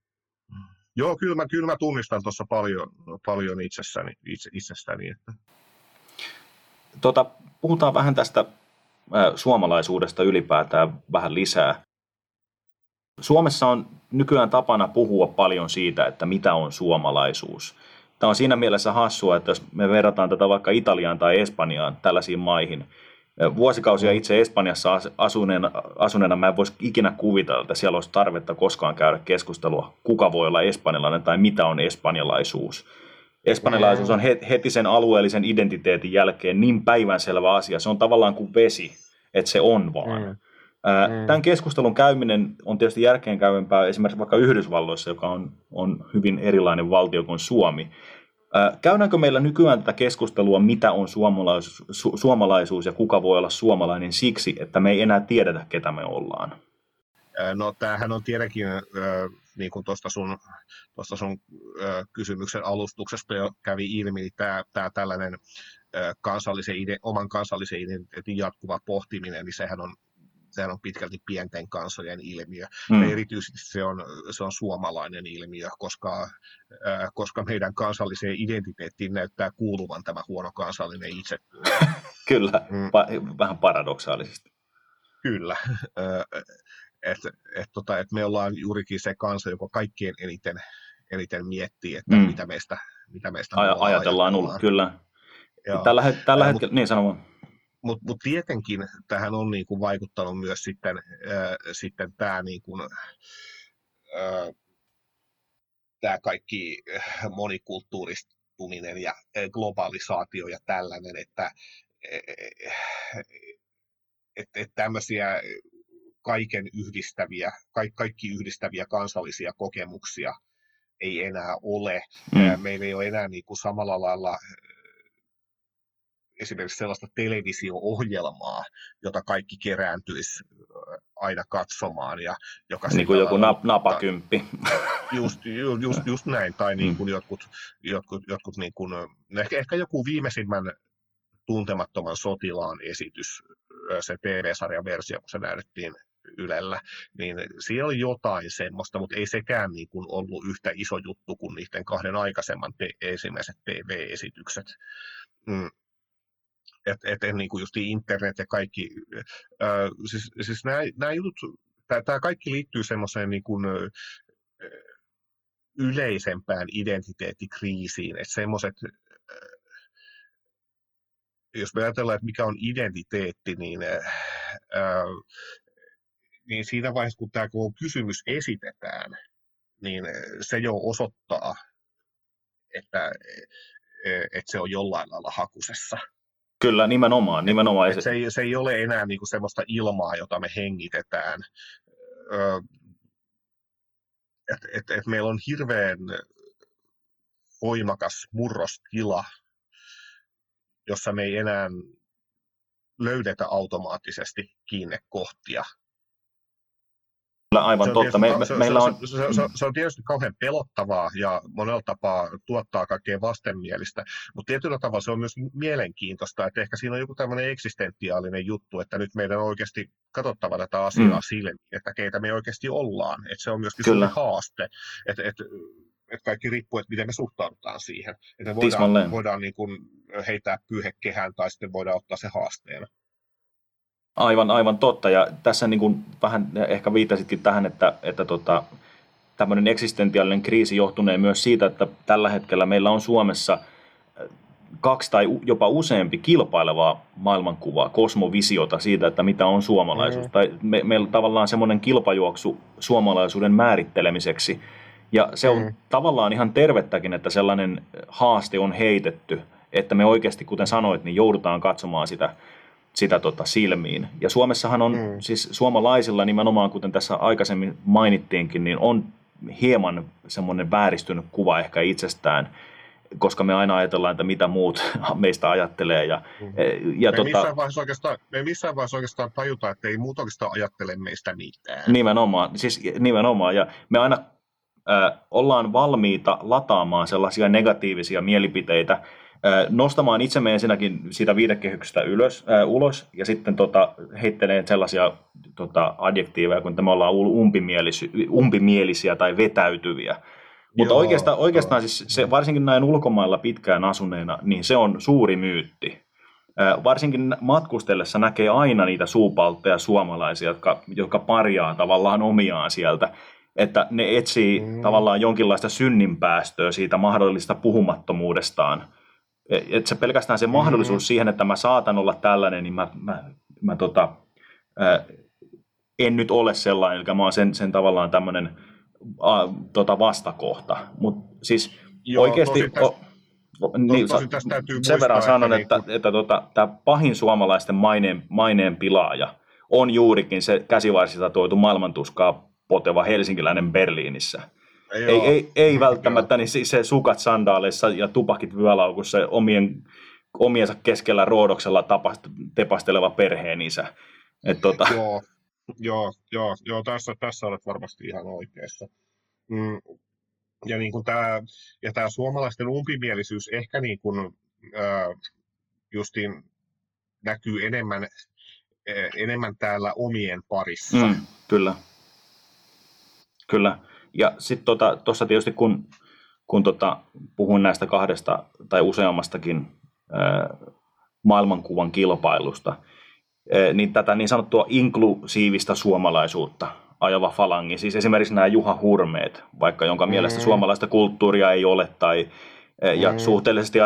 Joo, kyllä mä, kyllä mä tunnistan tuossa paljon, paljon itsessäni, itse, itsestäni. Että. Tota, puhutaan vähän tästä suomalaisuudesta ylipäätään vähän lisää. Suomessa on nykyään tapana puhua paljon siitä, että mitä on suomalaisuus. Tämä on siinä mielessä hassua, että jos me verrataan tätä vaikka Italiaan tai Espanjaan, tällaisiin maihin, vuosikausia itse Espanjassa asuneena, asuneena mä en voisi ikinä kuvitella, että siellä olisi tarvetta koskaan käydä keskustelua, kuka voi olla espanjalainen tai mitä on espanjalaisuus. Espanjalaisuus on heti sen alueellisen identiteetin jälkeen niin päivänselvä asia. Se on tavallaan kuin vesi, että se on vaan. Mm. Tämän keskustelun käyminen on tietysti järkeenkäyvempää esimerkiksi vaikka Yhdysvalloissa, joka on, on hyvin erilainen valtio kuin Suomi. Käydäänkö meillä nykyään tätä keskustelua, mitä on suomalaisuus, su, suomalaisuus ja kuka voi olla suomalainen siksi, että me ei enää tiedetä, ketä me ollaan? No tämähän on tietenkin, niin kuin tuosta sun, tuosta sun kysymyksen alustuksesta jo kävi ilmi, tämä, tämä tällainen kansallisen, oman kansallisen identiteetin jatkuva pohtiminen, niin sehän on sehän on pitkälti pienten kansojen ilmiö. Mm. Ja erityisesti se on, se on suomalainen ilmiö, koska, äh, koska meidän kansalliseen identiteettiin näyttää kuuluvan tämä huono kansallinen itse. Kyllä, mm. pa- vähän paradoksaalisesti. Kyllä. että et, tota, et me ollaan juurikin se kansa, joka kaikkien eniten, eniten miettii, että mm. mitä meistä, mitä meistä Aj- ajatellaan. ajatellaan. Kyllä. Tällä, tällä hetkellä, niin sanon mutta mut tietenkin tähän on niin kuin vaikuttanut myös sitten, äh, sitten tämä niin kuin, äh, tämä kaikki monikulttuuristuminen ja globalisaatio ja tällainen, että et, et tämmöisiä kaiken yhdistäviä, kaikki, kaikki yhdistäviä kansallisia kokemuksia ei enää ole. Mm. Meillä ei ole enää niin kuin samalla lailla esimerkiksi sellaista televisio-ohjelmaa, jota kaikki kerääntyisi aina katsomaan. Ja joka niin kuin joku nap, napakymppi. Just, just, just näin, tai niin kuin mm. jotkut, jotkut, jotkut niin kuin, ehkä, ehkä joku viimeisimmän tuntemattoman sotilaan esitys, se TV-sarjan versio, kun se näytettiin Ylellä, niin siellä oli jotain semmoista, mutta ei sekään niin kuin ollut yhtä iso juttu kuin niiden kahden aikaisemman te- ensimmäiset TV-esitykset. Mm et, et, niin kuin just internet ja kaikki, äh, siis, siis nämä, nämä jutut, tämä kaikki liittyy semmoiseen niin kuin, äh, yleisempään identiteettikriisiin, että semmoiset, jos me ajatellaan, että mikä on identiteetti, niin, äh, niin siinä vaiheessa, kun tämä kysymys esitetään, niin se jo osoittaa, että, että se on jollain lailla hakusessa. Kyllä, nimenomaan. nimenomaan. Et se, ei, se ei ole enää niinku semmoista ilmaa, jota me hengitetään. Öö, et, et, et meillä on hirveän voimakas murrostila, jossa me ei enää löydetä automaattisesti kiinnekohtia aivan se totta. Me, me, se, meillä on... Se, se, se, se on tietysti kauhean pelottavaa ja monella tapaa tuottaa kaikkea vastenmielistä, mutta tietyllä tavalla se on myös mielenkiintoista, että ehkä siinä on joku tämmöinen eksistentiaalinen juttu, että nyt meidän on oikeasti katsottava tätä asiaa mm. silmiin, että keitä me oikeasti ollaan. Että se on myöskin Kyllä. haaste, että, että että kaikki riippuu, että miten me suhtaudutaan siihen. Että me voidaan, voidaan niin kuin heittää pyyhekehään tai sitten voidaan ottaa se haasteena. Aivan, aivan totta. Ja tässä niin kuin vähän ehkä viitasitkin tähän, että, että tota, tämmöinen eksistentiaalinen kriisi johtunee myös siitä, että tällä hetkellä meillä on Suomessa äh, kaksi tai jopa useampi kilpailevaa maailmankuvaa, kosmovisiota siitä, että mitä on suomalaisuus. Mm. Tai me, meillä on tavallaan semmoinen kilpajuoksu suomalaisuuden määrittelemiseksi. Ja se on mm. tavallaan ihan tervettäkin, että sellainen haaste on heitetty, että me oikeasti, kuten sanoit, niin joudutaan katsomaan sitä sitä tota silmiin. Ja Suomessahan on, mm. siis suomalaisilla nimenomaan, kuten tässä aikaisemmin mainittiinkin, niin on hieman semmoinen vääristynyt kuva ehkä itsestään, koska me aina ajatellaan, että mitä muut meistä ajattelee. Ja, mm. ja me, tota, missään vaiheessa oikeastaan, me missään vaiheessa oikeastaan tajuta, että ei muut oikeastaan ajattele meistä mitään. Nimenomaan, siis nimenomaan. Ja me aina äh, ollaan valmiita lataamaan sellaisia negatiivisia mielipiteitä nostamaan itsemme ensinnäkin siitä viitekehyksestä ylös, ää, ulos ja sitten tota, heittelee sellaisia tota, adjektiiveja, kun me ollaan umpimielisiä, umpimielisiä tai vetäytyviä. Mutta Joo, oikeastaan, oikeastaan siis se, varsinkin näin ulkomailla pitkään asuneena, niin se on suuri myytti. Varsinkin matkustellessa näkee aina niitä suupaltteja suomalaisia, jotka, jotka parjaa tavallaan omiaan sieltä että ne etsii mm. tavallaan jonkinlaista synninpäästöä siitä mahdollista puhumattomuudestaan että se pelkästään se mahdollisuus mm-hmm. siihen, että mä saatan olla tällainen, niin mä, mä, mä tota, ää, en nyt ole sellainen, eli mä oon sen, sen tavallaan tämmöinen tota vastakohta. Mutta siis Joo, oikeasti... Tosi o, niin, tosi tästä täytyy sen verran sanon, että, että, että tota, tämä pahin suomalaisten maineen, maineen pilaaja on juurikin se käsivarsista tuotu maailmantuskaa poteva helsinkiläinen Berliinissä ei, ei, ei välttämättä, niin se sukat sandaaleissa ja tupakit vyölaukussa omien, omiensa keskellä roodoksella tapast, tepasteleva perheen isä. Et tota... Joo, joo, joo, joo tässä, tässä olet varmasti ihan oikeassa. Mm, ja, niin kuin tämä, ja tämä suomalaisten umpimielisyys ehkä niin kuin, äh, justiin näkyy enemmän, äh, enemmän täällä omien parissa. Mm, kyllä. Kyllä. Ja sitten tuossa tota, tietysti kun, kun tota, puhun näistä kahdesta tai useammastakin ää, maailmankuvan kilpailusta, ää, niin tätä niin sanottua inklusiivista suomalaisuutta ajava falangi, siis esimerkiksi nämä Juha Hurmeet, vaikka jonka mm. mielestä suomalaista kulttuuria ei ole tai ja mm. suhteellisesti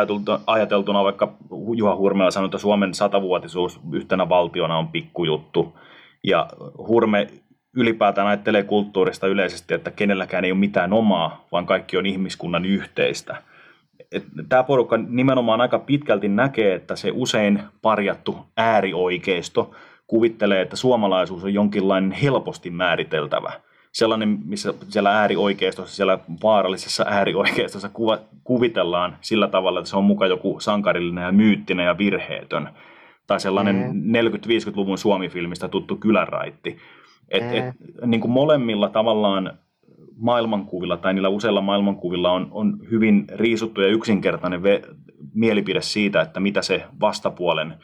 ajateltuna vaikka Juha Hurmeella sanoi, että Suomen satavuotisuus yhtenä valtiona on pikkujuttu. Ja Hurme ylipäätään ajattelee kulttuurista yleisesti, että kenelläkään ei ole mitään omaa, vaan kaikki on ihmiskunnan yhteistä. Tämä porukka nimenomaan aika pitkälti näkee, että se usein parjattu äärioikeisto kuvittelee, että suomalaisuus on jonkinlainen helposti määriteltävä. Sellainen, missä siellä äärioikeistossa, siellä vaarallisessa äärioikeistossa kuva, kuvitellaan sillä tavalla, että se on muka joku sankarillinen ja myyttinen ja virheetön. Tai sellainen mm. 40-50-luvun Suomi-filmistä tuttu kyläraitti et, mm. et, niin kuin molemmilla tavallaan maailmankuvilla tai niillä useilla maailmankuvilla on, on hyvin riisuttu ja yksinkertainen ve, mielipide siitä, että mitä se vastapuolen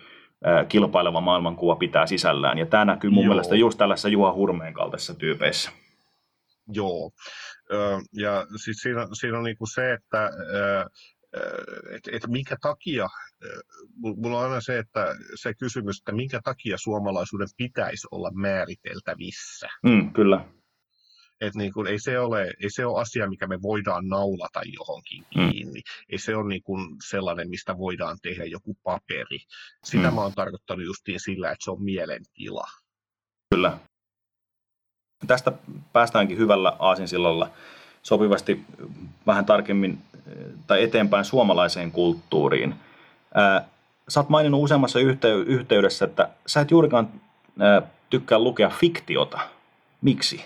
ää, kilpaileva maailmankuva pitää sisällään. Ja tämä näkyy mun Joo. mielestä just tällaisessa Juha Hurmeen kaltaisissa tyypeissä. Joo. Ja siis siinä, siinä on niin kuin se, että että et minkä takia, mulla on aina se, että se kysymys, että minkä takia suomalaisuuden pitäisi olla määriteltävissä. Mm, kyllä. Et niin kun, ei, se ole, ei se ole asia, mikä me voidaan naulata johonkin mm. kiinni. Mm. Ei se ole niin kun sellainen, mistä voidaan tehdä joku paperi. Sitä mm. mä oon tarkoittanut justiin sillä, että se on mielentila. Kyllä. Tästä päästäänkin hyvällä aasinsillalla sopivasti vähän tarkemmin tai eteenpäin suomalaiseen kulttuuriin. Ää, sä oot maininnut useammassa yhteydessä, että sä et juurikaan ää, tykkää lukea fiktiota. Miksi?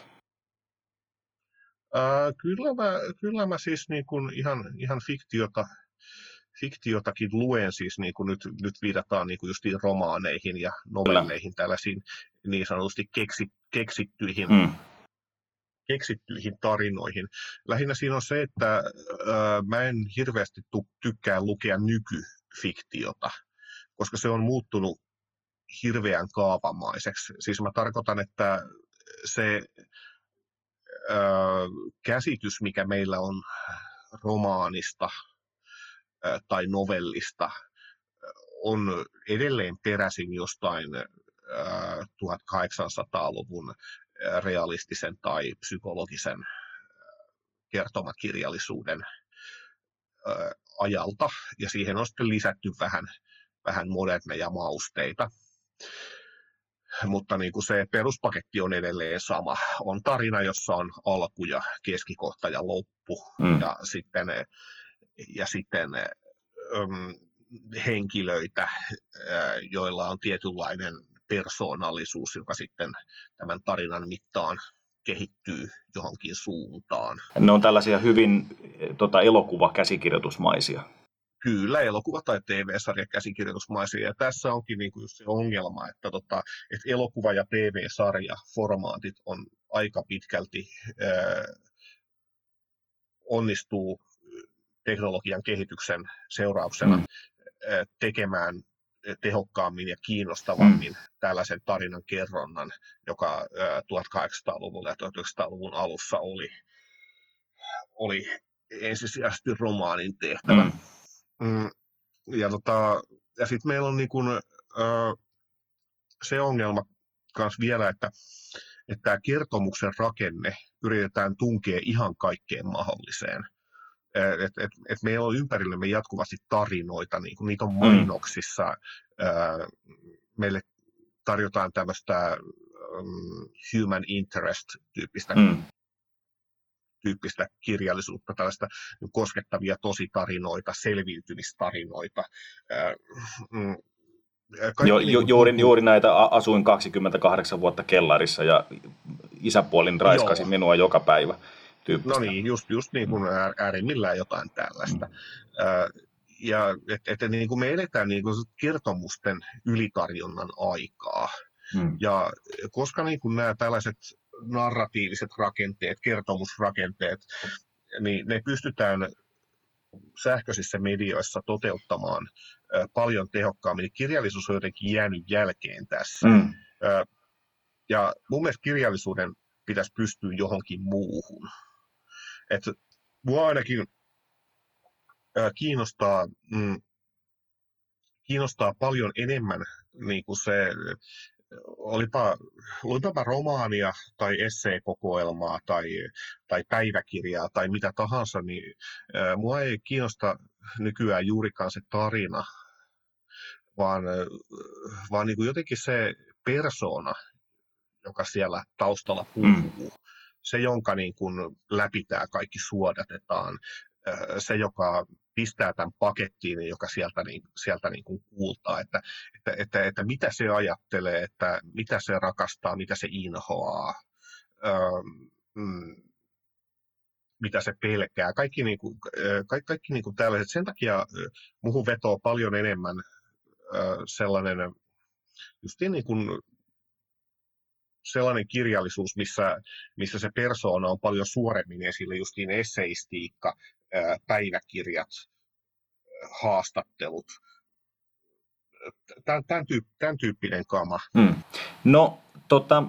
Ää, kyllä, mä, kyllä mä siis niin kuin ihan, ihan fiktiota, fiktiotakin luen, siis niin kuin nyt, nyt viitataan niin kuin justiin romaaneihin ja novelleihin, tällaisiin niin sanotusti keksi, keksittyihin mm keksittyihin tarinoihin. Lähinnä siinä on se, että ää, mä en hirveästi tykkää lukea nykyfiktiota, koska se on muuttunut hirveän kaavamaiseksi. Siis mä tarkoitan, että se ää, käsitys, mikä meillä on romaanista ää, tai novellista, on edelleen peräisin jostain 1800-luvun realistisen tai psykologisen kertomakirjallisuuden ajalta, ja siihen on sitten lisätty vähän, vähän moderneja mausteita. Mutta niin kuin se peruspaketti on edelleen sama. On tarina, jossa on alku ja keskikohta ja loppu, mm. ja sitten, ja sitten um, henkilöitä, joilla on tietynlainen persoonallisuus, joka sitten tämän tarinan mittaan kehittyy johonkin suuntaan. Ne on tällaisia hyvin tota, elokuva-käsikirjoitusmaisia. Kyllä, elokuva- tai TV-sarja käsikirjoitusmaisia. Ja tässä onkin niin kuin se ongelma, että, tota, että elokuva- ja TV-sarja-formaatit on aika pitkälti ää, onnistuu teknologian kehityksen seurauksena mm. tekemään tehokkaammin ja kiinnostavammin mm. tällaisen tarinan kerronnan, joka 1800-luvulla ja 1900-luvun alussa oli, oli ensisijaisesti romaanin tehtävä. Mm. Mm, ja tota, ja sitten meillä on niin kun, äh, se ongelma myös vielä, että, että tämä kertomuksen rakenne yritetään tunkea ihan kaikkeen mahdolliseen. Et, et, et meillä on ympärillemme jatkuvasti tarinoita, niin kun niitä on mm. mainoksissa. Mm. Meille tarjotaan tämmöistä um, human interest-tyyppistä mm tyyppistä kirjallisuutta, tällaista koskettavia tositarinoita, selviytymistarinoita. Mm, jo, niin ju, juuri, juuri näitä asuin 28 vuotta kellarissa ja isäpuolin raiskasi Joo. minua joka päivä. Tyyppistä. No niin, just, just niin kuin äärimmillään jotain tällaista. Mm. Ja että et, niin kuin me eletään niin kuin kertomusten ylitarjonnan aikaa. Mm. Ja koska niin kuin nämä tällaiset narratiiviset rakenteet, kertomusrakenteet, niin ne pystytään sähköisissä medioissa toteuttamaan paljon tehokkaammin. Kirjallisuus on jotenkin jäänyt jälkeen tässä. Mm. Ja mun mielestä kirjallisuuden pitäisi pystyä johonkin muuhun. Et mua ainakin kiinnostaa, mm, kiinnostaa paljon enemmän niin kuin se olipa, luinpa romaania tai esseekokoelmaa tai, tai päiväkirjaa tai mitä tahansa, niin ää, mua ei kiinnosta nykyään juurikaan se tarina, vaan, vaan niin kuin jotenkin se persona, joka siellä taustalla puhuu, mm. Se, jonka niin kuin läpi tämä kaikki suodatetaan, se, joka pistää tämän pakettiin, joka sieltä, niin, sieltä niin kuin kuultaa, että, että, että, että mitä se ajattelee, että mitä se rakastaa, mitä se inhoaa, öö, mm, mitä se pelkää. Kaikki, niin kuin, kaikki, kaikki niin kuin tällaiset. Sen takia muuhun vetoo paljon enemmän sellainen just niin kuin sellainen kirjallisuus, missä, missä se persoona on paljon suoremmin esillä, justiin esseistiikka, päiväkirjat, haastattelut, tämän, tämän, tyyp, tämän tyyppinen kama. Hmm. No, tota,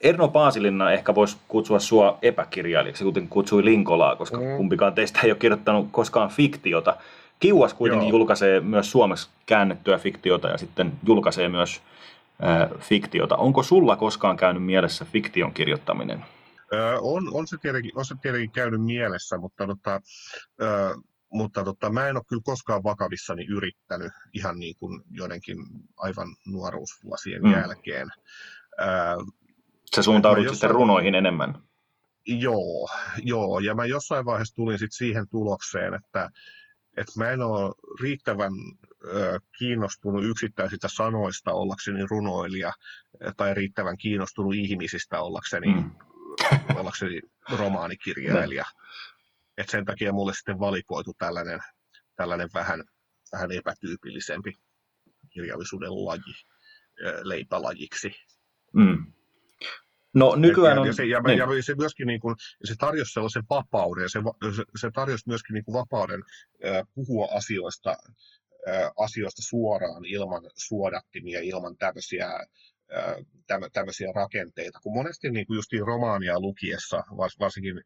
Erno Paasilinna ehkä voisi kutsua sua epäkirjailijaksi, kuten kutsui Linkolaa, koska mm. kumpikaan teistä ei ole kirjoittanut koskaan fiktiota. Kiuas kuitenkin Joo. julkaisee myös suomeksi käännettyä fiktiota ja sitten julkaisee myös fiktiota. Onko sulla koskaan käynyt mielessä fiktion kirjoittaminen? on, on, se tietenkin, on se tietenkin käynyt mielessä, mutta, tota, mutta tota, mä en ole kyllä koskaan vakavissani yrittänyt ihan niin kuin joidenkin aivan nuoruusvuosien mm. jälkeen. Sä suuntaudut jossain... sitten runoihin enemmän? Joo, joo, ja mä jossain vaiheessa tulin sitten siihen tulokseen, että, että mä en ole riittävän kiinnostunut yksittäisistä sanoista ollakseni runoilija tai riittävän kiinnostunut ihmisistä ollakseni mm ollakseni romaanikirjailija. Et sen takia mulle sitten valikoitu tällainen, tällainen vähän, vähän epätyypillisempi kirjallisuuden laji leipälajiksi. Mm. No nykyään on... Ja se, ja, niin. ja se myöskin niin kuin, se tarjosi sellaisen vapauden, se, se, tarjosi myöskin niin kuin vapauden äh, puhua asioista, asioista suoraan ilman suodattimia, ilman tämmöisiä tämmöisiä rakenteita, kun monesti niin kuin justiin romaania lukiessa, varsinkin,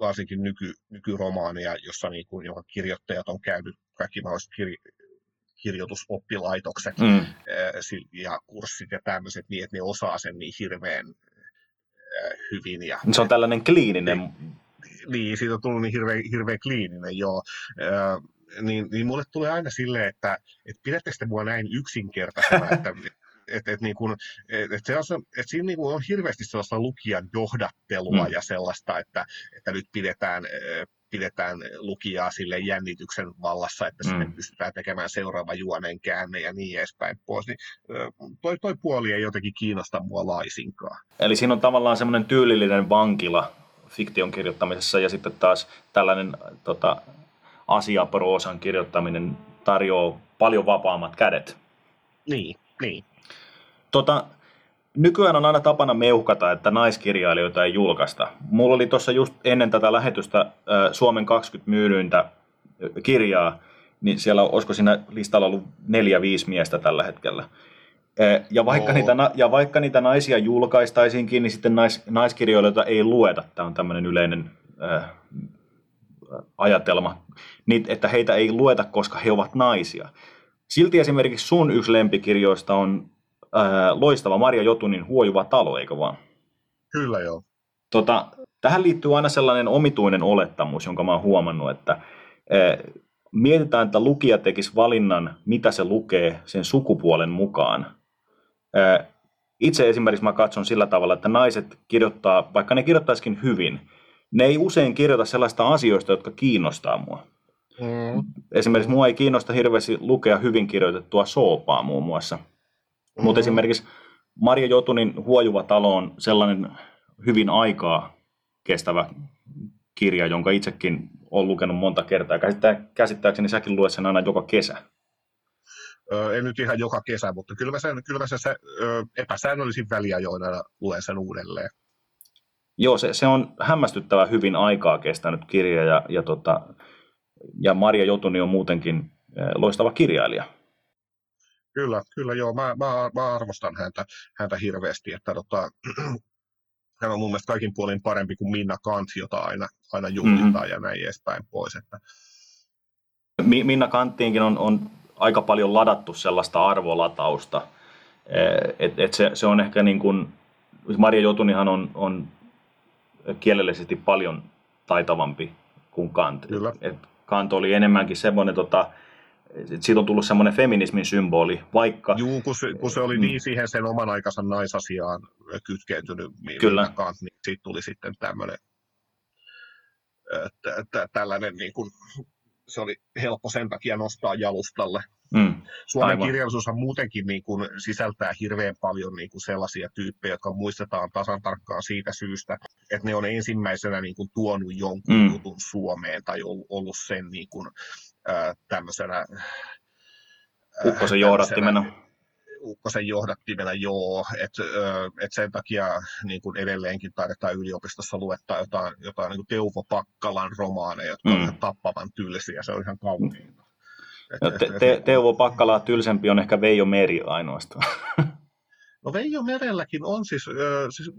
varsinkin nyky, nykyromaania, jossa niin kuin, jonka kirjoittajat on käynyt kaikki mahdolliset kir- kirjoitusoppilaitokset mm. ja kurssit ja tämmöiset, niin että ne osaa sen niin hirveän hyvin. Ja, se on tällainen kliininen. Niin, niin siitä on tullut niin hirveän, hirveän kliininen, joo. Niin, niin mulle tulee aina silleen, että, että pidättekö te mua näin yksinkertaisena, että et, et, niin kun, et, et, se on, et siinä niin on hirveästi sellaista lukijan johdattelua mm. ja sellaista, että, että nyt pidetään, pidetään lukijaa sille jännityksen vallassa, että mm. sitten pystytään tekemään seuraava juonen käänne ja niin edespäin pois. Niin, toi, toi puoli ei jotenkin kiinnosta mua laisinkaan. Eli siinä on tavallaan semmoinen tyylillinen vankila fiktion kirjoittamisessa ja sitten taas tällainen tota, asiaproosan kirjoittaminen tarjoaa paljon vapaammat kädet. Niin, niin. Tota, nykyään on aina tapana meuhkata, että naiskirjailijoita ei julkaista. Mulla oli tuossa just ennen tätä lähetystä Suomen 20 myydyintä kirjaa, niin siellä olisiko siinä listalla ollut neljä, viisi miestä tällä hetkellä. Ja vaikka, niitä, ja vaikka niitä naisia julkaistaisiinkin, niin sitten nais, naiskirjoilijoita ei lueta. Tämä on tämmöinen yleinen äh, ajatelma, niin, että heitä ei lueta, koska he ovat naisia. Silti esimerkiksi sun yksi lempikirjoista on ää, loistava Maria Jotunin Huojuva talo, eikö vaan? Kyllä joo. Tota, tähän liittyy aina sellainen omituinen olettamus, jonka mä oon huomannut, että ää, mietitään, että lukija tekisi valinnan, mitä se lukee sen sukupuolen mukaan. Ää, itse esimerkiksi mä katson sillä tavalla, että naiset kirjoittaa, vaikka ne kirjoittaisikin hyvin, ne ei usein kirjoita sellaista asioista, jotka kiinnostaa mua. Mm. Esimerkiksi mua ei kiinnosta hirveästi lukea hyvin kirjoitettua soopaa muun muassa. Mm. Mutta esimerkiksi Marja Jotunin Huojuva talo on sellainen hyvin aikaa kestävä kirja, jonka itsekin olen lukenut monta kertaa. Käsittääkseni säkin luet sen aina joka kesä. Öö, en nyt ihan joka kesä, mutta kyllä mä sen, kyllä mä sen se, ö, epäsäännöllisin väliajoina luen sen uudelleen. Joo, se, se on hämmästyttävä hyvin aikaa kestänyt kirja ja, ja, tota, ja Maria Jotuni on muutenkin loistava kirjailija. Kyllä, kyllä joo. Mä, mä, mä arvostan häntä, häntä hirveästi, että tota, hän on mun mielestä kaikin puolin parempi kuin Minna Kant, jota aina, aina juhlitaan mm-hmm. ja näin edespäin pois. Että. Minna Kanttiinkin on, on aika paljon ladattu sellaista arvolatausta, että et se, se on ehkä niin kuin, Maria Jotunihan on, on kielellisesti paljon taitavampi kuin Kant. Kyllä. Et Kant oli enemmänkin semmoinen, tota, siitä on tullut semmoinen feminismin symboli, vaikka... Juu, kun se, kun se oli mm. niin siihen sen oman aikansa naisasiaan kytkeytynyt, Kyllä. Kant, niin siitä tuli sitten tämmöinen, tällainen niin kuin, se oli helppo sen takia nostaa jalustalle. Mm, Suomen aivan. kirjallisuushan muutenkin niin kuin sisältää hirveän paljon niin kuin sellaisia tyyppejä, jotka muistetaan tasan tarkkaan siitä syystä, että ne on ensimmäisenä niin kuin tuonut jonkun mm. jutun Suomeen tai ollut sen niin kuin, äh, tämmöisenä... Ukkosen johdattimena. Ukkosen johdattimena, joo. Että et sen takia niin kuin edelleenkin taidetaan yliopistossa luettaa jotain, jotain niin kuin Teuvo Pakkalan romaaneja, jotka mm. on tappavan tylsiä. Se on ihan kauniita. No, te, te, Teuvo Pakkalaa tylsempi on ehkä Veijo Meri ainoastaan. No Veijo Merelläkin on siis, siis,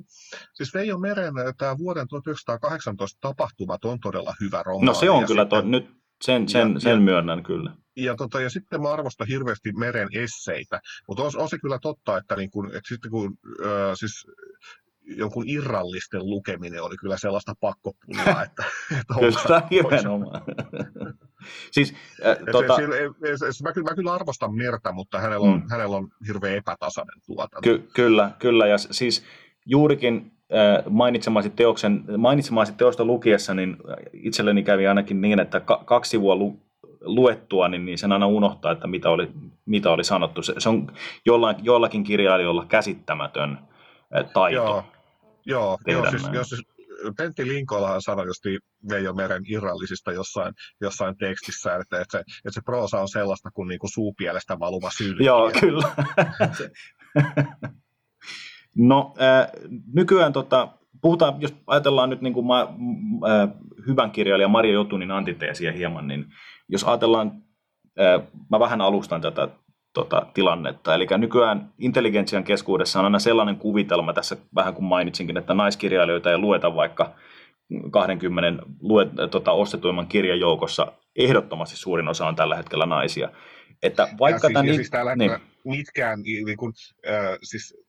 siis Veijo Meren tämä vuoden 1918 tapahtumat on todella hyvä romaani. No se on kyllä, sitten, to, nyt sen, sen, ja, sen myönnän kyllä. Ja, tota, ja sitten mä arvostan hirveästi Meren esseitä, mutta on, on se kyllä totta, että, niin kun, että sitten kun äh, siis jonkun irrallisten lukeminen oli kyllä sellaista pakkopullaa, että, että kyllä, nimenomaan. siis, äh, tota... se, se, se, se, mä, kyllä, mä kyllä arvostan Merta, mutta hänellä on, mm. hänellä on hirveän epätasainen tuotanto. Ky- kyllä, kyllä, ja siis juurikin äh, mainitsemasi, teoksen, mainitsemasi teosta lukiessa, niin itselleni kävi ainakin niin, että ka- kaksi sivua lu- luettua, niin, niin sen aina unohtaa, että mitä oli, mitä oli sanottu. Se, se on jollain, jollakin kirjailijoilla käsittämätön äh, taito. Joo, joo, joo siis, jos, siis Pentti Linkolahan sanoi just Veijo Meren irrallisista jossain, jossain tekstissä, että, että, se, että se proosa on sellaista kuin, niin kuin suupielestä valuva syli. Joo, kyllä. no, äh, nykyään tota, puhutaan, jos ajatellaan nyt niin kuin ma, äh, hyvän kirjailijan Maria Jotunin antiteesiä hieman, niin jos ajatellaan, mä vähän alustan tätä tota, tilannetta. Eli nykyään intelligentsian keskuudessa on aina sellainen kuvitelma, tässä vähän kuin mainitsinkin, että naiskirjailijoita ei lueta vaikka 20 luet, tota, ostetuimman kirjan joukossa. Ehdottomasti suurin osa on tällä hetkellä naisia. Että vaikka ja siis, tämän, ja siis tällä niin, mitkään, niin kuin, äh, siis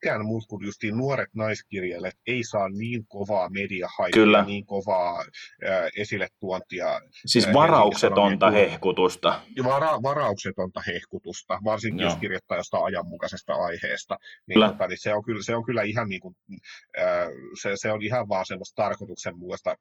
mitkään muut kuin justiin nuoret naiskirjailijat ei saa niin kovaa mediahaipia, niin kovaa äh, esille tuontia. Siis äh, varauksetonta hehkutusta. Vara, varauksetonta hehkutusta, varsinkin Joo. jos kirjoittaa jostain ajanmukaisesta aiheesta. Niin, tota, niin se, on kyllä, se on kyllä ihan niin kuin, äh, se, se on ihan vaan semmoista tarkoituksenmukaista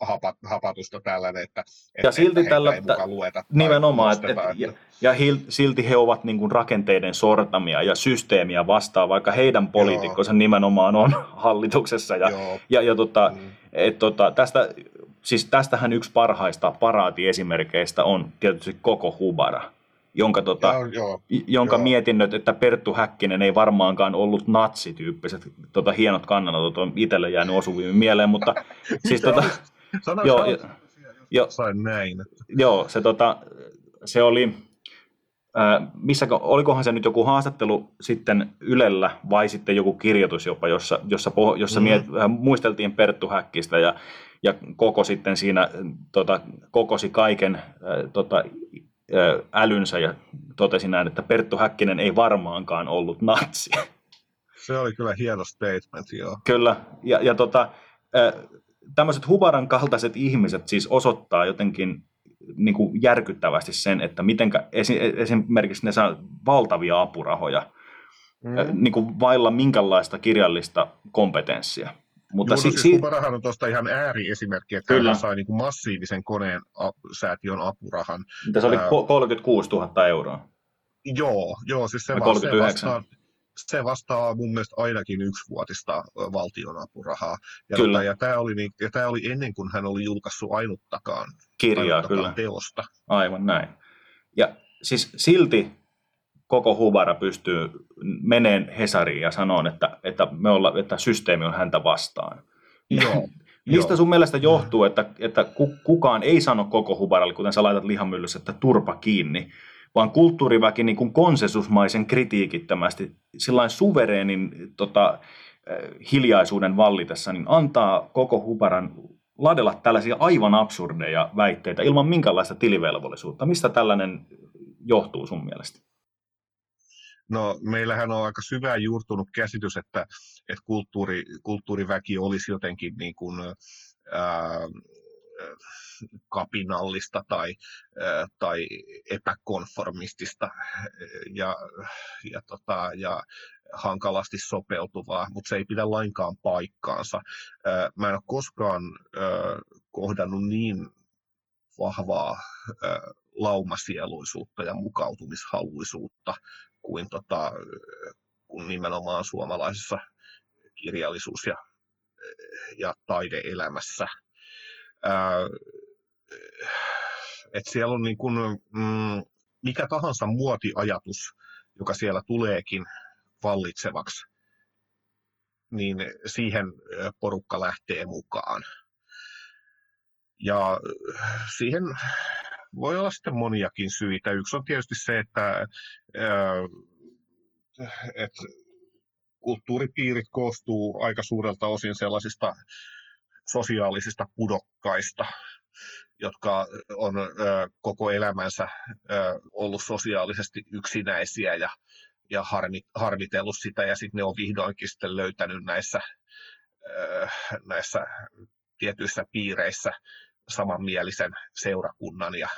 hapat, hapatusta tällainen, että, että ja silti että tällä, ei mukaan lueta. Nimenomaan, että, että, ja, ja silti he ovat niin kuin rakenteiden sortamia ja systeemiä vastaan, vaikka heidän poliitikkonsa nimenomaan on hallituksessa. Ja, ja, ja tota, mm. et, tota, tästä, siis tästähän yksi parhaista paraatiesimerkkeistä on tietysti koko Hubara. Jonka, tota, Joo, joo, jonka joo. mietinnöt, että Perttu Häkkinen ei varmaankaan ollut natsityyppiset tota, hienot kannanotot on itselle jäänyt osuvimmin mieleen, mutta siis tota, joo, jo- jossain näin? Että... Joo, se, tota, se oli, ää, missä, olikohan se nyt joku haastattelu sitten Ylellä vai sitten joku kirjoitus jopa, jossa, jossa, poh- jossa Mm. miet, äh, muisteltiin Perttu Häkkistä ja, ja koko sitten siinä tota, kokosi kaiken ää, tota, älynsä ja totesi näin, että Perttu Häkkinen ei varmaankaan ollut natsi. Se oli kyllä hieno statement, joo. Kyllä, ja, ja tota, tämmöiset Hubaran kaltaiset ihmiset siis osoittaa jotenkin niin kuin järkyttävästi sen, että mitenkä esi- esimerkiksi ne saa valtavia apurahoja mm. niin kuin vailla minkälaista kirjallista kompetenssia. Mutta Mutta si- siis si- Hubarahan on tuosta ihan ääriesimerkki, että Kyllä. hän sai niin kuin massiivisen koneen a- säätiön apurahan. se oli ää- ko- 36 000 euroa. Joo, joo siis se, va- se, 39? vastaa, se vastaa mun mielestä ainakin yksivuotista ö, valtion apurahaa. Ja, Kyllä. tota, ja tämä oli, niin, ja tää oli ennen kuin hän oli julkaissut ainuttakaan, Kirjaa ainuttakaan kyllä, teosta. aivan näin. Ja siis silti koko Hubara pystyy meneen Hesariin ja sanoon, että, että, me olla, että systeemi on häntä vastaan. Joo, Mistä sun mielestä johtuu, että, että ku- kukaan ei sano koko hubaralle, kuten sä laitat lihamyllyssä, että turpa kiinni, vaan kulttuuriväki niin kuin konsensusmaisen kritiikittömästi, sillain suvereenin tota, eh, hiljaisuuden vallitessa, niin antaa koko hubaran ladella tällaisia aivan absurdeja väitteitä ilman minkäänlaista tilivelvollisuutta. Mistä tällainen johtuu sun mielestä? No, meillähän on aika syvään juurtunut käsitys, että, että kulttuuri, kulttuuriväki olisi jotenkin niin kuin, ää, kapinallista tai, ää, tai epäkonformistista ja, ja, tota, ja hankalasti sopeutuvaa, mutta se ei pidä lainkaan paikkaansa. Ää, Mä en ole koskaan ää, kohdannut niin vahvaa laumasieluisuutta ja mukautumishaluisuutta kuin, tota, kuin nimenomaan suomalaisessa kirjallisuus- ja, ja taideelämässä. Ää, et siellä on niin kuin, mm, mikä tahansa muotiajatus, joka siellä tuleekin vallitsevaksi, niin siihen porukka lähtee mukaan. Ja siihen voi olla sitten moniakin syitä. Yksi on tietysti se, että, ää, että kulttuuripiirit koostuu aika suurelta osin sellaisista sosiaalisista pudokkaista, jotka on ö, koko elämänsä ö, ollut sosiaalisesti yksinäisiä ja, ja harmi, harmitellut sitä, ja sitten ne on vihdoinkin sitten löytänyt näissä, näissä tietyissä piireissä samanmielisen seurakunnan ja,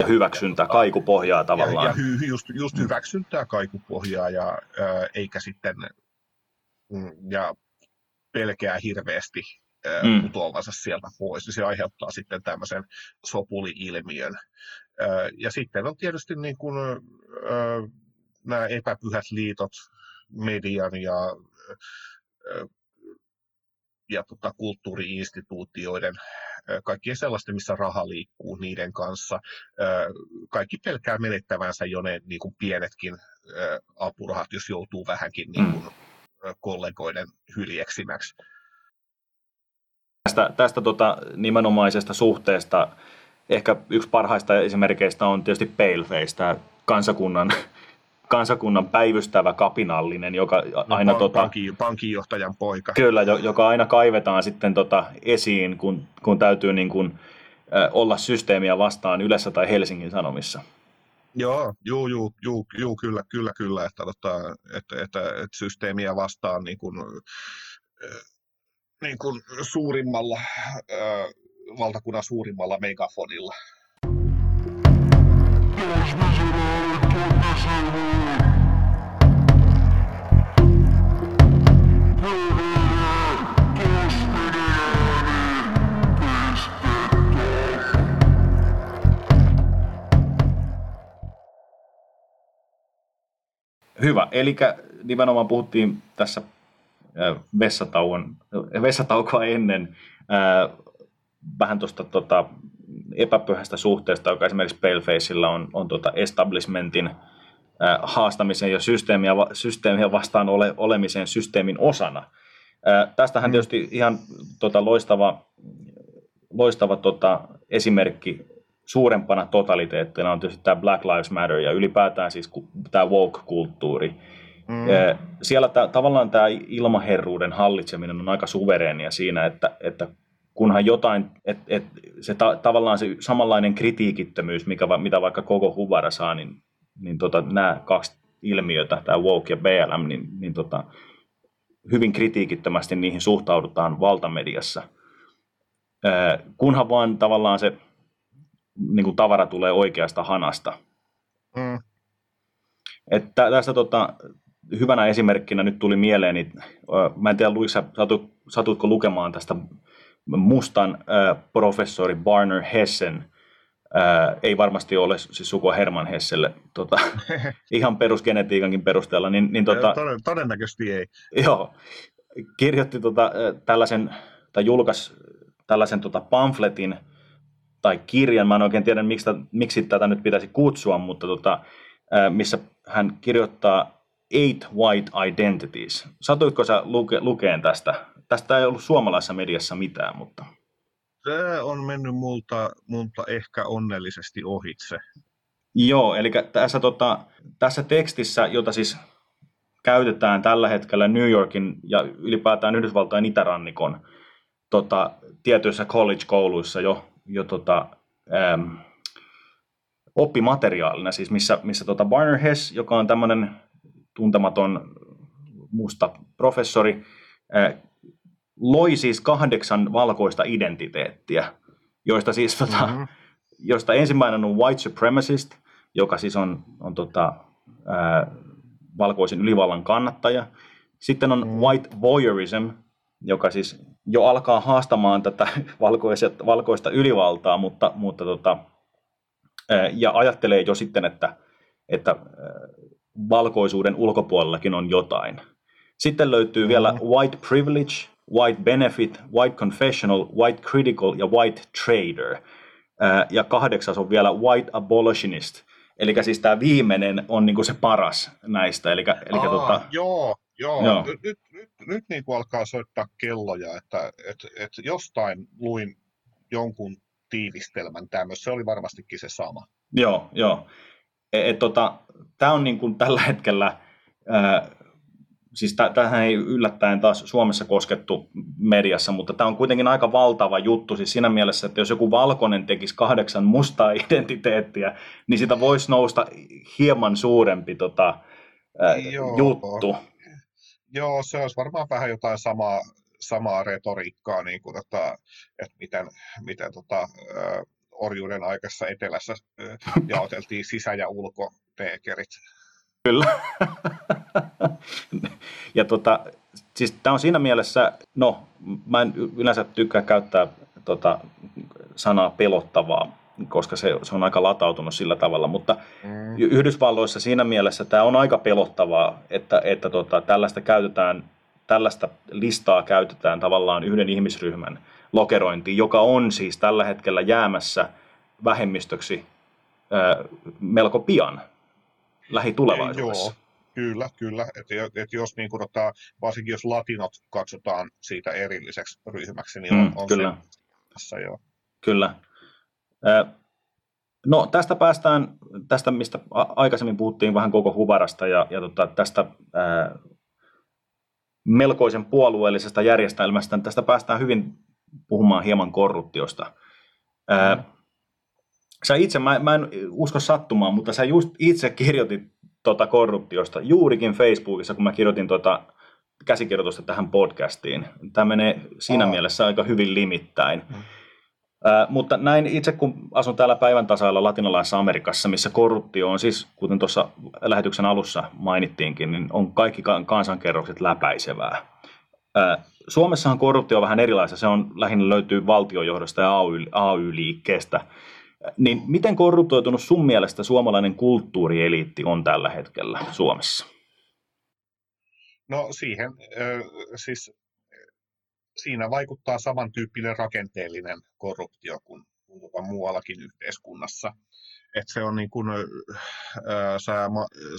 Ja hyväksyntä, kaikupohjaa ja, tavallaan. ja hy, just, just hyväksyntää kaikupohjaa ja ö, eikä sitten mm, ja pelkää hirveästi ö, Mm. putoavansa sieltä pois, se aiheuttaa sitten tämmöisen sopuli-ilmiön. Ö, Ja sitten on tietysti niin kuin, ö, nämä epäpyhät liitot median ja, ja tota, kulttuuriinstituutioiden, kaikkien sellaisten, missä raha liikkuu niiden kanssa. Kaikki pelkää menettävänsä jo ne niin kuin pienetkin apurahat, jos joutuu vähänkin niin kuin, ö, kollegoiden hyljeksimäksi. Tästä, tästä tota, nimenomaisesta suhteesta ehkä yksi parhaista esimerkkeistä on tietysti Paleface, tämä kansakunnan, kansakunnan päivystävä kapinallinen, joka aina Pan- tota, pankin, pankinjohtajan poika. Kyllä, jo- joka aina kaivetaan sitten tota esiin, kun, kun täytyy niin kuin, ö, olla systeemiä vastaan Ylessä tai Helsingin Sanomissa. Joo, juu, juu, juu, juu, kyllä, kyllä, kyllä, että, tota, että, että, että systeemiä vastaan niin kuin, äh, niin kuin suurimmalla, äh, valtakunnan suurimmalla megafonilla. Hyvä, eli nimenomaan puhuttiin tässä ö, vessatauon, vessataukoa ennen ää, vähän tuosta tota, epäpyhästä suhteesta, joka esimerkiksi Palefaceilla on, on tota establishmentin äh, haastamisen ja systeemiä, systeemiä vastaan ole, olemisen systeemin osana. Äh, tästähän mm. tietysti ihan tota, loistava, loistava tota, esimerkki suurempana totaliteettina on tietysti tämä Black Lives Matter ja ylipäätään siis tämä woke-kulttuuri. Mm. Siellä tämä, tavallaan tämä ilmaherruuden hallitseminen on aika suvereenia siinä, että, että kunhan jotain, että et, se ta, tavallaan se samanlainen kritiikittömyys, mikä, mitä vaikka koko Huvara saa, niin, niin tota, nämä kaksi ilmiötä, tämä woke ja BLM, niin, niin tota, hyvin kritiikittömästi niihin suhtaudutaan valtamediassa. kunhan vaan tavallaan se niin kuin tavara tulee oikeasta hanasta. Mm. Että tästä tota, hyvänä esimerkkinä nyt tuli mieleen, niin, mä en tiedä Luisa, satu, satutko lukemaan tästä mustan äh, professori Barner Hessen, äh, ei varmasti ole siis sukua Herman Hesselle, tota, ihan perusgenetiikankin perusteella. Niin, niin, tota, Todennäköisesti ei. Joo, kirjoitti tota, tällaisen, tai julkaisi tällaisen tota, pamfletin, tai kirjan, mä en oikein tiedä miksi, miksi tätä nyt pitäisi kutsua, mutta tota, missä hän kirjoittaa Eight White Identities. Satuitko sä luke, lukeen tästä? Tästä ei ollut suomalaisessa mediassa mitään, mutta... Se on mennyt multa, multa ehkä onnellisesti ohitse. Joo, eli tässä, tota, tässä tekstissä, jota siis käytetään tällä hetkellä New Yorkin ja ylipäätään Yhdysvaltain itärannikon tota, tietyissä college-kouluissa jo jo tota, ähm, oppimateriaalina, siis missä, missä tota Barner Hess, joka on tämmöinen tuntematon musta professori, äh, loi siis kahdeksan valkoista identiteettiä, joista siis tota, mm-hmm. joista ensimmäinen on white supremacist, joka siis on, on tota, ää, äh, valkoisen ylivallan kannattaja. Sitten on mm. white voyeurism, joka siis jo alkaa haastamaan tätä valkoista, valkoista ylivaltaa, mutta, mutta tota, ja ajattelee jo sitten, että, että valkoisuuden ulkopuolellakin on jotain. Sitten löytyy vielä mm-hmm. white privilege, white benefit, white confessional, white critical ja white trader. Ja kahdeksas on vielä white abolitionist. Eli siis tämä viimeinen on niinku se paras näistä. Eli, eli Aa, tota, joo, Joo, Joo. nyt, nyt, nyt, nyt niin kuin alkaa soittaa kelloja, että et, et jostain luin jonkun tiivistelmän tämmöistä, se oli varmastikin se sama. Joo, joo. E, et, tota, Tämä on niin kuin tällä hetkellä, ää, siis tähän ei yllättäen taas Suomessa koskettu mediassa, mutta tämä on kuitenkin aika valtava juttu siis siinä mielessä, että jos joku valkoinen tekisi kahdeksan mustaa identiteettiä, niin sitä voisi nousta hieman suurempi tota, ää, juttu. Joo, se olisi varmaan vähän jotain samaa, samaa retoriikkaa, niin kuin, tota, että miten, miten tota, orjuuden aikaisessa etelässä jaoteltiin sisä- ja ulkoteekerit. Kyllä. ja tota, siis tämä on siinä mielessä, no mä en yleensä tykkää käyttää tota, sanaa pelottavaa, koska se, se on aika latautunut sillä tavalla, mutta mm. Yhdysvalloissa siinä mielessä tämä on aika pelottavaa, että, että tota, tällaista käytetään, tällaista listaa käytetään tavallaan yhden ihmisryhmän lokerointiin, joka on siis tällä hetkellä jäämässä vähemmistöksi ää, melko pian lähitulevaisuudessa. Joo, Kyllä, kyllä. Et, et jos niin kuin, ottaa, varsinkin jos latinot katsotaan siitä erilliseksi ryhmäksi, niin on, mm, on kyllä. se tässä jo. Kyllä. No tästä päästään, tästä mistä aikaisemmin puhuttiin vähän koko Huvarasta ja, ja tota, tästä ää, melkoisen puolueellisesta järjestelmästä, tästä päästään hyvin puhumaan hieman korruptiosta. Ää, mm. sä itse, mä, mä en usko sattumaan, mutta sä just itse kirjoitit tota korruptiosta juurikin Facebookissa, kun mä kirjoitin tota käsikirjoitusta tähän podcastiin. Tämä menee siinä Aa. mielessä aika hyvin limittäin. Mm. Äh, mutta näin itse kun asun täällä päivän tasalla latinalaisessa Amerikassa, missä korruptio on siis, kuten tuossa lähetyksen alussa mainittiinkin, niin on kaikki kansankerrokset läpäisevää. Äh, Suomessahan korruptio on vähän erilaista. Se on lähinnä löytyy valtiojohdosta ja AY, AY-liikkeestä. Niin miten korruptoitunut sun mielestä suomalainen kulttuurieliitti on tällä hetkellä Suomessa? No siihen, siis siinä vaikuttaa samantyyppinen rakenteellinen korruptio kuin, kuin tota muuallakin yhteiskunnassa. Et se on niin kuin, ää, sä,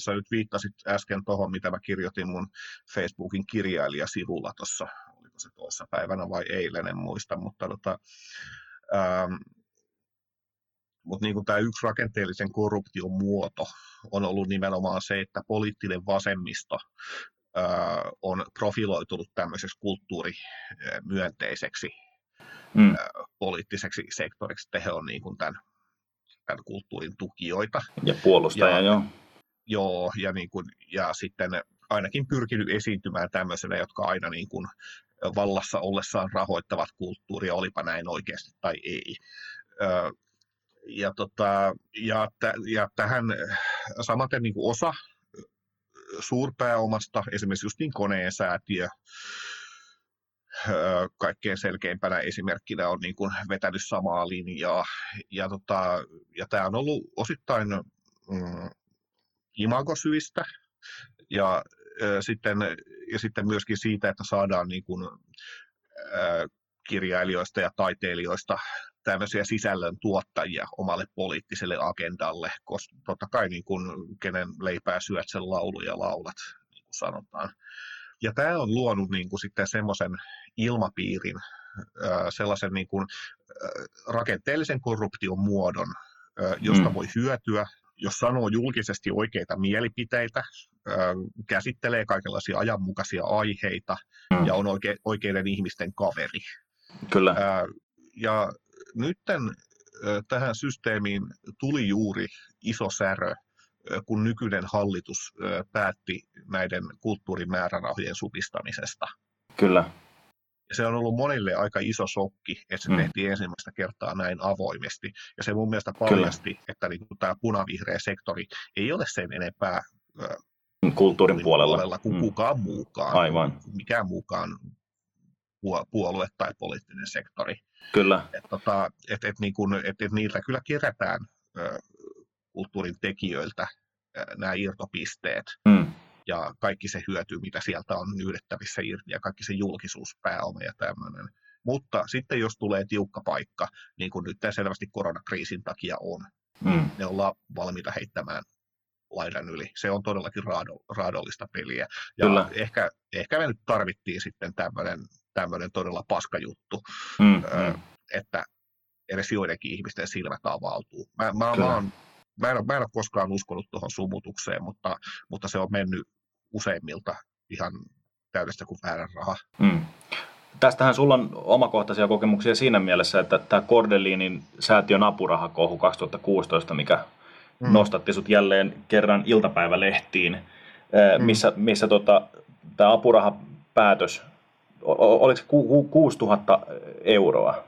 sä nyt viittasit äsken tuohon, mitä mä kirjoitin mun Facebookin kirjailijasivulla tuossa, oliko se toissa päivänä vai eilen, en muista, mutta tota, ähm, mutta niin tämä yksi rakenteellisen korruption muoto on ollut nimenomaan se, että poliittinen vasemmisto ää, on profiloitunut tämmöiseksi kulttuurimyönteiseksi mm. poliittiseksi sektoriksi, että he on niin kuin tämän, tämän kulttuurin tukijoita. Ja puolustaja, ja, joo. Joo, ja, niin kuin, ja sitten ainakin pyrkinyt esiintymään tämmöisenä, jotka aina niin kuin vallassa ollessaan rahoittavat kulttuuria, olipa näin oikeasti tai ei ja, tota, ja, t- ja tähän samaten niin kuin osa suurpääomasta, esimerkiksi just niin koneen säätiö, kaikkein selkeimpänä esimerkkinä on niin kuin vetänyt samaa linjaa. Ja, tota, ja tämä on ollut osittain mm, imagosyistä ja, ja, sitten, ja sitten myöskin siitä, että saadaan niin kuin, ä, kirjailijoista ja taiteilijoista tämmöisiä sisällön tuottajia omalle poliittiselle agendalle, koska totta kai niin kuin, kenen leipää syöt sen lauluja laulat, niin kuin sanotaan. Ja tämä on luonut niin kuin sitten semmoisen ilmapiirin, sellaisen niin kuin rakenteellisen korruption muodon, josta mm. voi hyötyä, jos sanoo julkisesti oikeita mielipiteitä, käsittelee kaikenlaisia ajanmukaisia aiheita mm. ja on oike, oikeiden ihmisten kaveri. Kyllä. Ja nytten tähän systeemiin tuli juuri iso särö, kun nykyinen hallitus päätti näiden kulttuurimäärärahojen supistamisesta. Kyllä. Se on ollut monille aika iso shokki, että se mm. tehtiin ensimmäistä kertaa näin avoimesti. Ja se mun mielestä paljasti, Kyllä. että niin tämä punavihreä sektori ei ole sen enempää kulttuurin puolella, puolella kuin mm. kukaan muukaan. Aivan. Mikään muukaan puolue tai poliittinen sektori. Kyllä. Et, tota, et, et, niin kun, et, et niiltä kyllä kerätään ö, kulttuurin tekijöiltä nämä irtopisteet. Mm. Ja kaikki se hyöty, mitä sieltä on nyydettävissä irti, ja kaikki se julkisuuspääoma ja tämmöinen. Mutta sitten jos tulee tiukka paikka, niin kuin nyt tämä selvästi koronakriisin takia on, mm. ne ollaan valmiita heittämään laidan yli. Se on todellakin raado, raadollista peliä. Ja Kyllä. Ehkä, ehkä me nyt tarvittiin sitten tämmöinen tämmöinen todella paskajuttu, mm, ö, mm. että edes joidenkin ihmisten silmät avautuu. Mä, mä, mä, oon, mä, en, mä en ole koskaan uskonut tuohon sumutukseen, mutta, mutta se on mennyt useimmilta ihan täydestä kuin väärän raha. Mm. Tästähän sulla on omakohtaisia kokemuksia siinä mielessä, että tämä Kordeliinin säätiön apurahakohu 2016, mikä mm. nostatti sut jälleen kerran iltapäivälehtiin, mm. missä, missä tota, tämä apurahapäätös oliko se 6000 euroa?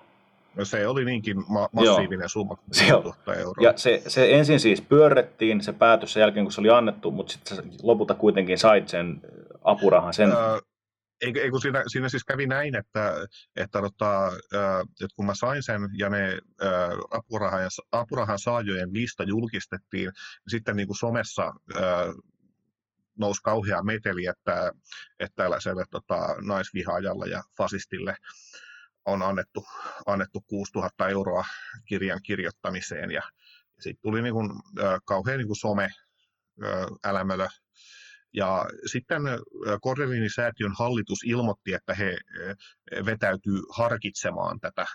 No se oli niinkin ma- massiivinen Joo. summa, 6000 euroa. Ja se, se ensin siis pyörrettiin se päätös sen jälkeen, kun se oli annettu, mutta sitten lopulta kuitenkin sait sen apurahan. Sen... Öö, ei, ei kun siinä, siinä siis kävi näin, että, että, tota, että kun mä sain sen ja ne apurahan, apurahan saajojen lista julkistettiin, niin sitten niin kuin somessa nousi kauhea meteli, että, että tällaiselle tota, naisvihaajalle ja fasistille on annettu, annettu 6000 euroa kirjan kirjoittamiseen ja, ja sitten tuli niin kuin, äh, kauhean niin kuin some älämölö. Ja sitten Kordelinin säätiön hallitus ilmoitti, että he vetäytyy harkitsemaan tätä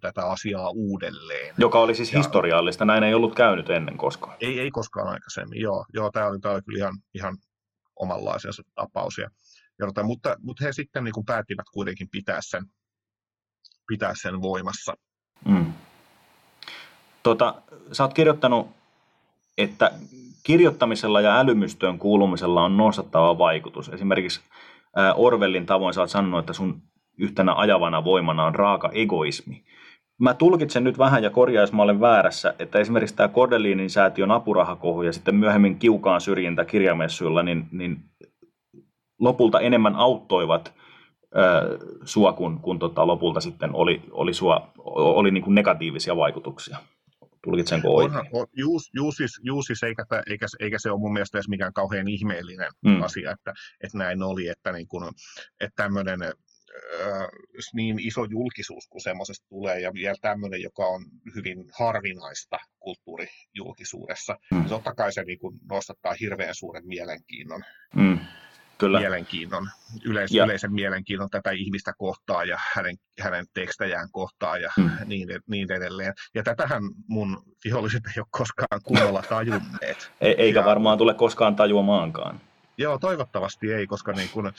tätä asiaa uudelleen. Joka oli siis ja, historiallista, näin ei ollut käynyt ennen koskaan. Ei, ei koskaan aikaisemmin, joo. joo tämä, oli, tämä oli kyllä ihan, ihan omanlaisensa tapaus. Ja, ja, mutta, mutta he sitten niin kuin päättivät kuitenkin pitää sen, pitää sen voimassa. Mm. Tota, sä oot kirjoittanut, että kirjoittamisella ja älymystöön kuulumisella on nostattava vaikutus. Esimerkiksi Orwellin tavoin sä oot sanonut, että sun yhtenä ajavana voimana on raaka egoismi. Mä tulkitsen nyt vähän ja korjaisi mä olen väärässä, että esimerkiksi tämä Kordeliinin säätiön apurahakohu ja sitten myöhemmin kiukaan syrjintä kirjamessuilla, niin, niin lopulta enemmän auttoivat ö, sua, kun, kun tota, lopulta sitten oli, oli, sua, oli niin kuin negatiivisia vaikutuksia. Tulkitsenko oikein? Onhan, on, juus, juus, siis, juus siis eikä, eikä, eikä, se ole mun mielestä edes mikään kauhean ihmeellinen mm. asia, että, että näin oli, että, niin kun, että tämmöinen niin iso julkisuus kuin semmoisesta tulee, ja vielä tämmöinen, joka on hyvin harvinaista kulttuurijulkisuudessa, mm. niin totta kai se niin kuin nostattaa hirveän suuren mielenkiinnon. Mm. Kyllä. mielenkiinnon, yleis- ja. yleisen mielenkiinnon tätä ihmistä kohtaan ja hänen, hänen tekstejään kohtaan ja mm. niin, niin edelleen. Ja tätähän mun viholliset ei ole koskaan kunnolla tajunneet. E- eikä ja, varmaan tule koskaan tajuamaankaan. Joo, toivottavasti ei, koska niin kun,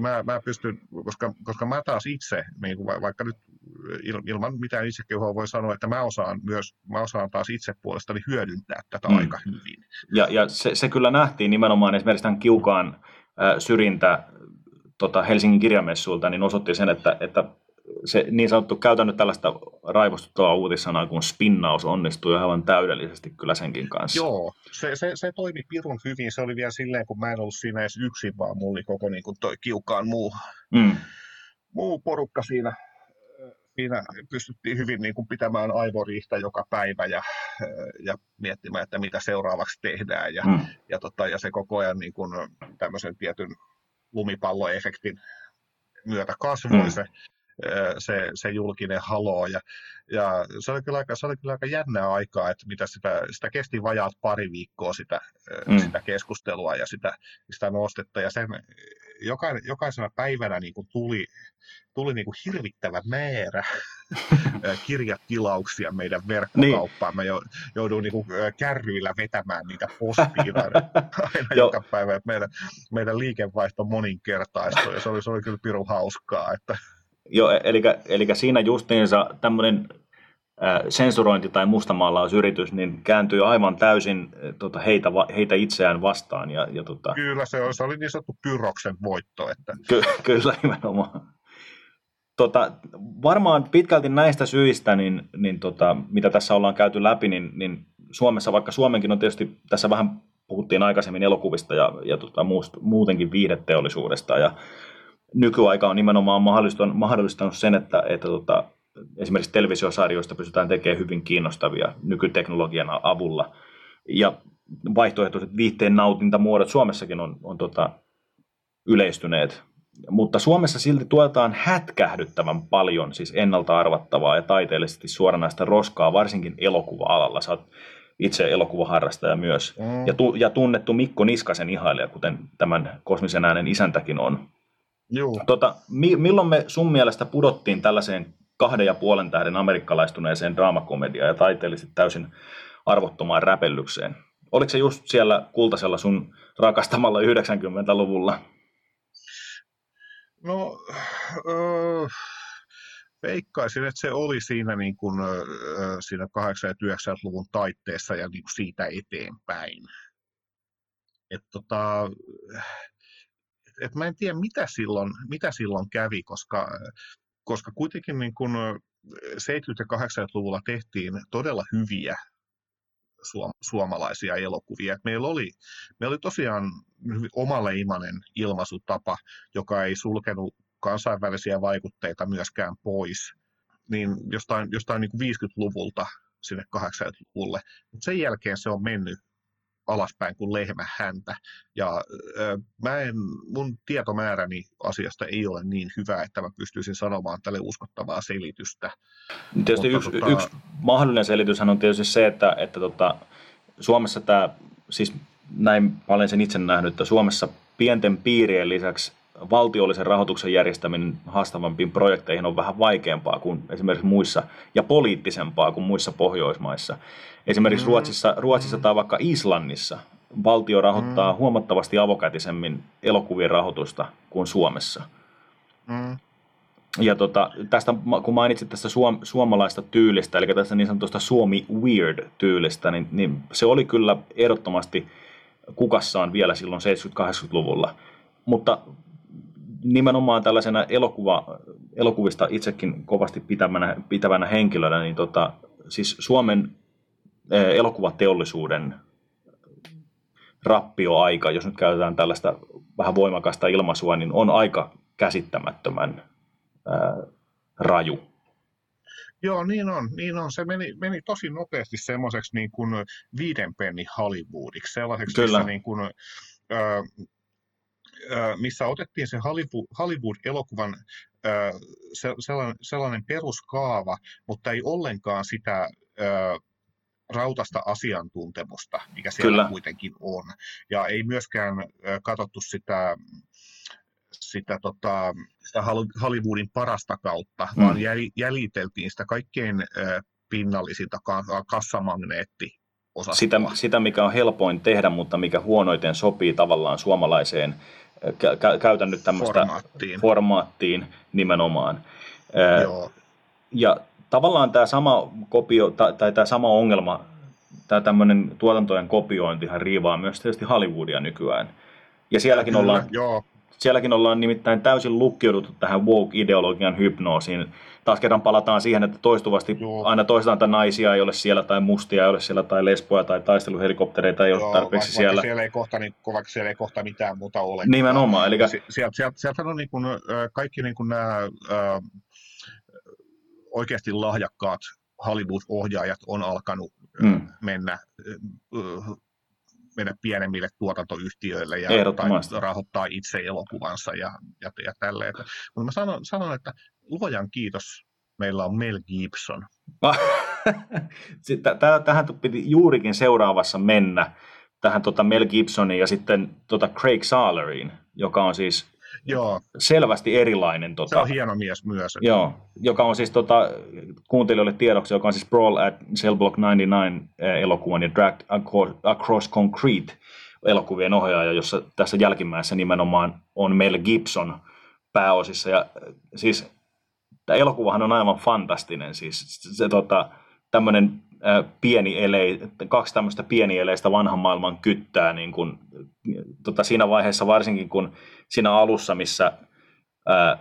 mä, mä pystyn, koska, koska mä taas itse, niin kun, vaikka nyt ilman mitään itsekehoa voi sanoa, että mä osaan myös, mä osaan taas itse puolestani hyödyntää tätä mm. aika hyvin. Ja, ja se, se, kyllä nähtiin nimenomaan esimerkiksi tämän kiukaan äh, syrjintä tota Helsingin kirjamessuilta, niin osoitti sen, että, että se niin sanottu käytännöt tällaista raivostuttavaa uutissanaa kuin spinnaus onnistui aivan täydellisesti kyllä senkin kanssa. Joo, se, se, se toimi pirun hyvin. Se oli vielä silleen, kun mä en ollut siinä edes yksin, vaan mulla oli koko niin kuin toi kiukaan muu, mm. muu porukka siinä. Siinä pystyttiin hyvin niin kuin pitämään aivoriihtä joka päivä ja, ja miettimään, että mitä seuraavaksi tehdään. Ja, mm. ja, tota, ja se koko ajan niin kuin tämmöisen tietyn lumipalloefektin myötä kasvoi mm. se se, se julkinen haloo. Ja, ja se, oli kyllä aika, se oli kyllä aika jännää aikaa, että mitä sitä, sitä kesti vajaat pari viikkoa sitä, mm. sitä keskustelua ja sitä, sitä nostetta. Ja sen jokaisena päivänä niin kuin tuli, tuli niin kuin hirvittävä määrä kirjatilauksia meidän verkkokauppaan. Niin. Mä joudun niin kuin kärryillä vetämään niitä postiin aina, joka päivä. Meidän, meidän liikevaihto moninkertaistui ja se oli, se oli kyllä pirun hauskaa. Että, Joo, eli, eli siinä justiinsa tämmöinen sensurointi tai mustamaalausyritys niin kääntyy aivan täysin tota, heitä, heitä itseään vastaan. Ja, ja, tota... Kyllä, se, oli, se oli niin sanottu pyroksen voitto. Että... Ky- kyllä, nimenomaan. Tota, varmaan pitkälti näistä syistä, niin, niin tota, mitä tässä ollaan käyty läpi, niin, niin Suomessa, vaikka Suomenkin on tietysti, tässä vähän puhuttiin aikaisemmin elokuvista ja, ja tota, muutenkin viihdeteollisuudesta, ja nykyaika on nimenomaan mahdollistanut, mahdollistanut sen, että, että tota, esimerkiksi televisiosarjoista pystytään tekemään hyvin kiinnostavia nykyteknologian avulla. Ja vaihtoehtoiset viihteen nautintamuodot Suomessakin on, on tota, yleistyneet. Mutta Suomessa silti tuotetaan hätkähdyttävän paljon siis ennalta arvattavaa ja taiteellisesti suoranaista roskaa, varsinkin elokuva-alalla. Sä oot itse elokuvaharrastaja myös. Mm. Ja, tu, ja tunnettu Mikko Niskasen ihailija, kuten tämän kosmisen äänen isäntäkin on. Joo. Tota, mi- milloin me sun mielestä pudottiin tällaiseen kahden ja puolen tähden amerikkalaistuneeseen draamakomediaan ja taiteellisesti täysin arvottomaan räpellykseen? Oliko se just siellä kultasella sun rakastamalla 90-luvulla? No, öö, veikkaisin, että se oli siinä, niin kuin, öö, siinä 89-luvun taitteessa ja niin kuin siitä eteenpäin. Et tota, et mä en tiedä, mitä silloin, mitä silloin kävi, koska, koska kuitenkin niin kun 70- ja 80-luvulla tehtiin todella hyviä suom- suomalaisia elokuvia. Et meillä, oli, meillä oli tosiaan omaleimainen ilmaisutapa, joka ei sulkenut kansainvälisiä vaikutteita myöskään pois. Niin jostain, jostain niin kuin 50-luvulta sinne 80-luvulle. Mutta sen jälkeen se on mennyt alaspäin kuin lehmä häntä. Ja ö, mä en, mun tietomääräni asiasta ei ole niin hyvä, että mä pystyisin sanomaan tälle uskottavaa selitystä. Tietysti Mutta, yksi, tota... yksi mahdollinen selityshän on tietysti se, että, että tota, Suomessa tämä, siis näin paljon sen itse nähnyt, että Suomessa pienten piirien lisäksi valtiollisen rahoituksen järjestäminen haastavampiin projekteihin on vähän vaikeampaa kuin esimerkiksi muissa ja poliittisempaa kuin muissa Pohjoismaissa. Esimerkiksi mm. Ruotsissa, Ruotsissa tai vaikka Islannissa valtio rahoittaa mm. huomattavasti avokätisemmin elokuvien rahoitusta kuin Suomessa. Mm. Ja tota, tästä, kun mainitsit tästä suom, suomalaista tyylistä, eli tästä niin sanotusta Suomi Weird-tyylistä, niin, niin se oli kyllä ehdottomasti kukassaan vielä silloin 70-80-luvulla. Mutta nimenomaan tällaisena elokuva, elokuvista itsekin kovasti pitävänä, pitävänä henkilönä, niin tota, siis Suomen elokuvateollisuuden rappioaika, jos nyt käytetään tällaista vähän voimakasta ilmaisua, niin on aika käsittämättömän ää, raju. Joo, niin on. Niin on. Se meni, meni tosi nopeasti semmoiseksi niin kuin viiden penni Hollywoodiksi, sellaiseksi, Kyllä. missä niin kuin, ää, missä otettiin se Hollywood-elokuvan sellainen, sellainen peruskaava, mutta ei ollenkaan sitä rautasta asiantuntemusta, mikä siellä Kyllä. kuitenkin on. Ja ei myöskään katsottu sitä, sitä, tota, sitä Hollywoodin parasta kautta, mm. vaan jäljiteltiin sitä kaikkein pinnallisinta kassamagneetti sitä, sitä, mikä on helpoin tehdä, mutta mikä huonoiten sopii tavallaan suomalaiseen, kä- käytän nyt tämmöistä formaattiin, formaattiin nimenomaan. Joo. Ja tavallaan tämä sama kopio, tai, tai tämä sama ongelma, tämä tämmöinen tuotantojen kopiointihan riivaa myös tietysti Hollywoodia nykyään. Ja sielläkin Kyllä, ollaan, joo. Sielläkin ollaan nimittäin täysin lukkiuduttu tähän woke-ideologian hypnoosiin. Taas kerran palataan siihen, että toistuvasti joo. aina toistetaan, että naisia ei ole siellä, tai mustia ei ole siellä, tai lesboja, tai taisteluhelikoptereita ei ole tarpeeksi vaikka siellä. Siellä ei, kohta, niin, vaikka siellä ei kohta mitään muuta ole. Nimenomaan. Eli... Sieltä, sieltä, sieltä on niin kuin, kaikki niin kuin nämä äh, oikeasti lahjakkaat Hollywood-ohjaajat on alkanut mm. mennä, mennä pienemmille tuotantoyhtiöille ja rahoittaa itse elokuvansa ja, ja, ja tälleen. Mutta mä sanon, sanon, että luojan kiitos, meillä on Mel Gibson. Tähän piti juurikin seuraavassa mennä, tähän tota Mel Gibsoniin ja sitten tota Craig Saleriin, joka on siis Joo. selvästi erilainen. Tota, se on hieno mies myös. Joo, joka on siis tota, kuuntelijoille tiedoksi, joka on siis Brawl at Cell Block 99 eh, elokuvan ja Drag Across Concrete elokuvien ohjaaja, jossa tässä jälkimmäisessä nimenomaan on Mel Gibson pääosissa. Ja siis tämä elokuvahan on aivan fantastinen. Siis se tota, tämmöinen pieni elei, kaksi tämmöistä pienieleistä vanhan maailman kyttää niin kuin, tota, siinä vaiheessa varsinkin kun siinä alussa, missä ää,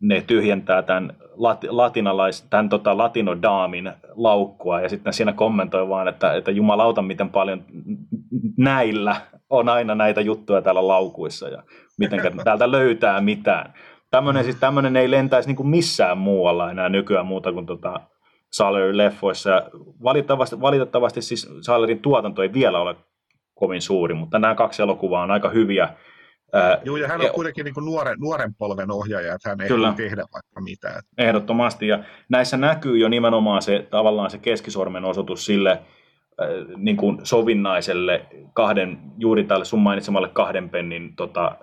ne tyhjentää tämän, lati, latinalais, tämän tota, latinodaamin laukkua ja sitten siinä kommentoi vaan, että, että jumalauta miten paljon näillä on aina näitä juttuja täällä laukuissa ja miten täältä löytää mitään. Tämmöinen, siis ei lentäisi niin kuin missään muualla enää nykyään muuta kuin tota, Salerin leffoissa. Valitettavasti, valitettavasti siis Salerin tuotanto ei vielä ole kovin suuri, mutta nämä kaksi elokuvaa on aika hyviä. Joo, ja hän on kuitenkin niin kuin nuoren, nuoren polven ohjaaja, että hän ei Kyllä. tehdä vaikka mitään. Ehdottomasti, ja näissä näkyy jo nimenomaan se tavallaan se keskisormen osoitus sille niin kuin sovinnaiselle kahden, juuri tälle sun mainitsemalle kahden pennin tota,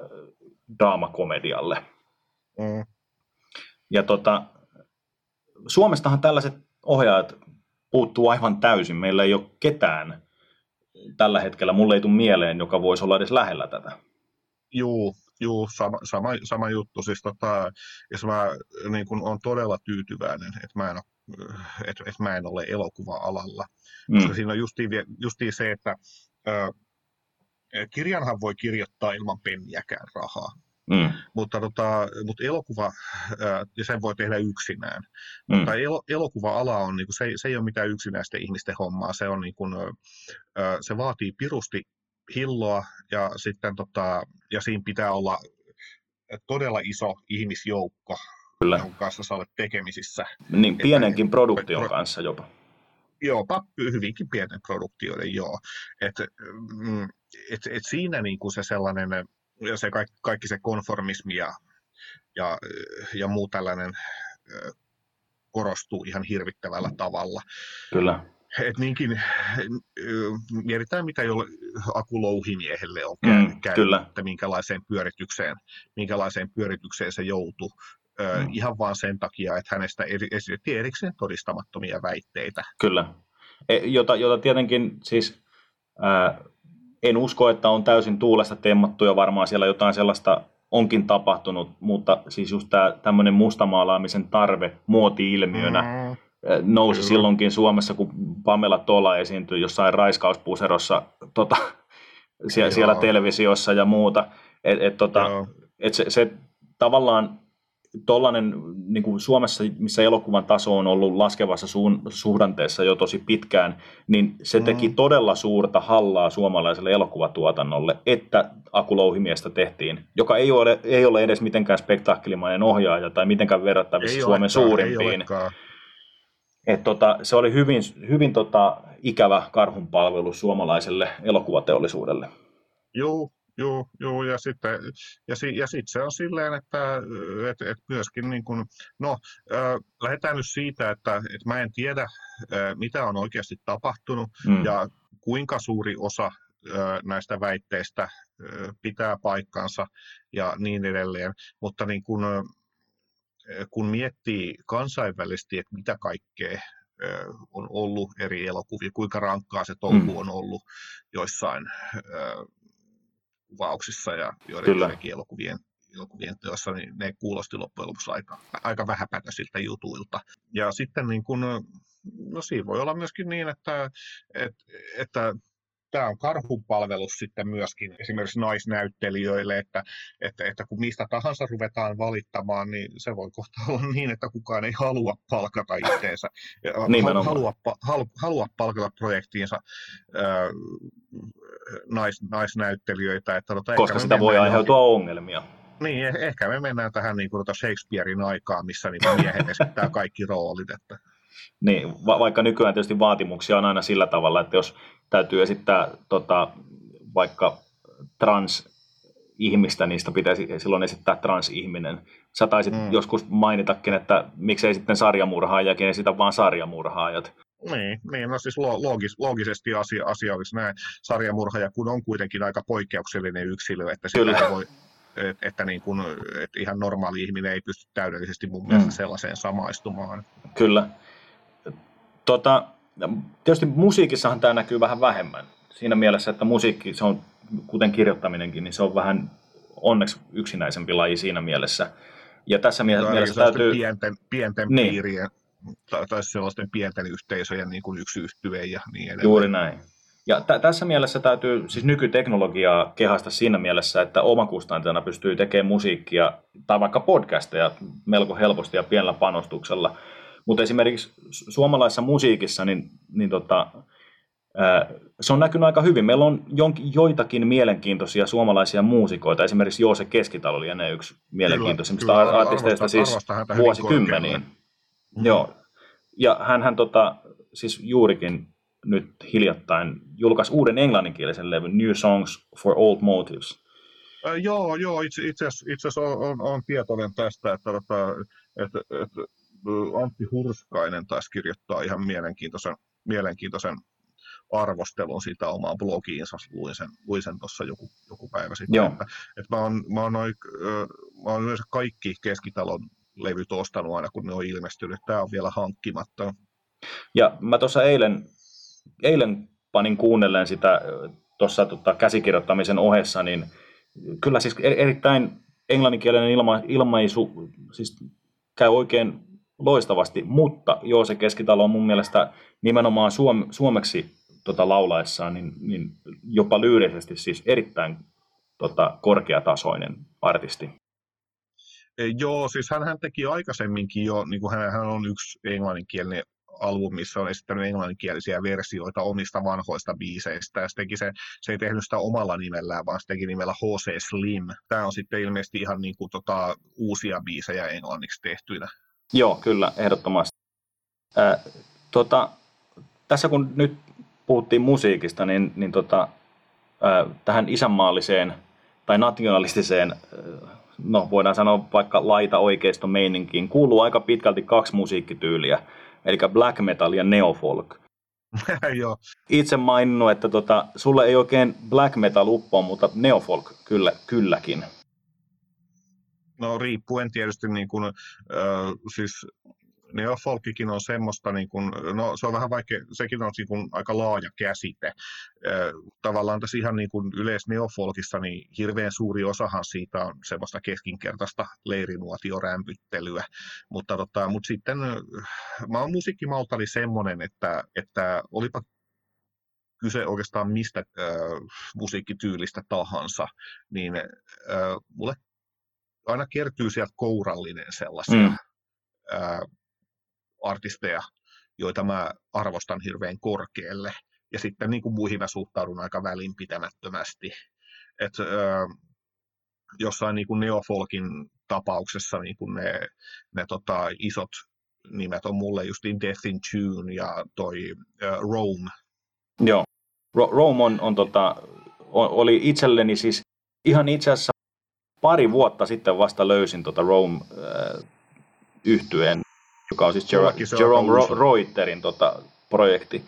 draamakomedialle. Mm. Ja tota, Suomestahan tällaiset ohjaajat puuttuu aivan täysin. Meillä ei ole ketään tällä hetkellä, mulle ei tule mieleen, joka voisi olla edes lähellä tätä. Juu, juu sama, sama, sama juttu. Siis tota, jos mä niin kun on todella tyytyväinen, että mä en ole, että, että mä en ole elokuva-alalla. Mm. Koska siinä on justiin, justiin se, että ö, kirjanhan voi kirjoittaa ilman penniäkään rahaa. Mm. Mutta, tota, mutta elokuva, ja sen voi tehdä yksinään. Mm. Mutta el, elokuva-ala on, niin kuin, se, se ei ole mitään yksinäisten ihmisten hommaa. Se, on, niin kuin, se vaatii pirusti hilloa ja, sitten, tota, ja siinä pitää olla todella iso ihmisjoukko, Kyllä. jonka kanssa sä olet tekemisissä. Niin, pienenkin että, produktion pro, kanssa jopa. Joo, hyvinkin pienen produktioiden, joo. Et, mm, et, et siinä niin kuin se sellainen ja se kaikki, kaikki se konformismi ja, ja, ja muu tällainen korostuu ihan hirvittävällä tavalla. Kyllä. Et niinkin, mietitään mitä jo Aku Louhimiehelle on käynyt, mm, käynyt että minkälaiseen pyöritykseen, minkälaiseen pyöritykseen se joutui. Mm. Ihan vaan sen takia, että hänestä esitettiin erikseen todistamattomia väitteitä. Kyllä, e, jota, jota tietenkin siis ää, en usko, että on täysin tuulesta temmattu ja varmaan siellä jotain sellaista onkin tapahtunut, mutta siis just tämä tämmöinen mustamaalaamisen tarve muoti-ilmiönä mm. nousi Kyllä. silloinkin Suomessa, kun Pamela Tola esiintyi jossain raiskauspuserossa tota, siellä, siellä televisiossa ja muuta. Et, et, tota, et se, se tavallaan tuollainen niin kuin Suomessa, missä elokuvan taso on ollut laskevassa suun, suhdanteessa jo tosi pitkään, niin se mm. teki todella suurta hallaa suomalaiselle elokuvatuotannolle, että Akulouhimiestä tehtiin, joka ei ole, ei ole edes mitenkään spektaakkelimainen ohjaaja tai mitenkään verrattavissa ei Suomen olekaan, suurimpiin. Et tota, se oli hyvin, hyvin tota, ikävä karhunpalvelu suomalaiselle elokuvateollisuudelle. Joo, Joo, joo, ja sitten ja, si, ja sit se on silleen, että et, et myöskin niin kuin, no äh, lähdetään nyt siitä, että et mä en tiedä, äh, mitä on oikeasti tapahtunut mm. ja kuinka suuri osa äh, näistä väitteistä äh, pitää paikkansa ja niin edelleen, mutta niin kuin, äh, kun miettii kansainvälisesti, että mitä kaikkea on ollut eri elokuvia, kuinka rankkaa se touhu mm. on ollut joissain kuvauksissa ja joidenkin elokuvien, elokuvien teossa, niin ne kuulosti loppujen lopuksi aika, aika vähäpätöisiltä jutuilta. Ja sitten niin kun, no siinä voi olla myöskin niin, että, että, että tämä on karhunpalvelus sitten myöskin esimerkiksi naisnäyttelijöille, että, että, että kun mistä tahansa ruvetaan valittamaan, niin se voi kohta olla niin, että kukaan ei halua palkata itteensä, halua, halua, halua palkata projektiinsa ää, nais, naisnäyttelijöitä. Että, tota, Koska sitä voi aiheutua johonkin. ongelmia. Niin, eh, ehkä me mennään tähän niin kuin tuota Shakespearein aikaan, missä niin miehet esittää kaikki roolit. Että. Niin, va- vaikka nykyään tietysti vaatimuksia on aina sillä tavalla, että jos täytyy esittää tota, vaikka trans-ihmistä, niin sitä pitäisi silloin esittää transihminen. Sä taisit mm. joskus mainitakin, että miksei sitten sarjamurhaajakin esitä vaan sarjamurhaajat. Niin, niin no siis loogis, loogisesti asia, asia olisi näin. Sarjamurhaaja kun on kuitenkin aika poikkeuksellinen yksilö, että sillä voi, että, että, niin kuin, että ihan normaali ihminen ei pysty täydellisesti mun mielestä mm. sellaiseen samaistumaan. Kyllä. Tota, tietysti musiikissahan tämä näkyy vähän vähemmän. Siinä mielessä, että musiikki, se on, kuten kirjoittaminenkin, niin se on vähän onneksi yksinäisempi laji siinä mielessä. Ja tässä no, mielessä täytyy... Pienten, pienten niin. piirien tai, tai sellaisten pienten yhteisöjen niin kuin yksi yhtye ja niin edelleen. Juuri näin. Ja t- tässä mielessä täytyy siis nykyteknologiaa kehasta siinä mielessä, että omakustantajana pystyy tekemään musiikkia tai vaikka podcasteja melko helposti ja pienellä panostuksella. Mutta esimerkiksi suomalaisessa musiikissa, niin, niin tota, se on näkynyt aika hyvin. Meillä on jonkin, joitakin mielenkiintoisia suomalaisia muusikoita. Esimerkiksi Joose Keskitalo oli ne yksi mielenkiintoisimmista artisteista siis vuosikymmeniin. Mm. Joo. Ja hän tota, siis juurikin nyt hiljattain julkaisi uuden englanninkielisen levyn New Songs for Old Motives. Äh, joo, joo, itse, itse asiassa on, on, on tietoinen tästä, että, että, että, että Antti Hurskainen taisi kirjoittaa ihan mielenkiintoisen, mielenkiintoisen arvostelun siitä omaan blogiinsa, luin sen, luin sen tuossa joku, joku päivä sitten. Joo. Että, että mä oon, mä oon, noin, mä oon yleensä kaikki keskitalon levyt ostanut aina, kun ne on ilmestynyt. Tämä on vielä hankkimatta. Ja mä tuossa eilen, eilen panin kuunnellen sitä tuossa tota, käsikirjoittamisen ohessa, niin kyllä siis e-, erittäin englanninkielinen ilma, ilmaisu siis käy oikein loistavasti, mutta joo, se keskitalo on mun mielestä nimenomaan suom, suomeksi tota, laulaessaan, niin, niin jopa lyyrisesti siis erittäin tota, korkeatasoinen artisti. Joo, siis hän teki aikaisemminkin jo, niin kuin hän, hän on yksi englanninkielinen albumi, missä on esittänyt englanninkielisiä versioita omista vanhoista biiseistä. Ja se, teki se, se ei tehnyt sitä omalla nimellään, vaan se teki nimellä H.C. Slim. Tämä on sitten ilmeisesti ihan niin kuin, tota, uusia biisejä englanniksi tehtyinä. Joo, kyllä, ehdottomasti. Ää, tota, tässä kun nyt puhuttiin musiikista, niin, niin tota, ää, tähän isänmaalliseen tai nationalistiseen, no voidaan sanoa vaikka laita oikeisto meininkiin, kuuluu aika pitkälti kaksi musiikkityyliä, eli black metal ja neofolk. Joo. Itse maininnut, että tota, sulle ei oikein black metal uppoa, mutta neofolk kyllä, kylläkin. No riippuen tietysti, niin kuin, äh, siis neofolkikin on semmoista, niin kuin, no se on vähän vaikea, sekin on niin kuin aika laaja käsite. Tavallaan tässä ihan niin kuin yleis neofolkissa, niin hirveän suuri osahan siitä on semmoista keskinkertaista leirinuotiorämpyttelyä. Mutta, tota, mutta sitten mä oon musiikkimalta semmoinen, että, että olipa kyse oikeastaan mistä äh, musiikkityylistä tahansa, niin äh, mulle aina kertyy sieltä kourallinen sellaisia mm. ää, artisteja, joita mä arvostan hirveän korkealle. Ja sitten niin kuin muihin mä suhtaudun aika välinpitämättömästi. Et, ää, jossain niin kuin neofolkin tapauksessa niin kuin ne, ne tota, isot nimet on mulle just Death in Tune ja toi ää, Rome. Joo. Rome on, on, tota, oli itselleni siis ihan itse asiassa pari vuotta sitten vasta löysin tuota Rome äh, yhtyeen, joka on siis Jer- Jerome Ro- Reuterin tota, projekti.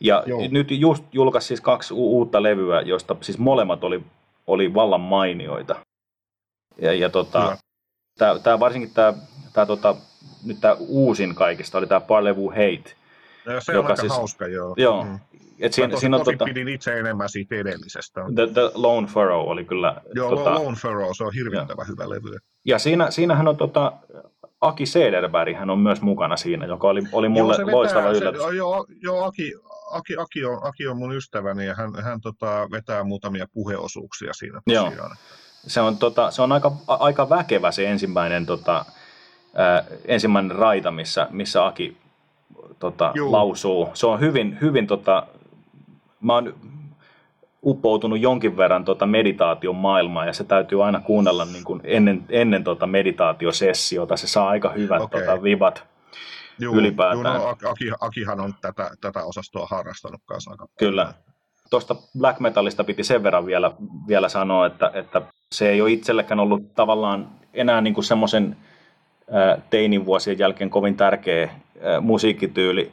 Ja Joo. nyt just julkaisi siis kaksi u- uutta levyä, joista siis molemmat oli, oli vallan mainioita. Ja, ja tota, tää, tää, varsinkin tämä tää, tota, nyt tämä uusin kaikista oli tämä Parlevu Hate. No, se joka on aika siis, hauska, joo. Joo, mm. Et siinä, tosi, siinä on, tota, pidin itse enemmän siitä edellisestä. The, the Lone Furrow oli kyllä... Joo, tota, Lone Furrow, se on hirvittävän hyvä levy. Ja siinä, siinähän on tota, Aki Sederberg, hän on myös mukana siinä, joka oli, oli mulle joo, loistava vetää, yllätys. Se, joo, joo Aki, Aki, Aki, on, Aki on mun ystäväni ja hän, hän tota, vetää muutamia puheosuuksia siinä tosiaan. Joo. Se on, tota, se on aika, aika väkevä se ensimmäinen, tota, ää, ensimmäinen raita, missä, missä Aki tota, lausuu. Se on hyvin, hyvin tota, mä oon uppoutunut jonkin verran tota meditaation maailmaan ja se täytyy aina kuunnella niin kuin ennen, ennen tota meditaatiosessiota. Se saa aika hyvät okay. tota, vibat Juu, ylipäätään. Juu, no, Aki, Akihan on tätä, tätä osastoa harrastanut kanssa aika Kyllä. Tuosta black metalista piti sen verran vielä, vielä sanoa, että, että se ei ole itsellekään ollut tavallaan enää niin semmoisen teinin vuosien jälkeen kovin tärkeä musiikkityyli,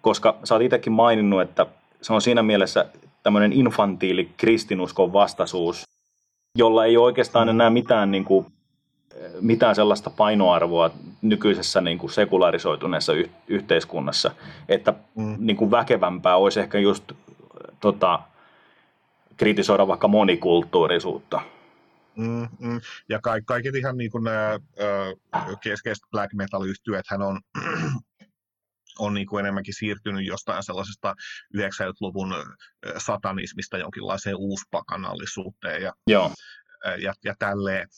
koska sä oot itsekin maininnut, että se on siinä mielessä tämmöinen infantiili kristinuskon vastaisuus, jolla ei ole oikeastaan enää mitään, niin kuin, mitään sellaista painoarvoa nykyisessä niin kuin sekularisoituneessa yh- yhteiskunnassa, että mm. niin kuin väkevämpää olisi ehkä just tota, kritisoida vaikka monikulttuurisuutta. Mm, mm. Ja ka- kaiket ihan niin kuin nämä keskeiset black metal-yhtyöt hän on on niin kuin enemmänkin siirtynyt jostain sellaisesta 90-luvun satanismista jonkinlaiseen uuspakanallisuuteen ja, Joo. ja, ja, tälleen,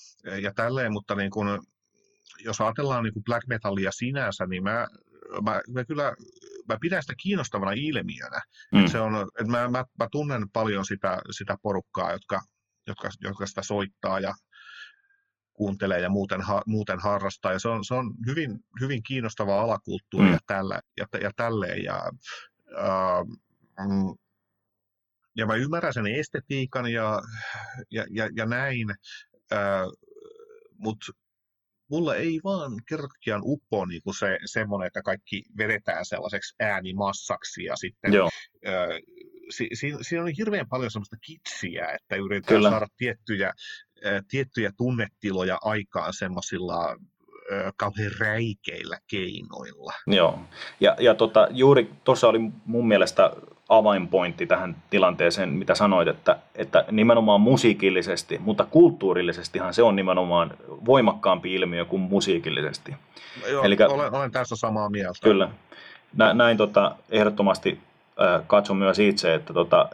ja tälleen, mutta niin kuin, jos ajatellaan niin kuin black metalia sinänsä, niin mä, mä, mä kyllä mä pidän sitä kiinnostavana ilmiönä. Mm. Et se on, et mä, mä, mä tunnen paljon sitä, sitä porukkaa, jotka, jotka, jotka sitä soittaa ja kuuntelee ja muuten, ha, muuten harrastaa. Ja se on, se on hyvin, hyvin kiinnostavaa alakulttuuria mm. tällä, ja, ja tälleen. Ja, äh, ja mä ymmärrän sen estetiikan ja, ja, ja, ja näin, äh, mutta mulla ei vaan kertakaan uppo niin kuin se, semmoinen, että kaikki vedetään sellaiseksi äänimassaksi ja sitten Joo. Äh, si, si, siinä on hirveän paljon semmoista kitsiä, että yritetään Kyllä. saada tiettyjä tiettyjä tunnetiloja aikaan semmoisilla kauhean räikeillä keinoilla. Joo, ja, ja tota, juuri tuossa oli mun mielestä avainpointti tähän tilanteeseen, mitä sanoit, että, että nimenomaan musiikillisesti, mutta kulttuurillisestihan se on nimenomaan voimakkaampi ilmiö kuin musiikillisesti. Joo, Elikkä, olen, olen tässä samaa mieltä. Kyllä. Nä, näin tota, ehdottomasti äh, katson myös itse, että tota,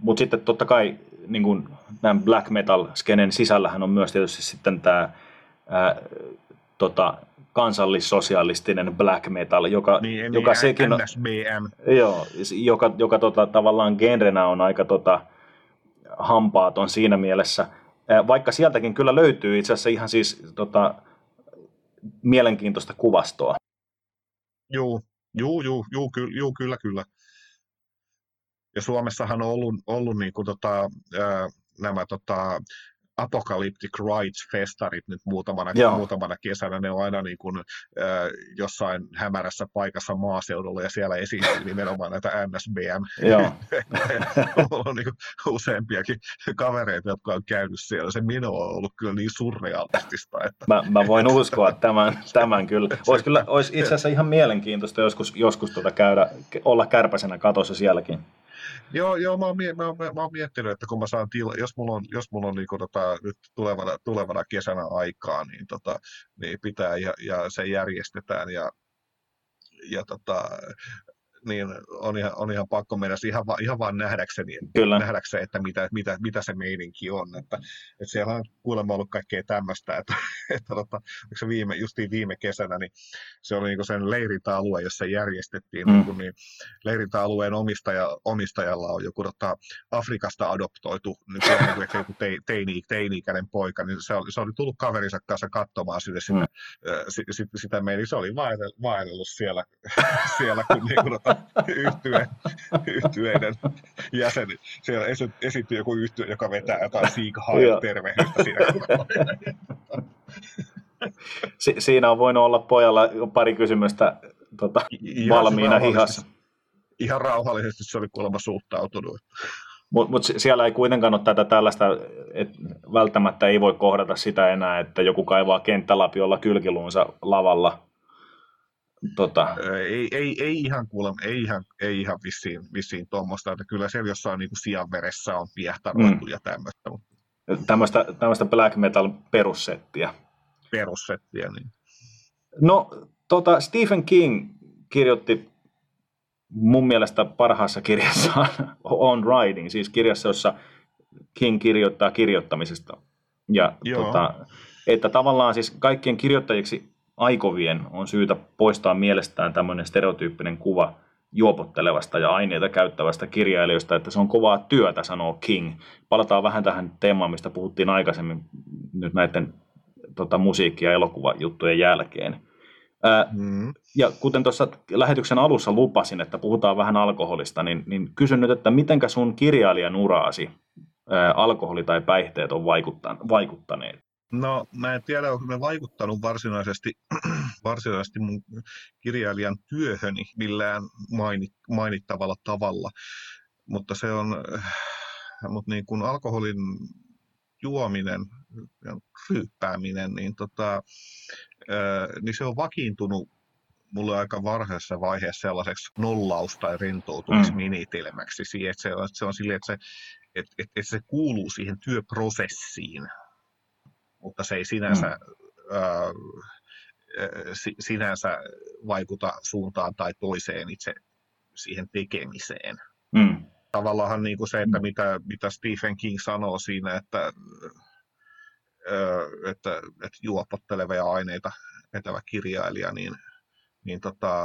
mutta sitten totta kai niin kuin tämän black metal-skenen sisällähän on myös tietysti sitten tämä ää, tota, kansallissosialistinen black metal, joka, niin, joka niin, sekin on, joo, joka, joka tota, tavallaan genrenä on aika tota, hampaaton siinä mielessä, ää, vaikka sieltäkin kyllä löytyy itse asiassa ihan siis tota, mielenkiintoista kuvastoa. Joo, joo, joo, joo, ky, joo kyllä, kyllä. Ja Suomessahan on ollut, ollut niin kuin tota, ää, nämä tota, Apocalyptic Rights-festarit nyt muutamana, muutamana kesänä. Ne on aina niin kuin, äh, jossain hämärässä paikassa maaseudulla ja siellä esiintyy nimenomaan näitä NSBM. Joo. on niin kuin useampiakin kavereita, jotka on käynyt siellä. Se minua on ollut kyllä niin surrealistista. Että... Mä, mä voin uskoa tämän, tämän kyllä. Olisi, kyllä. olisi itse asiassa ihan mielenkiintoista joskus, joskus tuota käydä, olla kärpäsenä katossa sielläkin. Joo, joo mä, oon, mä, oon, mä oon miettinyt, että kun mä saan tila, jos mulla on, jos mulla on niin tota, nyt tulevana, tulevana kesänä aikaa, niin, tota, niin pitää ja, ja se järjestetään ja, ja tota, niin on ihan, on ihan pakko mennä ihan, va, ihan vaan nähdäkseni, Kyllä. nähdäkseni että mitä, mitä, mitä se meininki on. Että, että siellä on kuulemma ollut kaikkea tämmöistä, että, että tota, se viime, justiin viime kesänä, niin se oli niin sen leirintäalue, jossa järjestettiin, mm. niin, niin leirintäalueen omistaja, omistajalla on joku tota, Afrikasta adoptoitu, niin joku te, teini, teini-ikäinen poika, niin se oli, se oli tullut kaverinsa kanssa katsomaan sitä, mm. sitä, sitä, sitä meini, se oli vaellut siellä, siellä kun niin kuin, tota, yhtye, yhtyeiden jäsen. Siellä esi- esiintyy joku yhtye, joka vetää jotain Sieg Heil tervehdystä siinä. si- siinä on voinut olla pojalla pari kysymystä tota, valmiina hihassa. Ihan rauhallisesti se oli kuulemma suuttautunut. Mutta mut siellä ei kuitenkaan ole tätä tällaista, että välttämättä ei voi kohdata sitä enää, että joku kaivaa kenttälapiolla kylkiluunsa lavalla. Tota. Ei, ei, ei, ihan kuulemma, ei ihan, ei ihan vissiin, vissiin tuommoista, että kyllä se jossain niin sian veressä on piehtaroitu mm. ja tämmöistä. Tämmöistä, tämmöistä black metal perussettiä. Perussettiä, niin. No, tota, Stephen King kirjoitti mun mielestä parhaassa kirjassaan On Writing, siis kirjassa, jossa King kirjoittaa kirjoittamisesta. Ja tota, että tavallaan siis kaikkien kirjoittajiksi aikovien on syytä poistaa mielestään tämmöinen stereotyyppinen kuva juopottelevasta ja aineita käyttävästä kirjailijasta, että se on kovaa työtä, sanoo King. Palataan vähän tähän teemaan, mistä puhuttiin aikaisemmin nyt näiden tota, musiikki- ja elokuvajuttujen jälkeen. Mm. Ja kuten tuossa lähetyksen alussa lupasin, että puhutaan vähän alkoholista, niin, niin kysyn nyt, että mitenkä sun kirjailijan uraasi ää, alkoholi tai päihteet on vaikuttaneet? No mä en tiedä, onko ne vaikuttanut varsinaisesti, varsinaisesti mun kirjailijan työhöni millään mainittavalla tavalla, mutta se on, mutta niin kuin alkoholin juominen ja ryyppääminen, niin, tota, niin se on vakiintunut mulle aika varhaisessa vaiheessa sellaiseksi nollaus- tai rentoutumisminitelmäksi. Mm. Että se on, se on silleen, että se, että, että se kuuluu siihen työprosessiin, mutta se ei sinänsä, mm. ää, sinänsä vaikuta suuntaan tai toiseen itse siihen tekemiseen. Mm tavallaan niin kuin se, että mitä, mitä Stephen King sanoo siinä, että, että, että juopottelevia aineita vetävä kirjailija, niin, niin tota,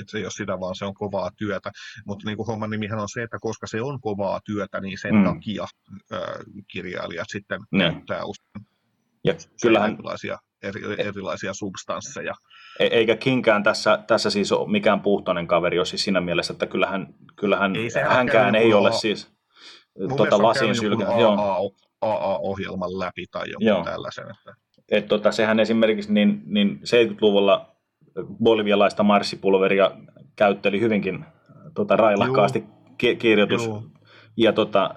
että ole sitä, vaan se on kovaa työtä. Mutta niin kuin homman nimihän on se, että koska se on kovaa työtä, niin sen mm. takia kirjailijat sitten ne. käyttää usein ja kyllähän, erilaisia, eri, erilaisia substansseja. E- eikä Kinkään tässä, tässä siis ole mikään puhtoinen kaveri, jos siis siinä mielessä, että kyllähän, kyllähän ei hänkään ei ole siis tuota, lasin sylkä. AA-ohjelman läpi tai joku Joo. tällaisen. Että... Et tota, sehän esimerkiksi niin, niin 70-luvulla bolivialaista marssipulveria käytteli hyvinkin tota, railakkaasti ki- kirjoitus. Joo. Ja tota,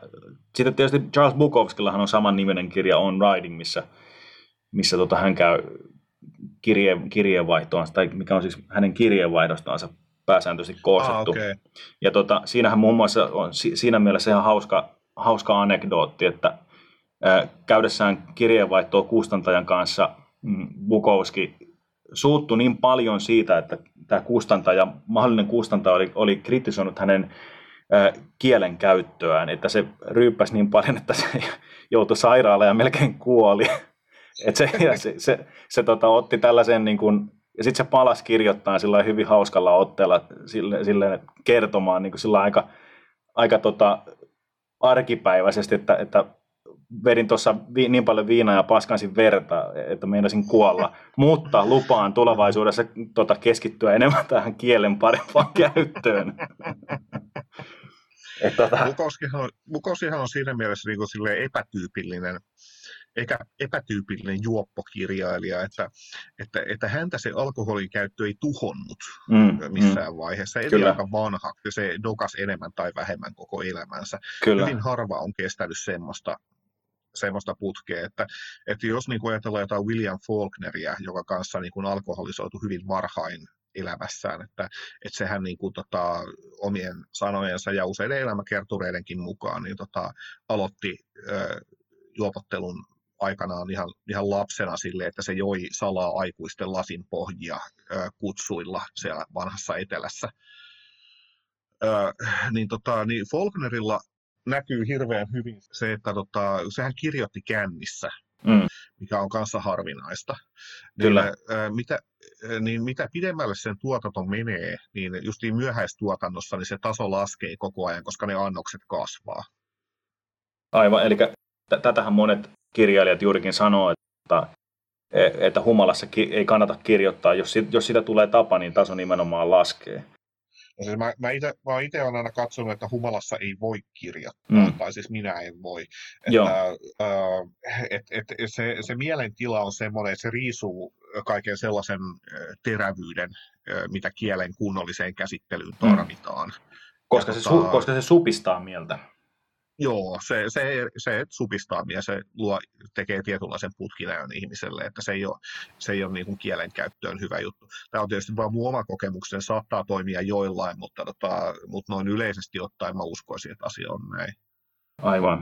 sitten tietysti Charles Bukowskillahan on saman niminen kirja On Riding, missä missä tota, hän käy kirje, kirjeenvaihtoon, tai mikä on siis hänen kirjeenvaihdostaansa pääsääntöisesti koostettu. Ah, okay. Ja tota, siinähän muun muassa on siinä mielessä ihan hauska, hauska anekdootti, että ää, käydessään kirjeenvaihtoa kustantajan kanssa mm, Bukowski suuttui niin paljon siitä, että tämä kustantaja, mahdollinen kustantaja oli, oli kritisoinut hänen kielen käyttöään, että se ryyppäsi niin paljon, että se joutui sairaalaan ja melkein kuoli. Et se, ja se, se, se tota, otti tällaisen, niin kuin, ja sitten se palasi kirjoittaa sillä hyvin hauskalla otteella sille, sille kertomaan niin kuin sillä aika, aika tota, arkipäiväisesti, että, että vedin tuossa vi, niin paljon viinaa ja paskansin verta, että meinasin kuolla. Mutta lupaan tulevaisuudessa tota, keskittyä enemmän tähän kielen parempaan käyttöön. Et, tota... Bukowskihan, on, siinä mielessä niin kuin epätyypillinen eikä epätyypillinen juoppokirjailija, että, että, että häntä se alkoholin käyttö ei tuhonnut mm, missään mm. vaiheessa. Eli Kyllä. aika vanha, se dokas enemmän tai vähemmän koko elämänsä. Kyllä. Hyvin harva on kestänyt semmoista, semmoista putkea, että, että jos niin ajatellaan jotain William Faulkneria, joka kanssa niin kuin alkoholisoitu hyvin varhain elämässään, että, että sehän niin kuin, tota, omien sanojensa ja useiden elämäkertureidenkin mukaan niin, tota, aloitti ö, juopottelun aikanaan ihan, ihan lapsena sille, että se joi salaa aikuisten lasin pohjia ö, kutsuilla siellä vanhassa etelässä. Ö, niin, tota, niin Faulknerilla näkyy hirveän hyvin se, että tota, sehän kirjoitti kännissä, mm. mikä on kanssa harvinaista. Niin, Kyllä. Niin, mitä, niin mitä pidemmälle sen tuotanto menee, niin justiin myöhäistuotannossa niin se taso laskee koko ajan, koska ne annokset kasvaa. Aivan, eli tätähän monet kirjailijat juurikin sanoo, että, e, että humalassa ei kannata kirjoittaa. Jos, jos sitä tulee tapa, niin taso nimenomaan laskee. No siis mä, mä itse mä itse olen aina katsonut, että humalassa ei voi kirjoittaa, mm. tai siis minä en voi. Että, äh, et, et, se, se mielentila on semmoinen, että se riisuu kaiken sellaisen terävyyden, mitä kielen kunnolliseen käsittelyyn mm. tarvitaan. Mm. Koska, ja se, tota, su, koska se supistaa mieltä. Joo, se, se, se supistaa ja se luo, tekee tietynlaisen putkinäön ihmiselle, että se ei ole, se ei ole niin kuin kielenkäyttöön hyvä juttu. Tämä on tietysti vain mun oma kokemukseni, saattaa toimia joillain, mutta, tota, mutta noin yleisesti ottaen mä uskoisin, että asia on näin. Aivan.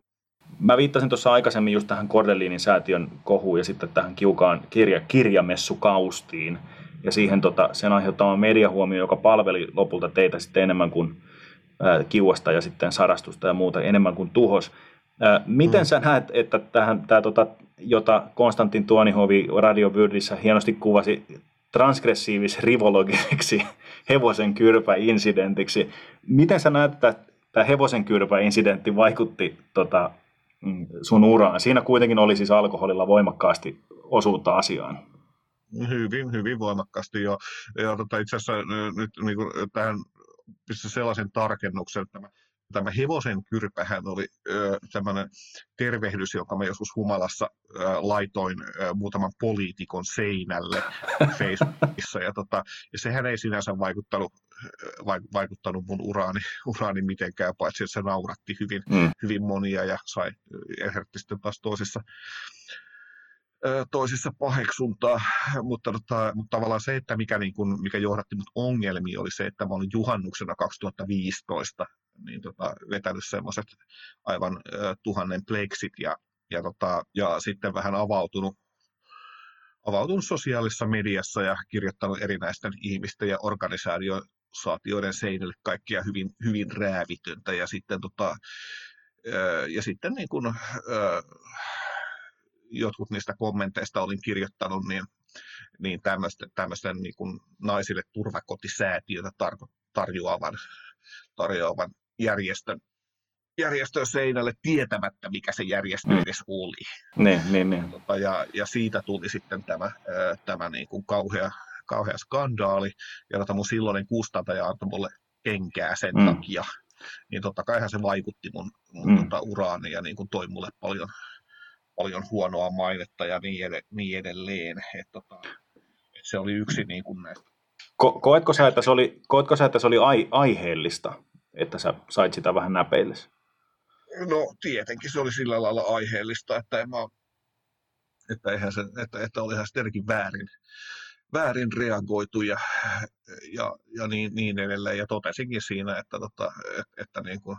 Mä viittasin tuossa aikaisemmin just tähän Kordeliinin säätiön kohuun ja sitten tähän kiukaan kirja, kirjamessukaustiin ja siihen tota, sen aiheuttama mediahuomio, joka palveli lopulta teitä sitten enemmän kuin kiuasta ja sitten sarastusta ja muuta enemmän kuin tuhos. Miten mm. sä näet, että tähän, tämä, tota, jota Konstantin Tuonihovi Radio Vyrdissä hienosti kuvasi transgressiivis rivologiseksi hevosen kyrpä-insidentiksi, miten sä näet, että tämä hevosen kyrpä-incidentti vaikutti tota, mm, sun uraan? Siinä kuitenkin oli siis alkoholilla voimakkaasti osuutta asiaan. Hyvin, hyvin voimakkaasti jo. Ja tota, itse asiassa nyt niin kuin, tähän pistä sellaisen tarkennuksen, että tämä, tämä hevosen kyrpähän oli tämmöinen tervehdys, jonka mä joskus humalassa ö, laitoin ö, muutaman poliitikon seinälle Facebookissa. Ja, tota, ja sehän ei sinänsä vaikuttanut, vaikuttanut mun uraani, uraani mitenkään, paitsi että se nauratti hyvin, mm. hyvin monia ja sai herätti sitten taas toisissa toisissa paheksuntaa, mutta, tota, mutta tavallaan se, että mikä, niin kun, mikä johdatti mut ongelmiin, oli se, että mä olin juhannuksena 2015 niin tota, vetänyt semmoiset aivan äh, tuhannen pleksit ja, ja, tota, ja sitten vähän avautunut avautunut sosiaalisessa mediassa ja kirjoittanut erinäisten ihmisten ja organisaatioiden seinille kaikkia hyvin, hyvin räävitöntä. Ja sitten, tota, ja sitten niin kuin, jotkut niistä kommenteista olin kirjoittanut, niin, niin tämmöisten, tämmöisten niin kuin naisille turvakotisäätiötä tarko- tarjoavan, tarjoavan järjestön, järjestön seinälle tietämättä, mikä se järjestö mm. edes oli. Niin, niin, niin. Tota, ja, ja siitä tuli sitten tämä, tämä niin kuin kauhea, kauhea skandaali, ja tota mun silloinen kustantaja antoi mulle kenkää sen mm. takia. Niin totta kaihan se vaikutti mun, mun mm. tota, uraani ja niin kuin toi mulle paljon, paljon huonoa mainetta ja niin, niin edelleen. Et, tota, et se oli yksi niin kuin näistä. Ko- koetko, sä, että se oli, koetko sä, että se oli ai- aiheellista, että sä sait sitä vähän näpeille? No tietenkin se oli sillä lailla aiheellista, että en mä, että, eihän se, että, että olihan se tietenkin väärin, väärin reagoitu ja, ja, ja niin, niin edelleen. Ja totesinkin siinä, että, tota, että, että niin kuin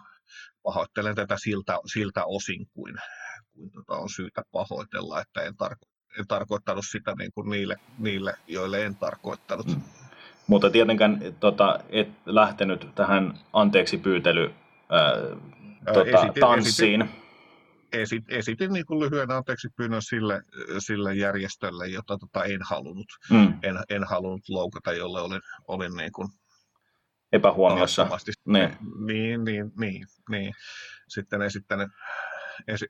pahoittelen tätä siltä, siltä osin kuin, kuin tota on syytä pahoitella, että en, tarko- en tarkoittanut sitä niin kuin niille, niille, joille en tarkoittanut. Mm. Mutta tietenkään tota, et lähtenyt tähän anteeksi pyytely ää, tota, esitin, tanssiin. Esitin, esit, esitin niin kuin lyhyen anteeksi pyynnön sille, sille järjestölle, jota tota en halunnut. Mm. En, en halunnut loukata, jolle olin, olin niin kuin epähuomiossa. Niin. niin, niin, niin, niin. Sitten esittänyt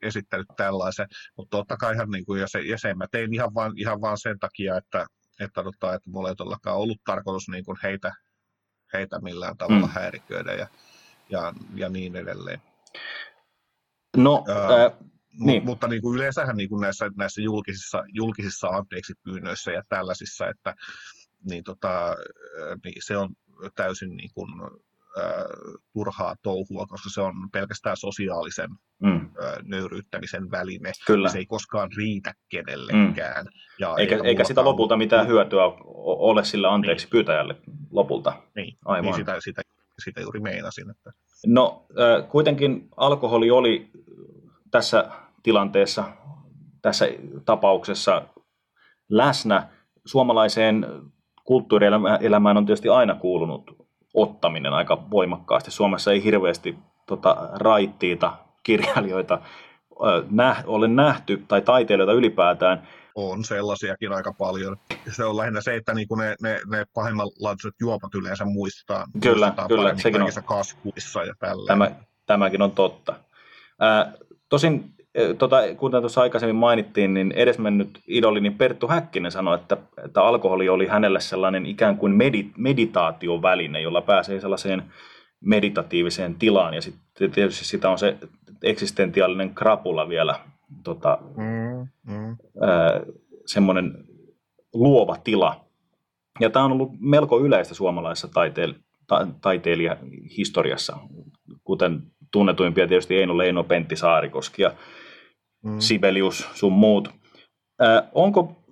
esittänyt tällaisen, mutta totta kai ihan niin kuin, ja, se, ja sen mä tein ihan vaan, ihan vaan sen takia, että, että, tota, että mulla ei todellakaan ollut tarkoitus niin kuin heitä, heitä millään tavalla mm. häiriköidä ja, ja, ja niin edelleen. No, ää, äh, niin. Mutta niin kuin yleensähän niin kuin näissä, näissä julkisissa, julkisissa anteeksi pyynnöissä ja tällaisissa, että niin tota, niin se on täysin niin kuin, turhaa touhua, koska se on pelkästään sosiaalisen mm. nöyryyttämisen väline. Kyllä. Se ei koskaan riitä kenellekään. Mm. Ja eikä, eikä sitä lopulta mitään hyötyä ole sillä anteeksi niin. pyytäjälle lopulta. Niin, Aivan. niin sitä, sitä, sitä juuri meinasin. Että... No kuitenkin alkoholi oli tässä tilanteessa, tässä tapauksessa läsnä. Suomalaiseen kulttuurielämään on tietysti aina kuulunut ottaminen aika voimakkaasti. Suomessa ei hirveästi tota, raittiita kirjailijoita näh, ole nähty, tai taiteilijoita ylipäätään. On sellaisiakin aika paljon. Se on lähinnä se, että niinku ne, ne, ne pahimmanlaatuiset juopat yleensä muistetaan. Kyllä, kyllä. Sekin on, kasvuissa ja tällä. Tämä, tämäkin on totta. Ää, tosin tota, kuten tuossa aikaisemmin mainittiin, niin edesmennyt idolini Perttu Häkkinen sanoi, että, että alkoholi oli hänelle sellainen ikään kuin medit, meditaatioväline, jolla pääsee sellaiseen meditatiiviseen tilaan. Ja sitten tietysti sitä on se eksistentiaalinen krapula vielä, tota, mm, mm. semmoinen luova tila. Ja tämä on ollut melko yleistä suomalaisessa taiteil, ta, taiteilijahistoriassa, kuten tunnetuimpia tietysti Eino Leino, Pentti Saarikoski ja mm. Sibelius sun muut. Äh, onko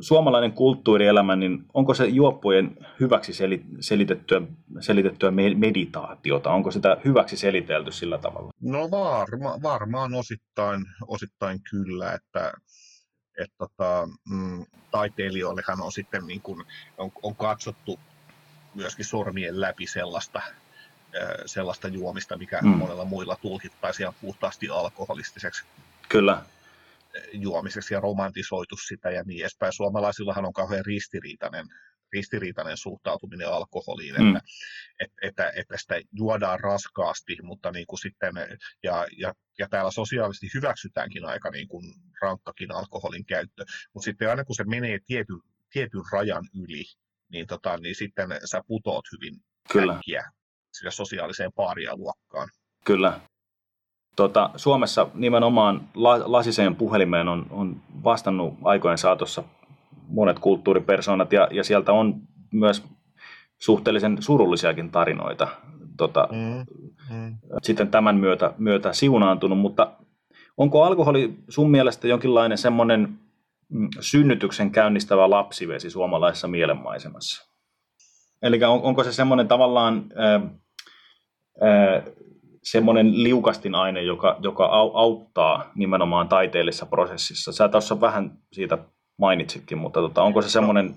suomalainen kulttuurielämä, niin onko se juoppojen hyväksi selitettyä, selitettyä meditaatiota? Onko sitä hyväksi selitelty sillä tavalla? No varma, varmaan osittain, osittain kyllä, että että tota, mm, taiteilijoillehan on sitten niin kuin, on, on katsottu myöskin sormien läpi sellaista, sellaista juomista, mikä mm. monella muilla tulkittaisiin puhtaasti alkoholistiseksi Kyllä. juomiseksi ja romantisoitu sitä ja niin edespäin. Suomalaisillahan on kauhean ristiriitainen, ristiriitainen suhtautuminen alkoholiin, mm. että, että, että, että sitä juodaan raskaasti, mutta niin kuin sitten, ja, ja, ja täällä sosiaalisesti hyväksytäänkin aika niin kuin rankkakin alkoholin käyttö, mutta sitten aina kun se menee tietyn, tietyn rajan yli, niin, tota, niin sitten sä putoat hyvin Kyllä. äkkiä sosiaaliseen paarialuokkaan. Kyllä. Tota, Suomessa nimenomaan la, lasiseen puhelimeen on, on vastannut aikojen saatossa monet kulttuuripersonat ja, ja sieltä on myös suhteellisen surullisiakin tarinoita tota, mm, mm. sitten tämän myötä, myötä siunaantunut, mutta onko alkoholi sun mielestä jonkinlainen semmoinen mm, synnytyksen käynnistävä lapsivesi suomalaisessa mielenmaisemassa? Eli on, onko se semmoinen tavallaan ää, semmoinen liukastin aine, joka, joka auttaa nimenomaan taiteellisessa prosessissa? Sä tuossa vähän siitä mainitsitkin, mutta tota, onko se semmoinen...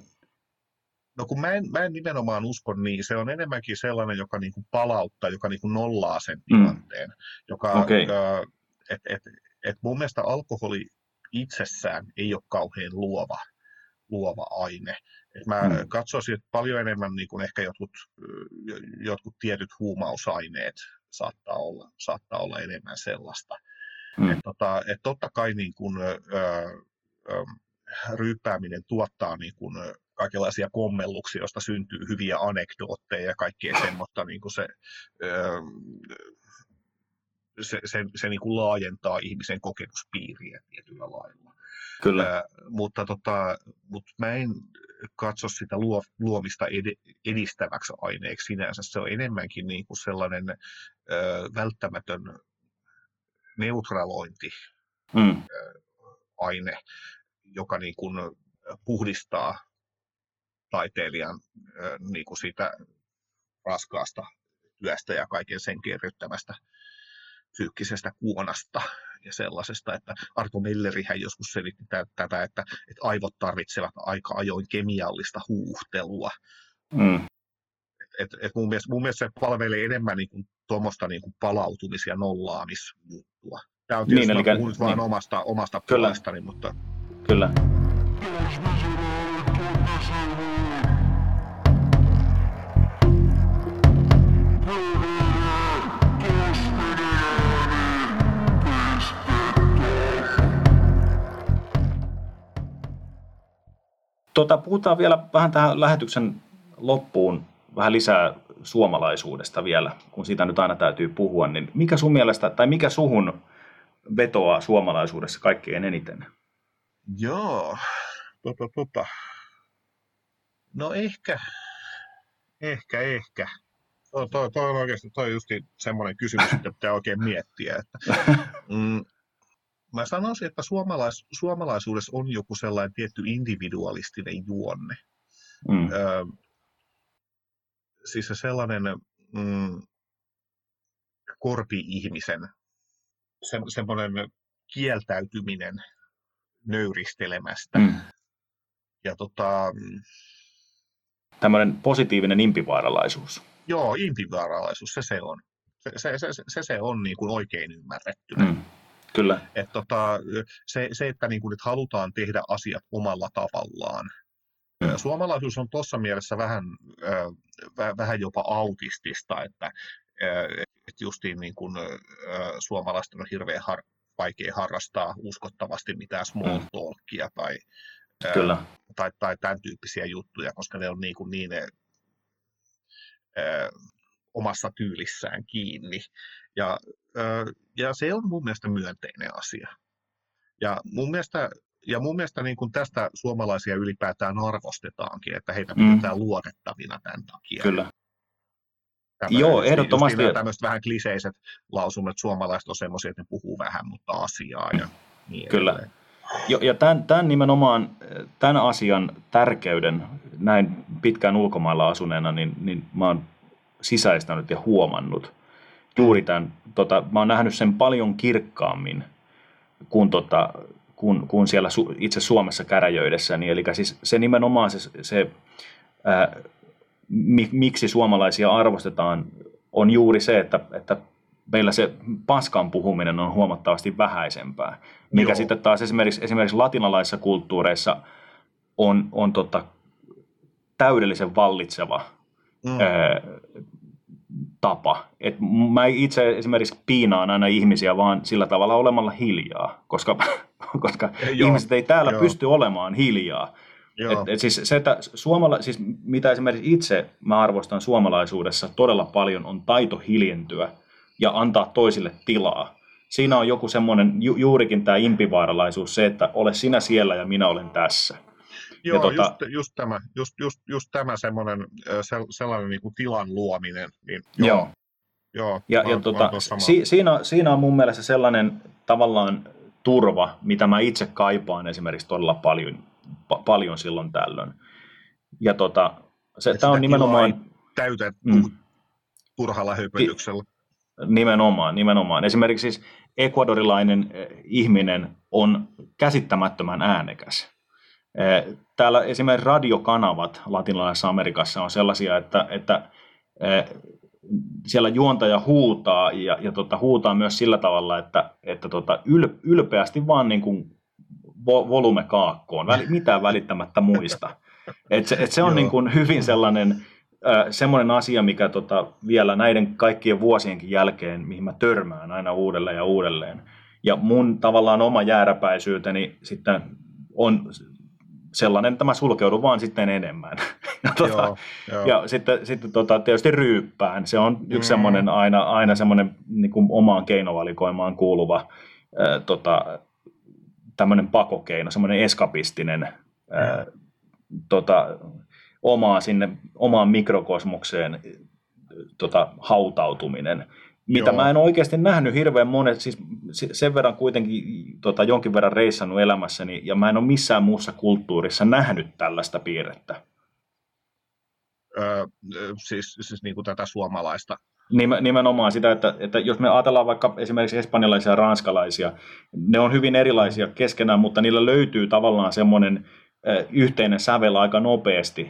No kun mä en, mä en nimenomaan usko niin, se on enemmänkin sellainen, joka niinku palauttaa, joka niinku nollaa sen mm. tilanteen. Mm. Joka, okay. et, et, et mun mielestä alkoholi itsessään ei ole kauhean luova, luova aine. Et mä mm. katsoisin, että paljon enemmän niin kuin ehkä jotkut, jotkut tietyt huumausaineet saattaa olla, saattaa olla enemmän sellaista. Mm. Et tota, et totta kai niin kuin, ö, ö, ryyppääminen tuottaa niin kuin, kaikenlaisia kommelluksia, joista syntyy hyviä anekdootteja ja kaikkea semmoista niin kuin se, ö, se, se, se niin kuin laajentaa ihmisen kokemuspiiriä tietyllä lailla. Kyllä. Ää, mutta, tota, mutta mä en katso sitä luo, luomista ed, edistäväksi aineeksi sinänsä. Se on enemmänkin niin kuin sellainen ö, välttämätön neutralointi mm. aine, joka niin kuin puhdistaa taiteilijan niin kuin siitä raskaasta työstä ja kaiken sen kerryttämästä psyykkisestä kuonasta ja sellaisesta, että Arto Mellerihän joskus selitti tätä, että, että aivot tarvitsevat aika ajoin kemiallista huuhtelua. Mm. Et, et mun, mielestä, mun mielestä se palvelee enemmän niin kuin, tuommoista niin kuin palautumis- ja nollaamisjuttua. Tämä on tietysti, niin, eli, puhun niin. vain omasta, omasta puolestani, mutta... Kyllä. Tota, puhutaan vielä vähän tähän lähetyksen loppuun vähän lisää suomalaisuudesta vielä, kun siitä nyt aina täytyy puhua, niin mikä sun mielestä, tai mikä suhun vetoaa suomalaisuudessa kaikkein eniten? Joo, tota, tota. No ehkä, ehkä, ehkä. Toi, toi, toi on oikeasti toi just semmoinen kysymys, että pitää oikein miettiä. Että, mm, mä sanoisin, että suomalais, suomalaisuudessa on joku sellainen tietty individualistinen juonne. Mm. Ö, siis se sellainen mm, korpi-ihmisen se, semmoinen kieltäytyminen nöyristelemästä. Mm. Ja tota, Tämmöinen positiivinen impivaaralaisuus. Joo, impivaaralaisuus, se se on. Se, se, se, se, se on niin kuin oikein ymmärretty. Mm. Kyllä. Et tota, se, se, että niin kuin, että halutaan tehdä asiat omalla tavallaan. Mm. Suomalaisuus on tuossa mielessä vähän, äh, vähän jopa autistista, että äh, et justiin niin kuin, äh, suomalaiset on hirveän har, vaikea harrastaa uskottavasti mitään small mm. talkia tai, Kyllä. Ää, tai, tai tämän tyyppisiä juttuja, koska ne on niin, kuin niin ää, omassa tyylissään kiinni. Ja, ja se on mun mielestä myönteinen asia. Ja mun mielestä, ja mun mielestä niin kuin tästä suomalaisia ylipäätään arvostetaankin, että heitä mm. pidetään mm. luotettavina tämän takia. Kyllä. Tämä, Joo, ehdottomasti. Just tämmöiset vähän kliseiset lausumat, että suomalaiset on semmoisia, että ne puhuu vähän, mutta asiaa ja niin Kyllä. Edelleen. Jo, ja tämän, tämän nimenomaan, tämän asian tärkeyden näin pitkään ulkomailla asuneena, niin, niin mä oon sisäistänyt ja huomannut juuri tämän, tota, mä oon nähnyt sen paljon kirkkaammin kuin, tota, kuin, kuin siellä su, itse Suomessa käräjöidessä. Niin, eli siis se nimenomaan se, se ää, miksi suomalaisia arvostetaan, on juuri se, että, että meillä se paskan puhuminen on huomattavasti vähäisempää, mikä Joo. sitten taas esimerkiksi, esimerkiksi latinalaisissa kulttuureissa on, on tota, täydellisen vallitseva mm. ää, tapa. Et mä itse esimerkiksi piinaan aina ihmisiä vaan sillä tavalla olemalla hiljaa, koska, koska ihmiset ei täällä Joo. pysty olemaan hiljaa. Et, et siis se, että suomala, siis mitä esimerkiksi itse mä arvostan suomalaisuudessa todella paljon, on taito hiljentyä ja antaa toisille tilaa. Siinä on joku semmoinen, ju, juurikin tämä impivaaralaisuus, se, että ole sinä siellä ja minä olen tässä. Joo, ja tota, just, just, tämä, just, just, just tämä semmoinen, sellainen niin kuin tilan luominen. Niin, joo. joo. joo ja, ja tota, si, siinä, siinä on mun mielestä sellainen tavallaan turva, mitä mä itse kaipaan esimerkiksi todella paljon pa- paljon silloin tällöin. Ja tota, se, tämä on nimenomaan... Täytetty mm, turhalla höpötyksellä. Nimenomaan, nimenomaan. Esimerkiksi siis ekvadorilainen eh, ihminen on käsittämättömän äänekäs. Täällä esimerkiksi radiokanavat latinalaisessa Amerikassa on sellaisia, että, että eh, siellä juontaja huutaa ja, ja tota, huutaa myös sillä tavalla, että, että tota, yl, ylpeästi vaan niin kuin vo, volume kaakkoon, väli, mitään välittämättä muista. Et se, et se on niin kuin hyvin sellainen äh, semmoinen asia, mikä tota, vielä näiden kaikkien vuosienkin jälkeen, mihin mä törmään aina uudelleen ja uudelleen. Ja mun tavallaan oma jääräpäisyyteni sitten on sellainen, että mä sulkeudun vaan sitten enemmän. ja, tota, joo, joo. ja sitten, sitten tota, tietysti ryyppään. Se on yksi mm. semmoinen aina, aina semmoinen niin kuin omaan keinovalikoimaan kuuluva ää, tota, tämmöinen pakokeino, semmoinen eskapistinen mm. ää, tota, omaa sinne, omaan mikrokosmokseen tota, hautautuminen, mitä Joo. mä en oikeasti nähnyt hirveän monet, siis sen verran kuitenkin tota, jonkin verran reissannut elämässäni, ja mä en ole missään muussa kulttuurissa nähnyt tällaista piirrettä. Öö, siis, siis niin kuin tätä suomalaista Nimenomaan sitä, että, että jos me ajatellaan vaikka esimerkiksi espanjalaisia ja ranskalaisia, ne on hyvin erilaisia keskenään, mutta niillä löytyy tavallaan semmoinen yhteinen sävel aika nopeasti.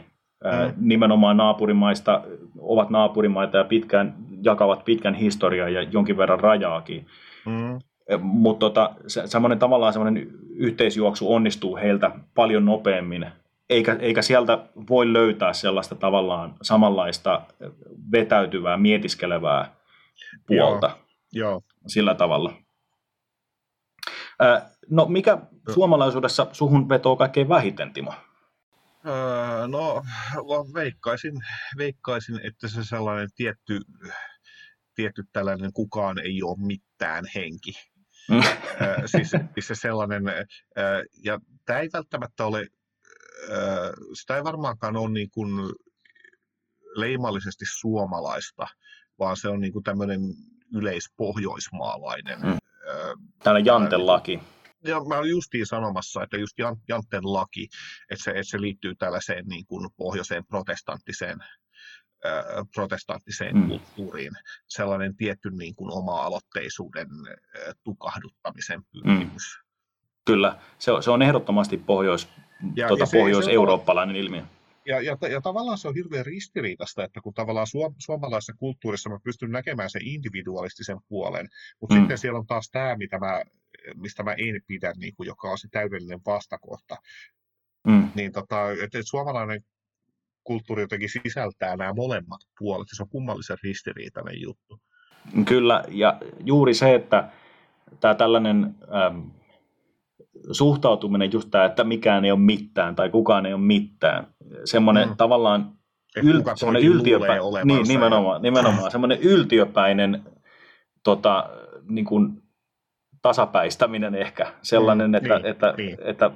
Mm. Nimenomaan naapurimaista ovat naapurimaita ja pitkään, jakavat pitkän historian ja jonkin verran rajaakin. Mm. Mutta tota, se, semmoinen tavallaan semmoinen yhteisjuoksu onnistuu heiltä paljon nopeammin eikä, eikä sieltä voi löytää sellaista tavallaan samanlaista vetäytyvää, mietiskelevää puolta Joo, joo. sillä tavalla. no mikä suomalaisuudessa suhun vetoo kaikkein vähiten, Timo? Öö, no veikkaisin, veikkaisin, että se sellainen tietty, tietty tällainen kukaan ei ole mitään henki. Mm. siis, siis se sellainen, ja tämä ei välttämättä ole sitä ei varmaankaan ole niin kuin leimallisesti suomalaista, vaan se on niin kuin tämmöinen yleispohjoismaalainen. Mm. Janten laki. Ja mä olin justiin sanomassa, että just Janten laki, että se, että se liittyy tällaiseen niin kuin pohjoiseen protestanttiseen protestanttiseen mm. kulttuuriin sellainen tietty niin kuin oma-aloitteisuuden tukahduttamisen pyrkimys. Mm. Kyllä, se on, se on ehdottomasti pohjois, ja, tuota, ja se, pohjois-eurooppalainen ilmiö. Ja, ja, ja tavallaan se on hirveän ristiriitasta, että kun tavallaan suom- suomalaisessa kulttuurissa mä pystyn näkemään sen individualistisen puolen, mutta mm. sitten siellä on taas tämä, mitä mä, mistä mä en pidä, niin kuin, joka on se täydellinen vastakohta. Mm. Niin tota, että suomalainen kulttuuri jotenkin sisältää nämä molemmat puolet, ja se on kummallisen ristiriitainen juttu. Kyllä, ja juuri se, että tämä tällainen ähm, suhtautuminen just tämä, että mikään ei ole mitään tai kukaan ei ole mitään. Semmoinen mm. tavallaan yl, semmoinen yltiöpä, niin, nimenomaan, nimenomaan semmoinen yltiöpäinen tota, niin kuin tasapäistäminen ehkä sellainen, mm, että, niin, että, niin. että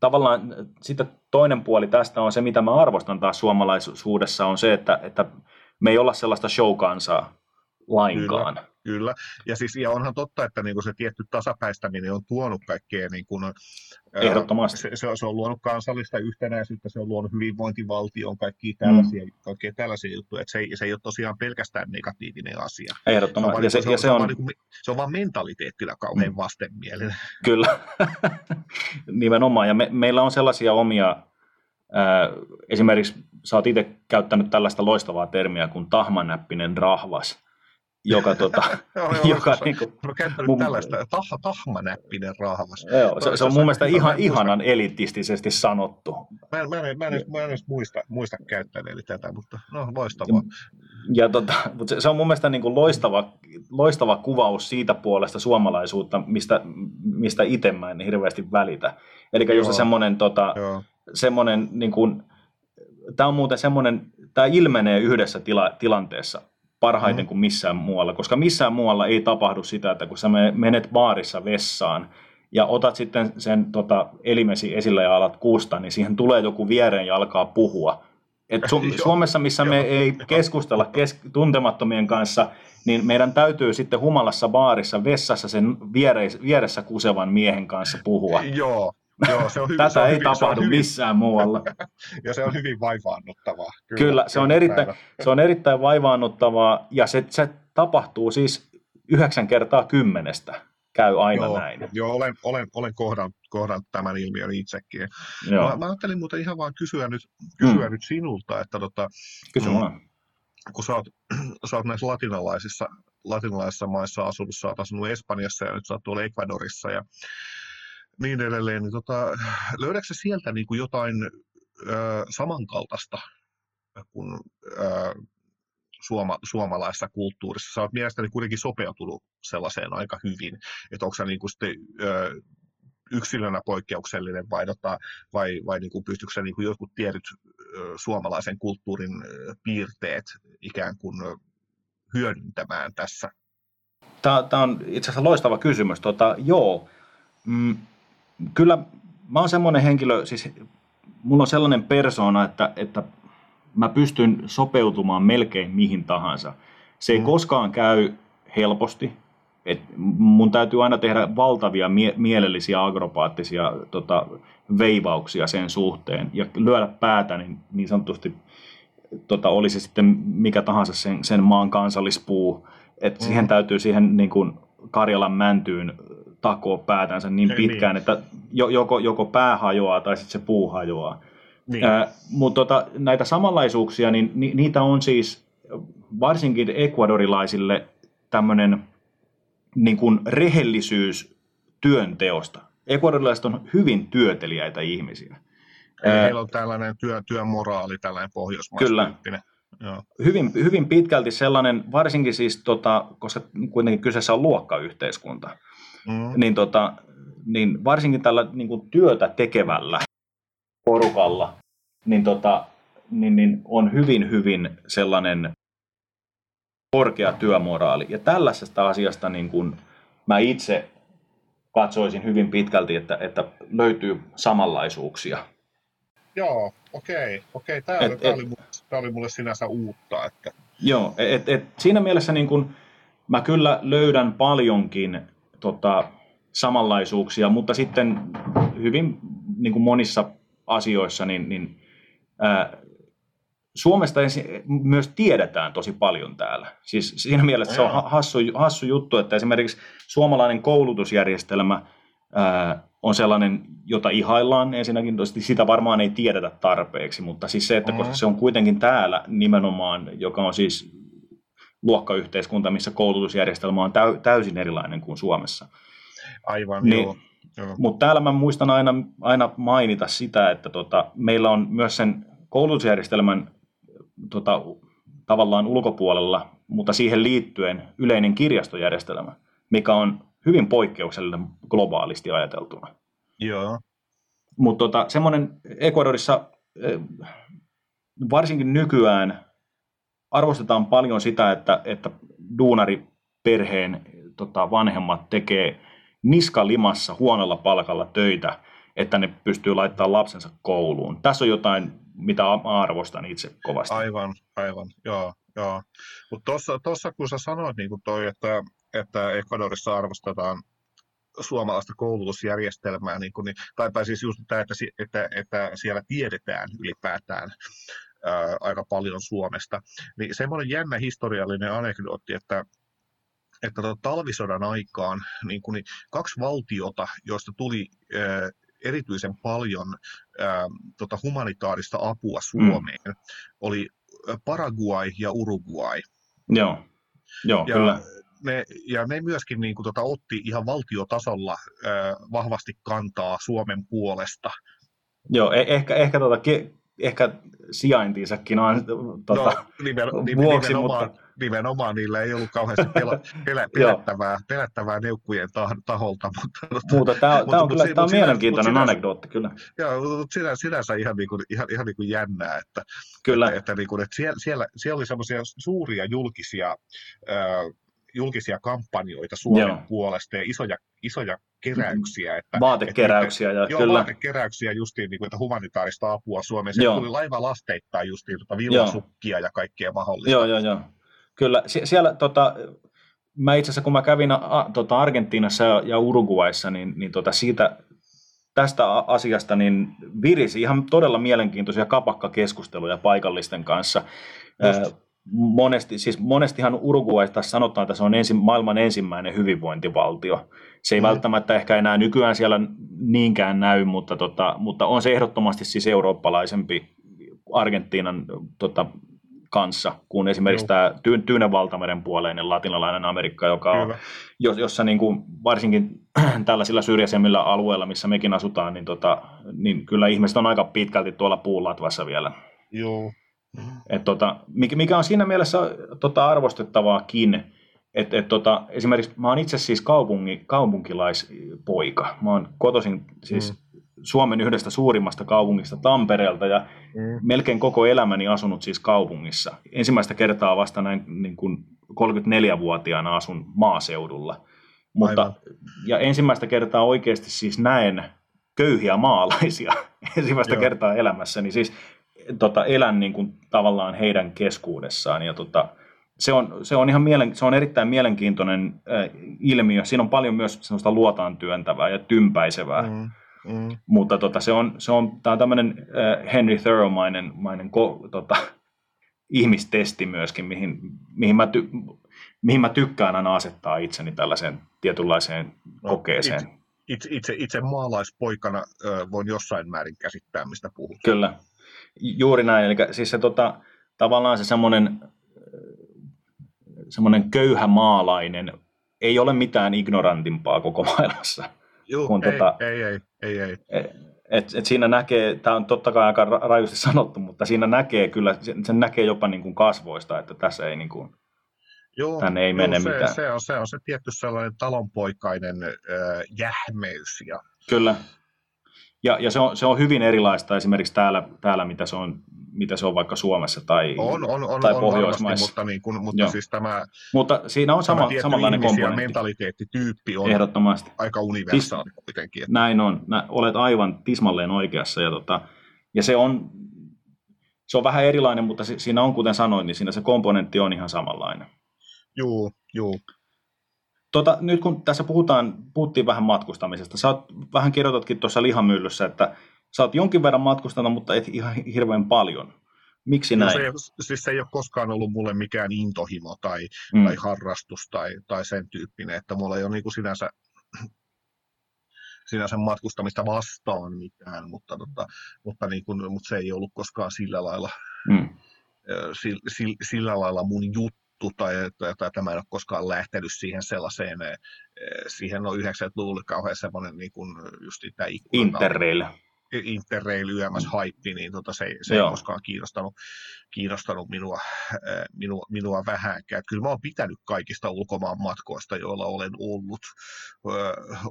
tavallaan sitten toinen puoli tästä on se, mitä mä arvostan taas suomalaisuudessa, on se, että, että me ei olla sellaista showkansaa lainkaan. Kyllä. Kyllä, ja, siis, ja onhan totta, että niin kuin se tietty tasapäistäminen on tuonut kaikkea, niin kuin, Ehdottomasti. Se, se, on luonut kansallista yhtenäisyyttä, se on luonut hyvinvointivaltion, kaikkia tällaisia, mm. kaikkia tällaisia juttuja, että se, ei, se ei ole tosiaan pelkästään negatiivinen asia. Ehdottomasti. Se on, ja se, se, se, on, niin kuin, se on vaan kauhean mm. vastenmielinen. Kyllä, nimenomaan, ja me, meillä on sellaisia omia, esimerkiksi sä oot itse käyttänyt tällaista loistavaa termiä kuin tahmanäppinen rahvas, joka, tota, joo, joo, joka niin kuin, mä käyttänyt mun, tällaista tah, tahmanäppinen rahvas. Joo, se, se on mun mielestä ihan, ihanan elitistisesti sanottu. Mä en, mä en, mä en, mä en edes muista, muista käyttäneeni tätä, mutta no loistavaa. Ja, ja tota, mutta se, se on mun mielestä niin kuin loistava, loistava kuvaus siitä puolesta suomalaisuutta, mistä, mistä itse mä en hirveästi välitä. Eli just semmoinen, tota, semmoinen niin kuin, tämä on muuten semmoinen, tämä ilmenee yhdessä tila, tilanteessa parhaiten mm. kuin missään muualla, koska missään muualla ei tapahdu sitä, että kun sä menet baarissa vessaan ja otat sitten sen tota, elimesi esille ja alat kuusta, niin siihen tulee joku viereen ja alkaa puhua. Et Su- Suomessa, missä me ei keskustella kes- tuntemattomien kanssa, niin meidän täytyy sitten humalassa baarissa vessassa sen viereis- vieressä kusevan miehen kanssa puhua. Joo, Joo, se on hyvin, Tätä se on ei hyvin, tapahdu hyvin, missään muualla. ja se on hyvin vaivaannuttavaa. Kyllä, kyllä se, on erittäin, se on erittäin vaivaannuttavaa ja se, se tapahtuu siis yhdeksän kertaa kymmenestä käy aina joo, näin. Joo, olen, olen, olen kohdannut, kohdannut tämän ilmiön itsekin. Joo. Mä, mä ajattelin muuten ihan vaan kysyä nyt, kysyä mm. nyt sinulta, että tota, Kysy mm, kun sä oot, sä oot näissä latinalaisissa, latinalaisissa maissa asunut, sä oot asunut Espanjassa ja nyt sä oot tuolla Ecuadorissa ja niin edelleen, niin tota, löydätkö sieltä niin kuin jotain ö, samankaltaista kuin ö, suoma, suomalaisessa kulttuurissa? Sä oot mielestäni kuitenkin sopeutunut sellaiseen aika hyvin, että onko sä niin kuin sitten, ö, yksilönä poikkeuksellinen vai, tota, vai, vai niin kuin pystyykö sä niin kuin jotkut tietyt suomalaisen kulttuurin piirteet ikään kuin hyödyntämään tässä? Tämä, tämä on itse asiassa loistava kysymys. Tota, joo, mm, kyllä mä oon semmoinen henkilö, siis mulla on sellainen persona, että, että mä pystyn sopeutumaan melkein mihin tahansa. Se ei mm. koskaan käy helposti. Et mun täytyy aina tehdä valtavia mie- mielellisiä agropaattisia tota, veivauksia sen suhteen ja lyödä päätä niin, niin sanotusti tota, oli se sitten mikä tahansa sen, sen maan kansallispuu. Et mm. siihen täytyy siihen niin kuin Karjalan mäntyyn takoo päätänsä niin pitkään, niin. että joko, joko pää hajoaa tai sitten se puu hajoaa. Niin. Äh, mutta tota, näitä samanlaisuuksia, niin ni, niitä on siis varsinkin ekvadorilaisille tämmöinen niin kuin rehellisyys työnteosta. Ekvadorilaiset on hyvin työteliäitä ihmisiä. Heillä on tällainen työ, työmoraali, tällainen pohjoismainen. Kyllä. Joo. Hyvin, hyvin pitkälti sellainen, varsinkin siis, tota, koska kuitenkin kyseessä on luokkayhteiskunta, mm. niin, tota, niin varsinkin tällä niin kuin työtä tekevällä porukalla niin, tota, niin, niin on hyvin, hyvin sellainen korkea työmoraali. Ja tällaisesta asiasta niin kuin mä itse katsoisin hyvin pitkälti, että, että löytyy samanlaisuuksia. Joo, okei. okei. Tämä, et, tämä, et, oli, tämä oli mulle sinänsä uutta. Että... Joo, et, et, siinä mielessä niin kun, mä kyllä löydän paljonkin tota, samanlaisuuksia, mutta sitten hyvin niin kuin monissa asioissa niin, niin ää, Suomesta ensin, myös tiedetään tosi paljon täällä. Siis siinä mielessä se on hassu, hassu juttu, että esimerkiksi suomalainen koulutusjärjestelmä ää, on sellainen, jota ihaillaan ensinnäkin, sitä varmaan ei tiedetä tarpeeksi, mutta siis se, että koska se on kuitenkin täällä nimenomaan, joka on siis luokkayhteiskunta, missä koulutusjärjestelmä on täysin erilainen kuin Suomessa. Aivan, niin, joo. joo. Mutta täällä mä muistan aina, aina mainita sitä, että tota, meillä on myös sen koulutusjärjestelmän tota, tavallaan ulkopuolella, mutta siihen liittyen yleinen kirjastojärjestelmä. mikä on hyvin poikkeuksellinen globaalisti ajateltuna. Joo. Mutta tota, semmoinen Ecuadorissa varsinkin nykyään arvostetaan paljon sitä, että, että duunariperheen tota, vanhemmat tekee niskalimassa huonolla palkalla töitä, että ne pystyy laittamaan lapsensa kouluun. Tässä on jotain, mitä arvostan itse kovasti. Aivan, aivan, joo. joo. Mutta tuossa kun sä sanoit niin toi, että, että Ecuadorissa arvostetaan suomalaista koulutusjärjestelmää, niin kuin, tai siis just tämä, että, että, että siellä tiedetään ylipäätään ää, aika paljon Suomesta, niin semmoinen jännä historiallinen anekdootti, että että tota, talvisodan aikaan niin kuin, niin kaksi valtiota, joista tuli ää, erityisen paljon ää, tota, humanitaarista apua Suomeen, mm. oli Paraguay ja Uruguay. Joo, Joo ja, kyllä ne, ja ne myöskin niin kuin, tota, otti ihan valtiotasolla äh, vahvasti kantaa Suomen puolesta. Joo, e- ehkä, ehkä, ke- ehkä sijaintiinsakin on tota, no, nimen, vuoksi, nimenomaan, mutta... nimenomaan niillä ei ollut kauheasti pelä, pelä, pelättävää, pelättävää neukkujen taholta. Mutta, mutta tämä, mutta, tämä on kyllä tämä on mielenkiintoinen sinänsä, anekdootti kyllä. Joo, sinä, sinänsä ihan, niin kuin, ihan, ihan niin kuin jännää, että, kyllä. että, että, niin kuin, että siellä, siellä, siellä oli semmoisia suuria julkisia äh, julkisia kampanjoita Suomen Joo. puolesta ja isoja, isoja keräyksiä. Että, vaatekeräyksiä. Että, ja joo, kyllä. vaatekeräyksiä justiin, niin kuin, että humanitaarista apua Suomeen. Se tuli laiva lasteittain justiin tuota villasukkia ja kaikkea mahdollista. Joo, joo, joo. Kyllä, Sie- siellä tota, mä itse asiassa kun mä kävin a, tota Argentiinassa ja, ja Uruguayssa, niin, niin tota siitä, tästä asiasta niin virisi ihan todella mielenkiintoisia kapakkakeskusteluja paikallisten kanssa. Just monesti, siis monestihan Uruguaysta sanotaan, että se on ensi, maailman ensimmäinen hyvinvointivaltio. Se ei mm. välttämättä ehkä enää nykyään siellä niinkään näy, mutta, tota, mutta on se ehdottomasti siis eurooppalaisempi Argentiinan tota, kanssa kuin esimerkiksi Joo. tämä Ty- Tyynen valtameren puoleinen latinalainen Amerikka, joka on, jossa niin kuin varsinkin tällaisilla syrjäisemmillä alueilla, missä mekin asutaan, niin, tota, niin kyllä ihmiset on aika pitkälti tuolla puulatvassa vielä. Joo. Et tota, mikä on siinä mielessä tota arvostettavaakin, että et tota, esimerkiksi mä oon itse siis kaupunki, kaupunkilaispoika. Mä oon kotoisin siis mm. Suomen yhdestä suurimmasta kaupungista Tampereelta ja mm. melkein koko elämäni asunut siis kaupungissa. Ensimmäistä kertaa vasta näin niin kuin 34-vuotiaana asun maaseudulla. Mutta, ja ensimmäistä kertaa oikeasti siis näen köyhiä maalaisia ensimmäistä Joo. kertaa elämässäni. Siis tota, elän niin kuin, tavallaan heidän keskuudessaan. Ja tota, se, on, se, on ihan mielen, se on erittäin mielenkiintoinen äh, ilmiö. Siinä on paljon myös sellaista luotaan työntävää ja tympäisevää. Mm. Mm. Mutta tota, se on, se on, tämä on tämmöinen äh, Henry Thoreau-mainen mainen, ko, tota, ihmistesti myöskin, mihin, mihin, mä ty, mihin mä tykkään aina asettaa itseni tällaiseen tietynlaiseen no, kokeeseen. Itse, itse, itse, maalaispoikana ö, voin jossain määrin käsittää, mistä puhut. Kyllä, Juuri näin, eli siis se tota, tavallaan se semmoinen, semmoinen köyhä maalainen ei ole mitään ignorantimpaa koko maailmassa. Joo, kun, ei, tota, ei, ei, ei, ei. Et, et siinä näkee, tämä on totta kai aika rajusti sanottu, mutta siinä näkee kyllä, sen näkee jopa niin kuin kasvoista, että tässä ei niin kuin, Joo, tänne ei joo, mene se, mitään. Se on, se on se tietty sellainen talonpoikainen äh, jähmeys. Ja... Kyllä, ja, ja se, on, se on hyvin erilaista esimerkiksi täällä, täällä mitä, se on, mitä se on vaikka Suomessa tai, on, on, on, tai on Pohjoismaissa. mutta, niin kuin, mutta Joo. siis tämä, mutta siinä on sama, samanlainen komponentti. mentaliteettityyppi on Ehdottomasti. aika universaali Tis, kuitenkin. Että... Näin on. Nä, olet aivan tismalleen oikeassa. Ja, tota, ja se on, se on vähän erilainen, mutta siinä on, kuten sanoin, niin siinä se komponentti on ihan samanlainen. Joo, joo. Tota, nyt kun tässä puhutaan, puhuttiin vähän matkustamisesta, sä oot, vähän kirjoitatkin tuossa lihamyllyssä, että sä oot jonkin verran matkustanut, mutta et ihan hirveän paljon. Miksi no näin? Se, siis se ei ole koskaan ollut mulle mikään intohimo tai, mm. tai harrastus tai, tai sen tyyppinen, että mulla ei ole niin kuin sinänsä, sinänsä matkustamista vastaan mitään, mutta, tota, mutta, niin kuin, mutta se ei ollut koskaan sillä lailla, mm. sillä, sillä lailla mun juttu juttu tai, tai, tai tämä ei ole koskaan lähtenyt siihen sellaiseen, eh, siihen on 90-luvulla kauhean semmoinen niin kuin just tämä Interrail. Interrail YMS haippi, niin tota, se, se ei koskaan kiinnostanut, kiinnostanut minua, minua, minua vähänkään. Kyllä mä oon pitänyt kaikista ulkomaan matkoista, joilla olen ollut,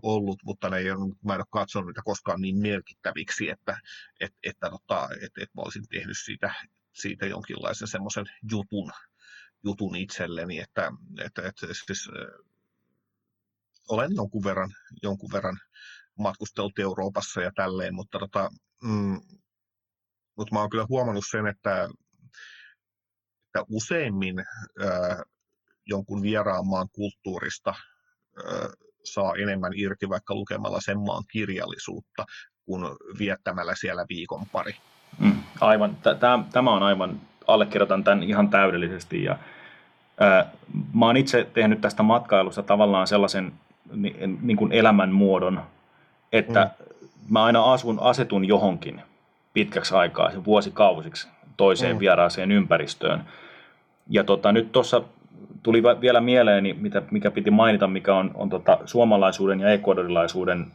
ollut mutta ne ei ole, mä en ole katsonut niitä koskaan niin merkittäviksi, että, että, että, että, että, että mä olisin tehnyt siitä, siitä jonkinlaisen semmoisen jutun, jutun itselleni, että, että, että siis, olen jonkun verran, jonkun verran matkusteltu Euroopassa ja tälleen, mutta, tota, mm, mutta mä oon kyllä huomannut sen, että, että useimmin ää, jonkun vieraan maan kulttuurista ää, saa enemmän irti vaikka lukemalla sen maan kirjallisuutta kuin viettämällä siellä viikon pari. Mm, aivan. Tämä on aivan, allekirjoitan tämän ihan täydellisesti ja ää, mä oon itse tehnyt tästä matkailusta tavallaan sellaisen niin kuin elämänmuodon, että mm. mä aina asun, asetun johonkin pitkäksi aikaa, sen vuosikausiksi, toiseen mm. vieraaseen ympäristöön. Ja tota, nyt tuossa tuli vielä mieleeni, mitä, mikä piti mainita, mikä on, on tota, suomalaisuuden ja ekvadorilaisuuden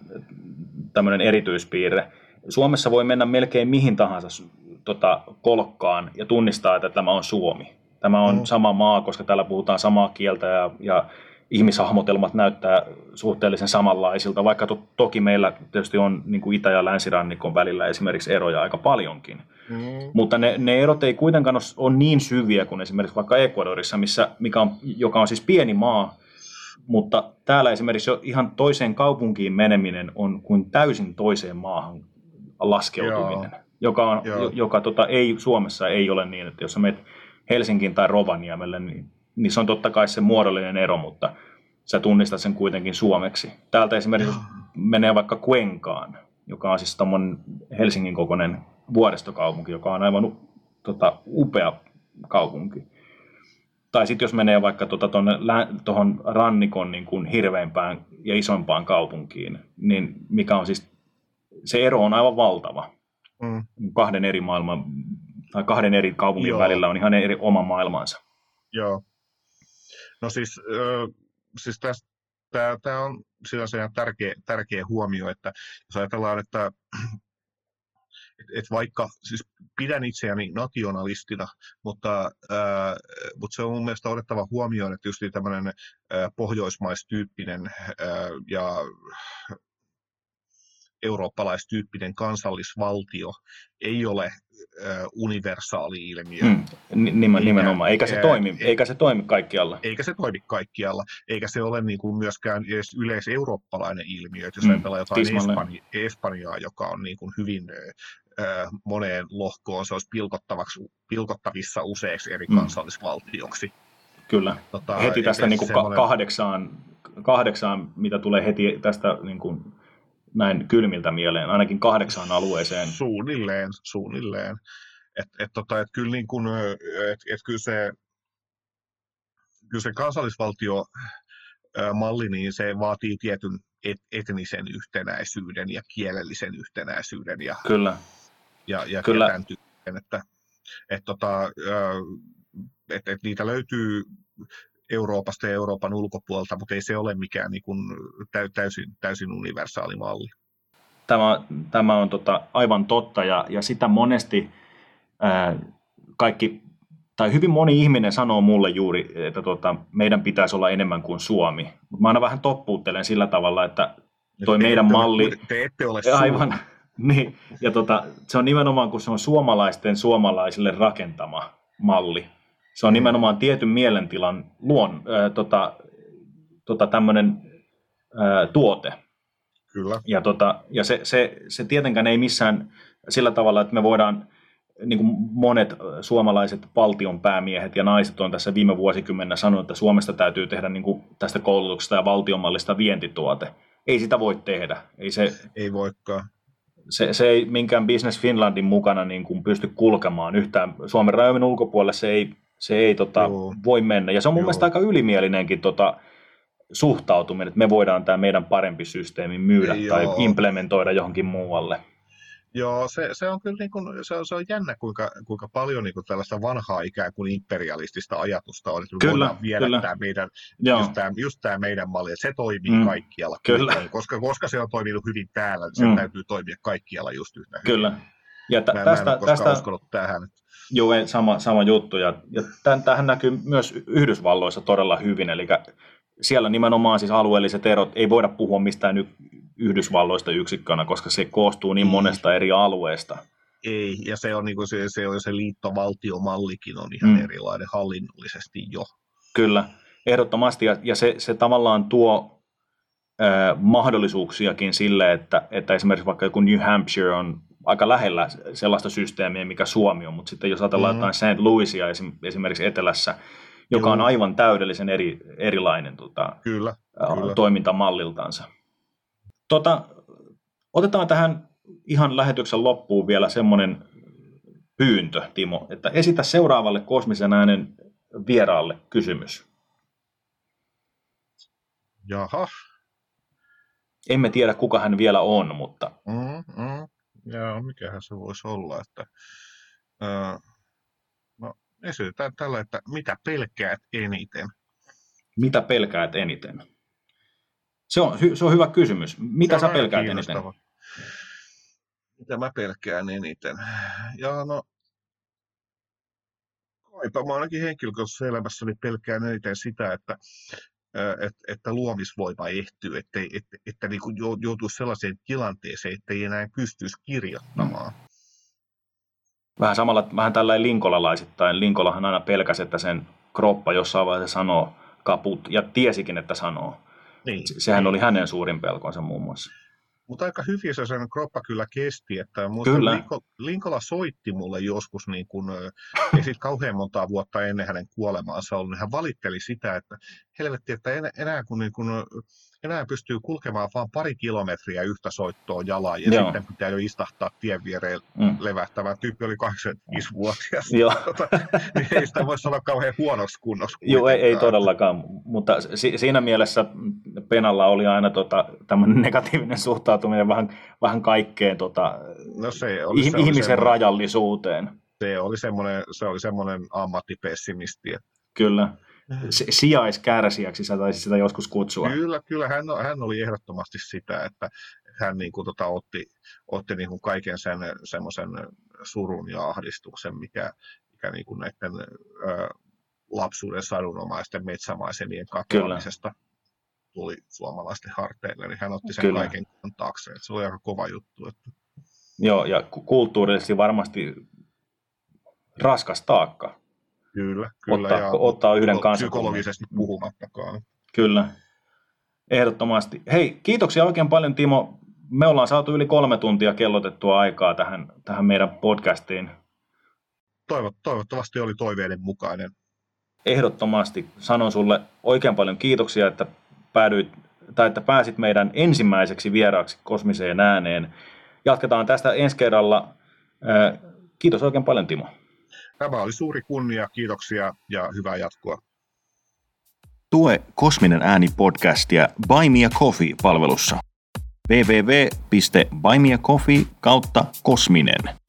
tämmöinen erityispiirre. Suomessa voi mennä melkein mihin tahansa tota, kolkkaan ja tunnistaa, että tämä on Suomi. Tämä on mm. sama maa, koska täällä puhutaan samaa kieltä ja, ja ihmishahmotelmat näyttää suhteellisen samanlaisilta, vaikka to, toki meillä tietysti on niin kuin itä- ja länsirannikon välillä esimerkiksi eroja aika paljonkin. Mm. Mutta ne, ne erot ei kuitenkaan ole, ole niin syviä kuin esimerkiksi vaikka Ecuadorissa, missä, mikä on, joka on siis pieni maa, mutta täällä esimerkiksi jo ihan toiseen kaupunkiin meneminen on kuin täysin toiseen maahan laskeutuminen, Joo. Joka, on, Joo. joka tota, ei, Suomessa ei ole niin, että jos menet Helsinkiin tai Rovaniemelle, niin niin se on totta kai se muodollinen ero, mutta sä tunnistat sen kuitenkin suomeksi. Täältä esimerkiksi menee vaikka Kuenkaan, joka on siis Helsingin kokoinen vuoristokaupunki, joka on aivan tota, upea kaupunki. Tai sitten jos menee vaikka tuohon tota, rannikon niin kuin hirveimpään ja isompaan kaupunkiin, niin mikä on siis, se ero on aivan valtava. Mm. Kahden eri maailman, tai kahden eri kaupungin Joo. välillä on ihan eri oma maailmansa. Joo, No siis, äh, siis tämä, on sinänsä tärkeä, tärkeä huomio, että jos ajatellaan, että et, et vaikka siis pidän itseäni nationalistina, mutta, ää, mutta se on mun mielestä otettava huomioon, että just tämmöinen ää, pohjoismaistyyppinen ää, ja eurooppalaistyyppinen kansallisvaltio ei ole universaali ilmiö. Mm, nimenomaan, eikä se, toimi, eikä se toimi kaikkialla. Eikä se toimi kaikkialla, eikä se ole niin kuin myöskään edes yleiseurooppalainen ilmiö. Että jos mm, ajatellaan jotain Espanja, Espanjaa, joka on niin kuin hyvin moneen lohkoon, se olisi pilkottavissa useiksi eri mm. kansallisvaltioksi. Kyllä, tota, heti tästä niin kuin semmoinen... kahdeksaan, kahdeksaan, mitä tulee heti tästä niin kuin näin kylmiltä mieleen, ainakin kahdeksaan alueeseen. Suunnilleen, suunnilleen. Et, et, tota, et kyllä, niin kun, et, et kyllä, se, kyllä se kansallisvaltio malli, niin se vaatii tietyn et, etnisen yhtenäisyyden ja kielellisen yhtenäisyyden ja, kyllä. ja, ja kyllä. tämän että et, tota, et, et niitä löytyy Euroopasta ja Euroopan ulkopuolelta, mutta ei se ole mikään niin kuin täysin, täysin universaali malli. Tämä, tämä on tota, aivan totta ja, ja sitä monesti ää, kaikki, tai hyvin moni ihminen sanoo mulle juuri, että tota, meidän pitäisi olla enemmän kuin Suomi. Mutta mä aina vähän toppuuttelen sillä tavalla, että toi te meidän malli... Ole, te ette ole Aivan, niin, ja tota, se on nimenomaan, kun se on suomalaisten suomalaisille rakentama malli, se on nimenomaan tietyn mielentilan luon, ää, tota, tota tämmöinen ää, tuote. Kyllä. Ja, tota, ja se, se, se tietenkään ei missään sillä tavalla, että me voidaan, niin kuin monet suomalaiset valtion päämiehet ja naiset on tässä viime vuosikymmenellä sanonut, että Suomesta täytyy tehdä niin kuin tästä koulutuksesta ja valtionmallista vientituote. Ei sitä voi tehdä. Ei, se, ei voikaan. Se, se ei minkään Business Finlandin mukana niin kuin pysty kulkemaan yhtään. Suomen rajojen ulkopuolelle se ei se ei tota, voi mennä. Ja se on mun Joo. mielestä aika ylimielinenkin tota, suhtautuminen, että me voidaan tämä meidän parempi systeemi myydä Joo. tai implementoida johonkin muualle. Joo, se, se on kyllä niin kuin, se on, se on jännä, kuinka, kuinka paljon niin kuin tällaista vanhaa ikään kuin imperialistista ajatusta on, että Kyllä, voidaan viedä kyllä. tämä meidän, Joo, just tämä, just tämä meidän malli, se toimii Mm, kaikkialla. kyllä. Koska, koska se on toiminut hyvin täällä, niin sen Mm. täytyy toimia kaikkialla just yhtä hyvin. kyllä. Ja t- Mä, mä en tästä, koskaan tästä, uskonut tähän. Joo, ei, sama, sama juttu. Ja, ja tämän, tähän näkyy myös Yhdysvalloissa todella hyvin. Eli siellä nimenomaan siis alueelliset erot, ei voida puhua mistään y- Yhdysvalloista yksikkönä, koska se koostuu niin Mm. monesta eri alueesta. Ei, ja se on niin kuin se, se, on se liittovaltiomallikin on ihan Mm. mm. erilainen hallinnollisesti jo. Kyllä, ehdottomasti. Ja, ja se, se tavallaan tuo ö, mahdollisuuksiakin sille, että, että esimerkiksi vaikka joku New Hampshire on aika lähellä sellaista systeemiä, mikä Suomi on, mutta sitten jos ajatellaan Mm. jotain St. Louisia esim, esimerkiksi etelässä, joka Joo. on aivan täydellisen eri, erilainen tota, Kyllä, ä, Kyllä. toimintamalliltansa. Tota, otetaan tähän ihan lähetyksen loppuun vielä semmoinen pyyntö, Timo, että esitä seuraavalle kosmisen äänen vieraalle kysymys. jaha. Emme tiedä, kuka hän vielä on, mutta Mm, mm. Joo, mikähän se voisi olla, että... Öö, no, esitetään tällä, että mitä pelkäät eniten? mitä pelkäät eniten? Se on, se on hyvä kysymys. Mitä Se sä pelkäät eniten? Mitä mä pelkään eniten? Ja no, kaipa mä ainakin henkilökohtaisessa elämässäni pelkään eniten sitä, että, että luomisvoima ehtyy, että, että, että niin kuin jou- joutuisi sellaiseen tilanteeseen, että ei enää pystyisi kirjoittamaan. Vähän samalla, vähän tällä linkolalaisittain. Linkolahan aina pelkäsi, että sen kroppa jossain vaiheessa sanoo kaput, ja tiesikin, että sanoo. Niin. Se- Sehän oli hänen suurin pelkonsa muun muassa. Mutta aika hyvin se sen kroppa kyllä kesti, että Kyllä. Linko, Linkola soitti mulle joskus, niin kun, ei sit kauhean montaa vuotta ennen hänen kuolemaansa ollut, niin hän valitteli sitä, että helvetti, että enää, enää, kun, niin kun, enää pystyy kulkemaan vain pari kilometriä yhtä soittoa jalan, ja Joo. sitten pitää jo istahtaa tien viereen Mm. levähtämään. Tyyppi oli 85-vuotias. Joo. Tota, niin ei sitä voi sanoa kauhean huonoksi kunnossa. Joo, ei, ei todellakaan, mutta si- siinä mielessä Penalla oli aina tota, tämmöinen negatiivinen suhtautuminen vähän, vähän kaikkeen tota, No se oli, se oli ihmisen semmoinen- rajallisuuteen. se oli semmoinen, se oli semmoinen ammattipessimisti. Että Kyllä. Si- Sijaiskärsiäksi sä taisit sitä joskus kutsua. kyllä, kyllä hän, hän oli ehdottomasti sitä, että hän niin kuin, tota, otti, otti niin kuin kaiken sen semmoisen surun ja ahdistuksen, mikä, mikä niin kuin näiden ö, lapsuuden sadunomaisten metsämaisemien katoamisesta tuli suomalaisten harteille, niin hän otti sen Kyllä. kaiken taakseen. Se oli aika kova juttu. Että, Joo, ja ku- kulttuurisesti varmasti raskas taakka. Kyllä, kyllä. Ottaa- ottaa yhden kansakunnan. Psykologisesti puhumattakaan. Kyllä, ehdottomasti. Hei, kiitoksia oikein paljon Timo. Me ollaan saatu yli kolme tuntia kellotettua aikaa tähän, tähän meidän podcastiin. Toivot, toivottavasti oli toiveiden mukainen. Ehdottomasti sanon sulle oikein paljon kiitoksia, että päädyit tai että pääsit meidän ensimmäiseksi vieraaksi kosmiseen ääneen. Jatketaan tästä ensi kerralla. Ää, Kiitos oikein paljon Timo. Tämä oli suuri kunnia, kiitoksia ja hyvää jatkoa. Tue Kosminen ääni podcastia Buy Me a Coffee-palvelussa www.buymeacoffee kautta kosminen.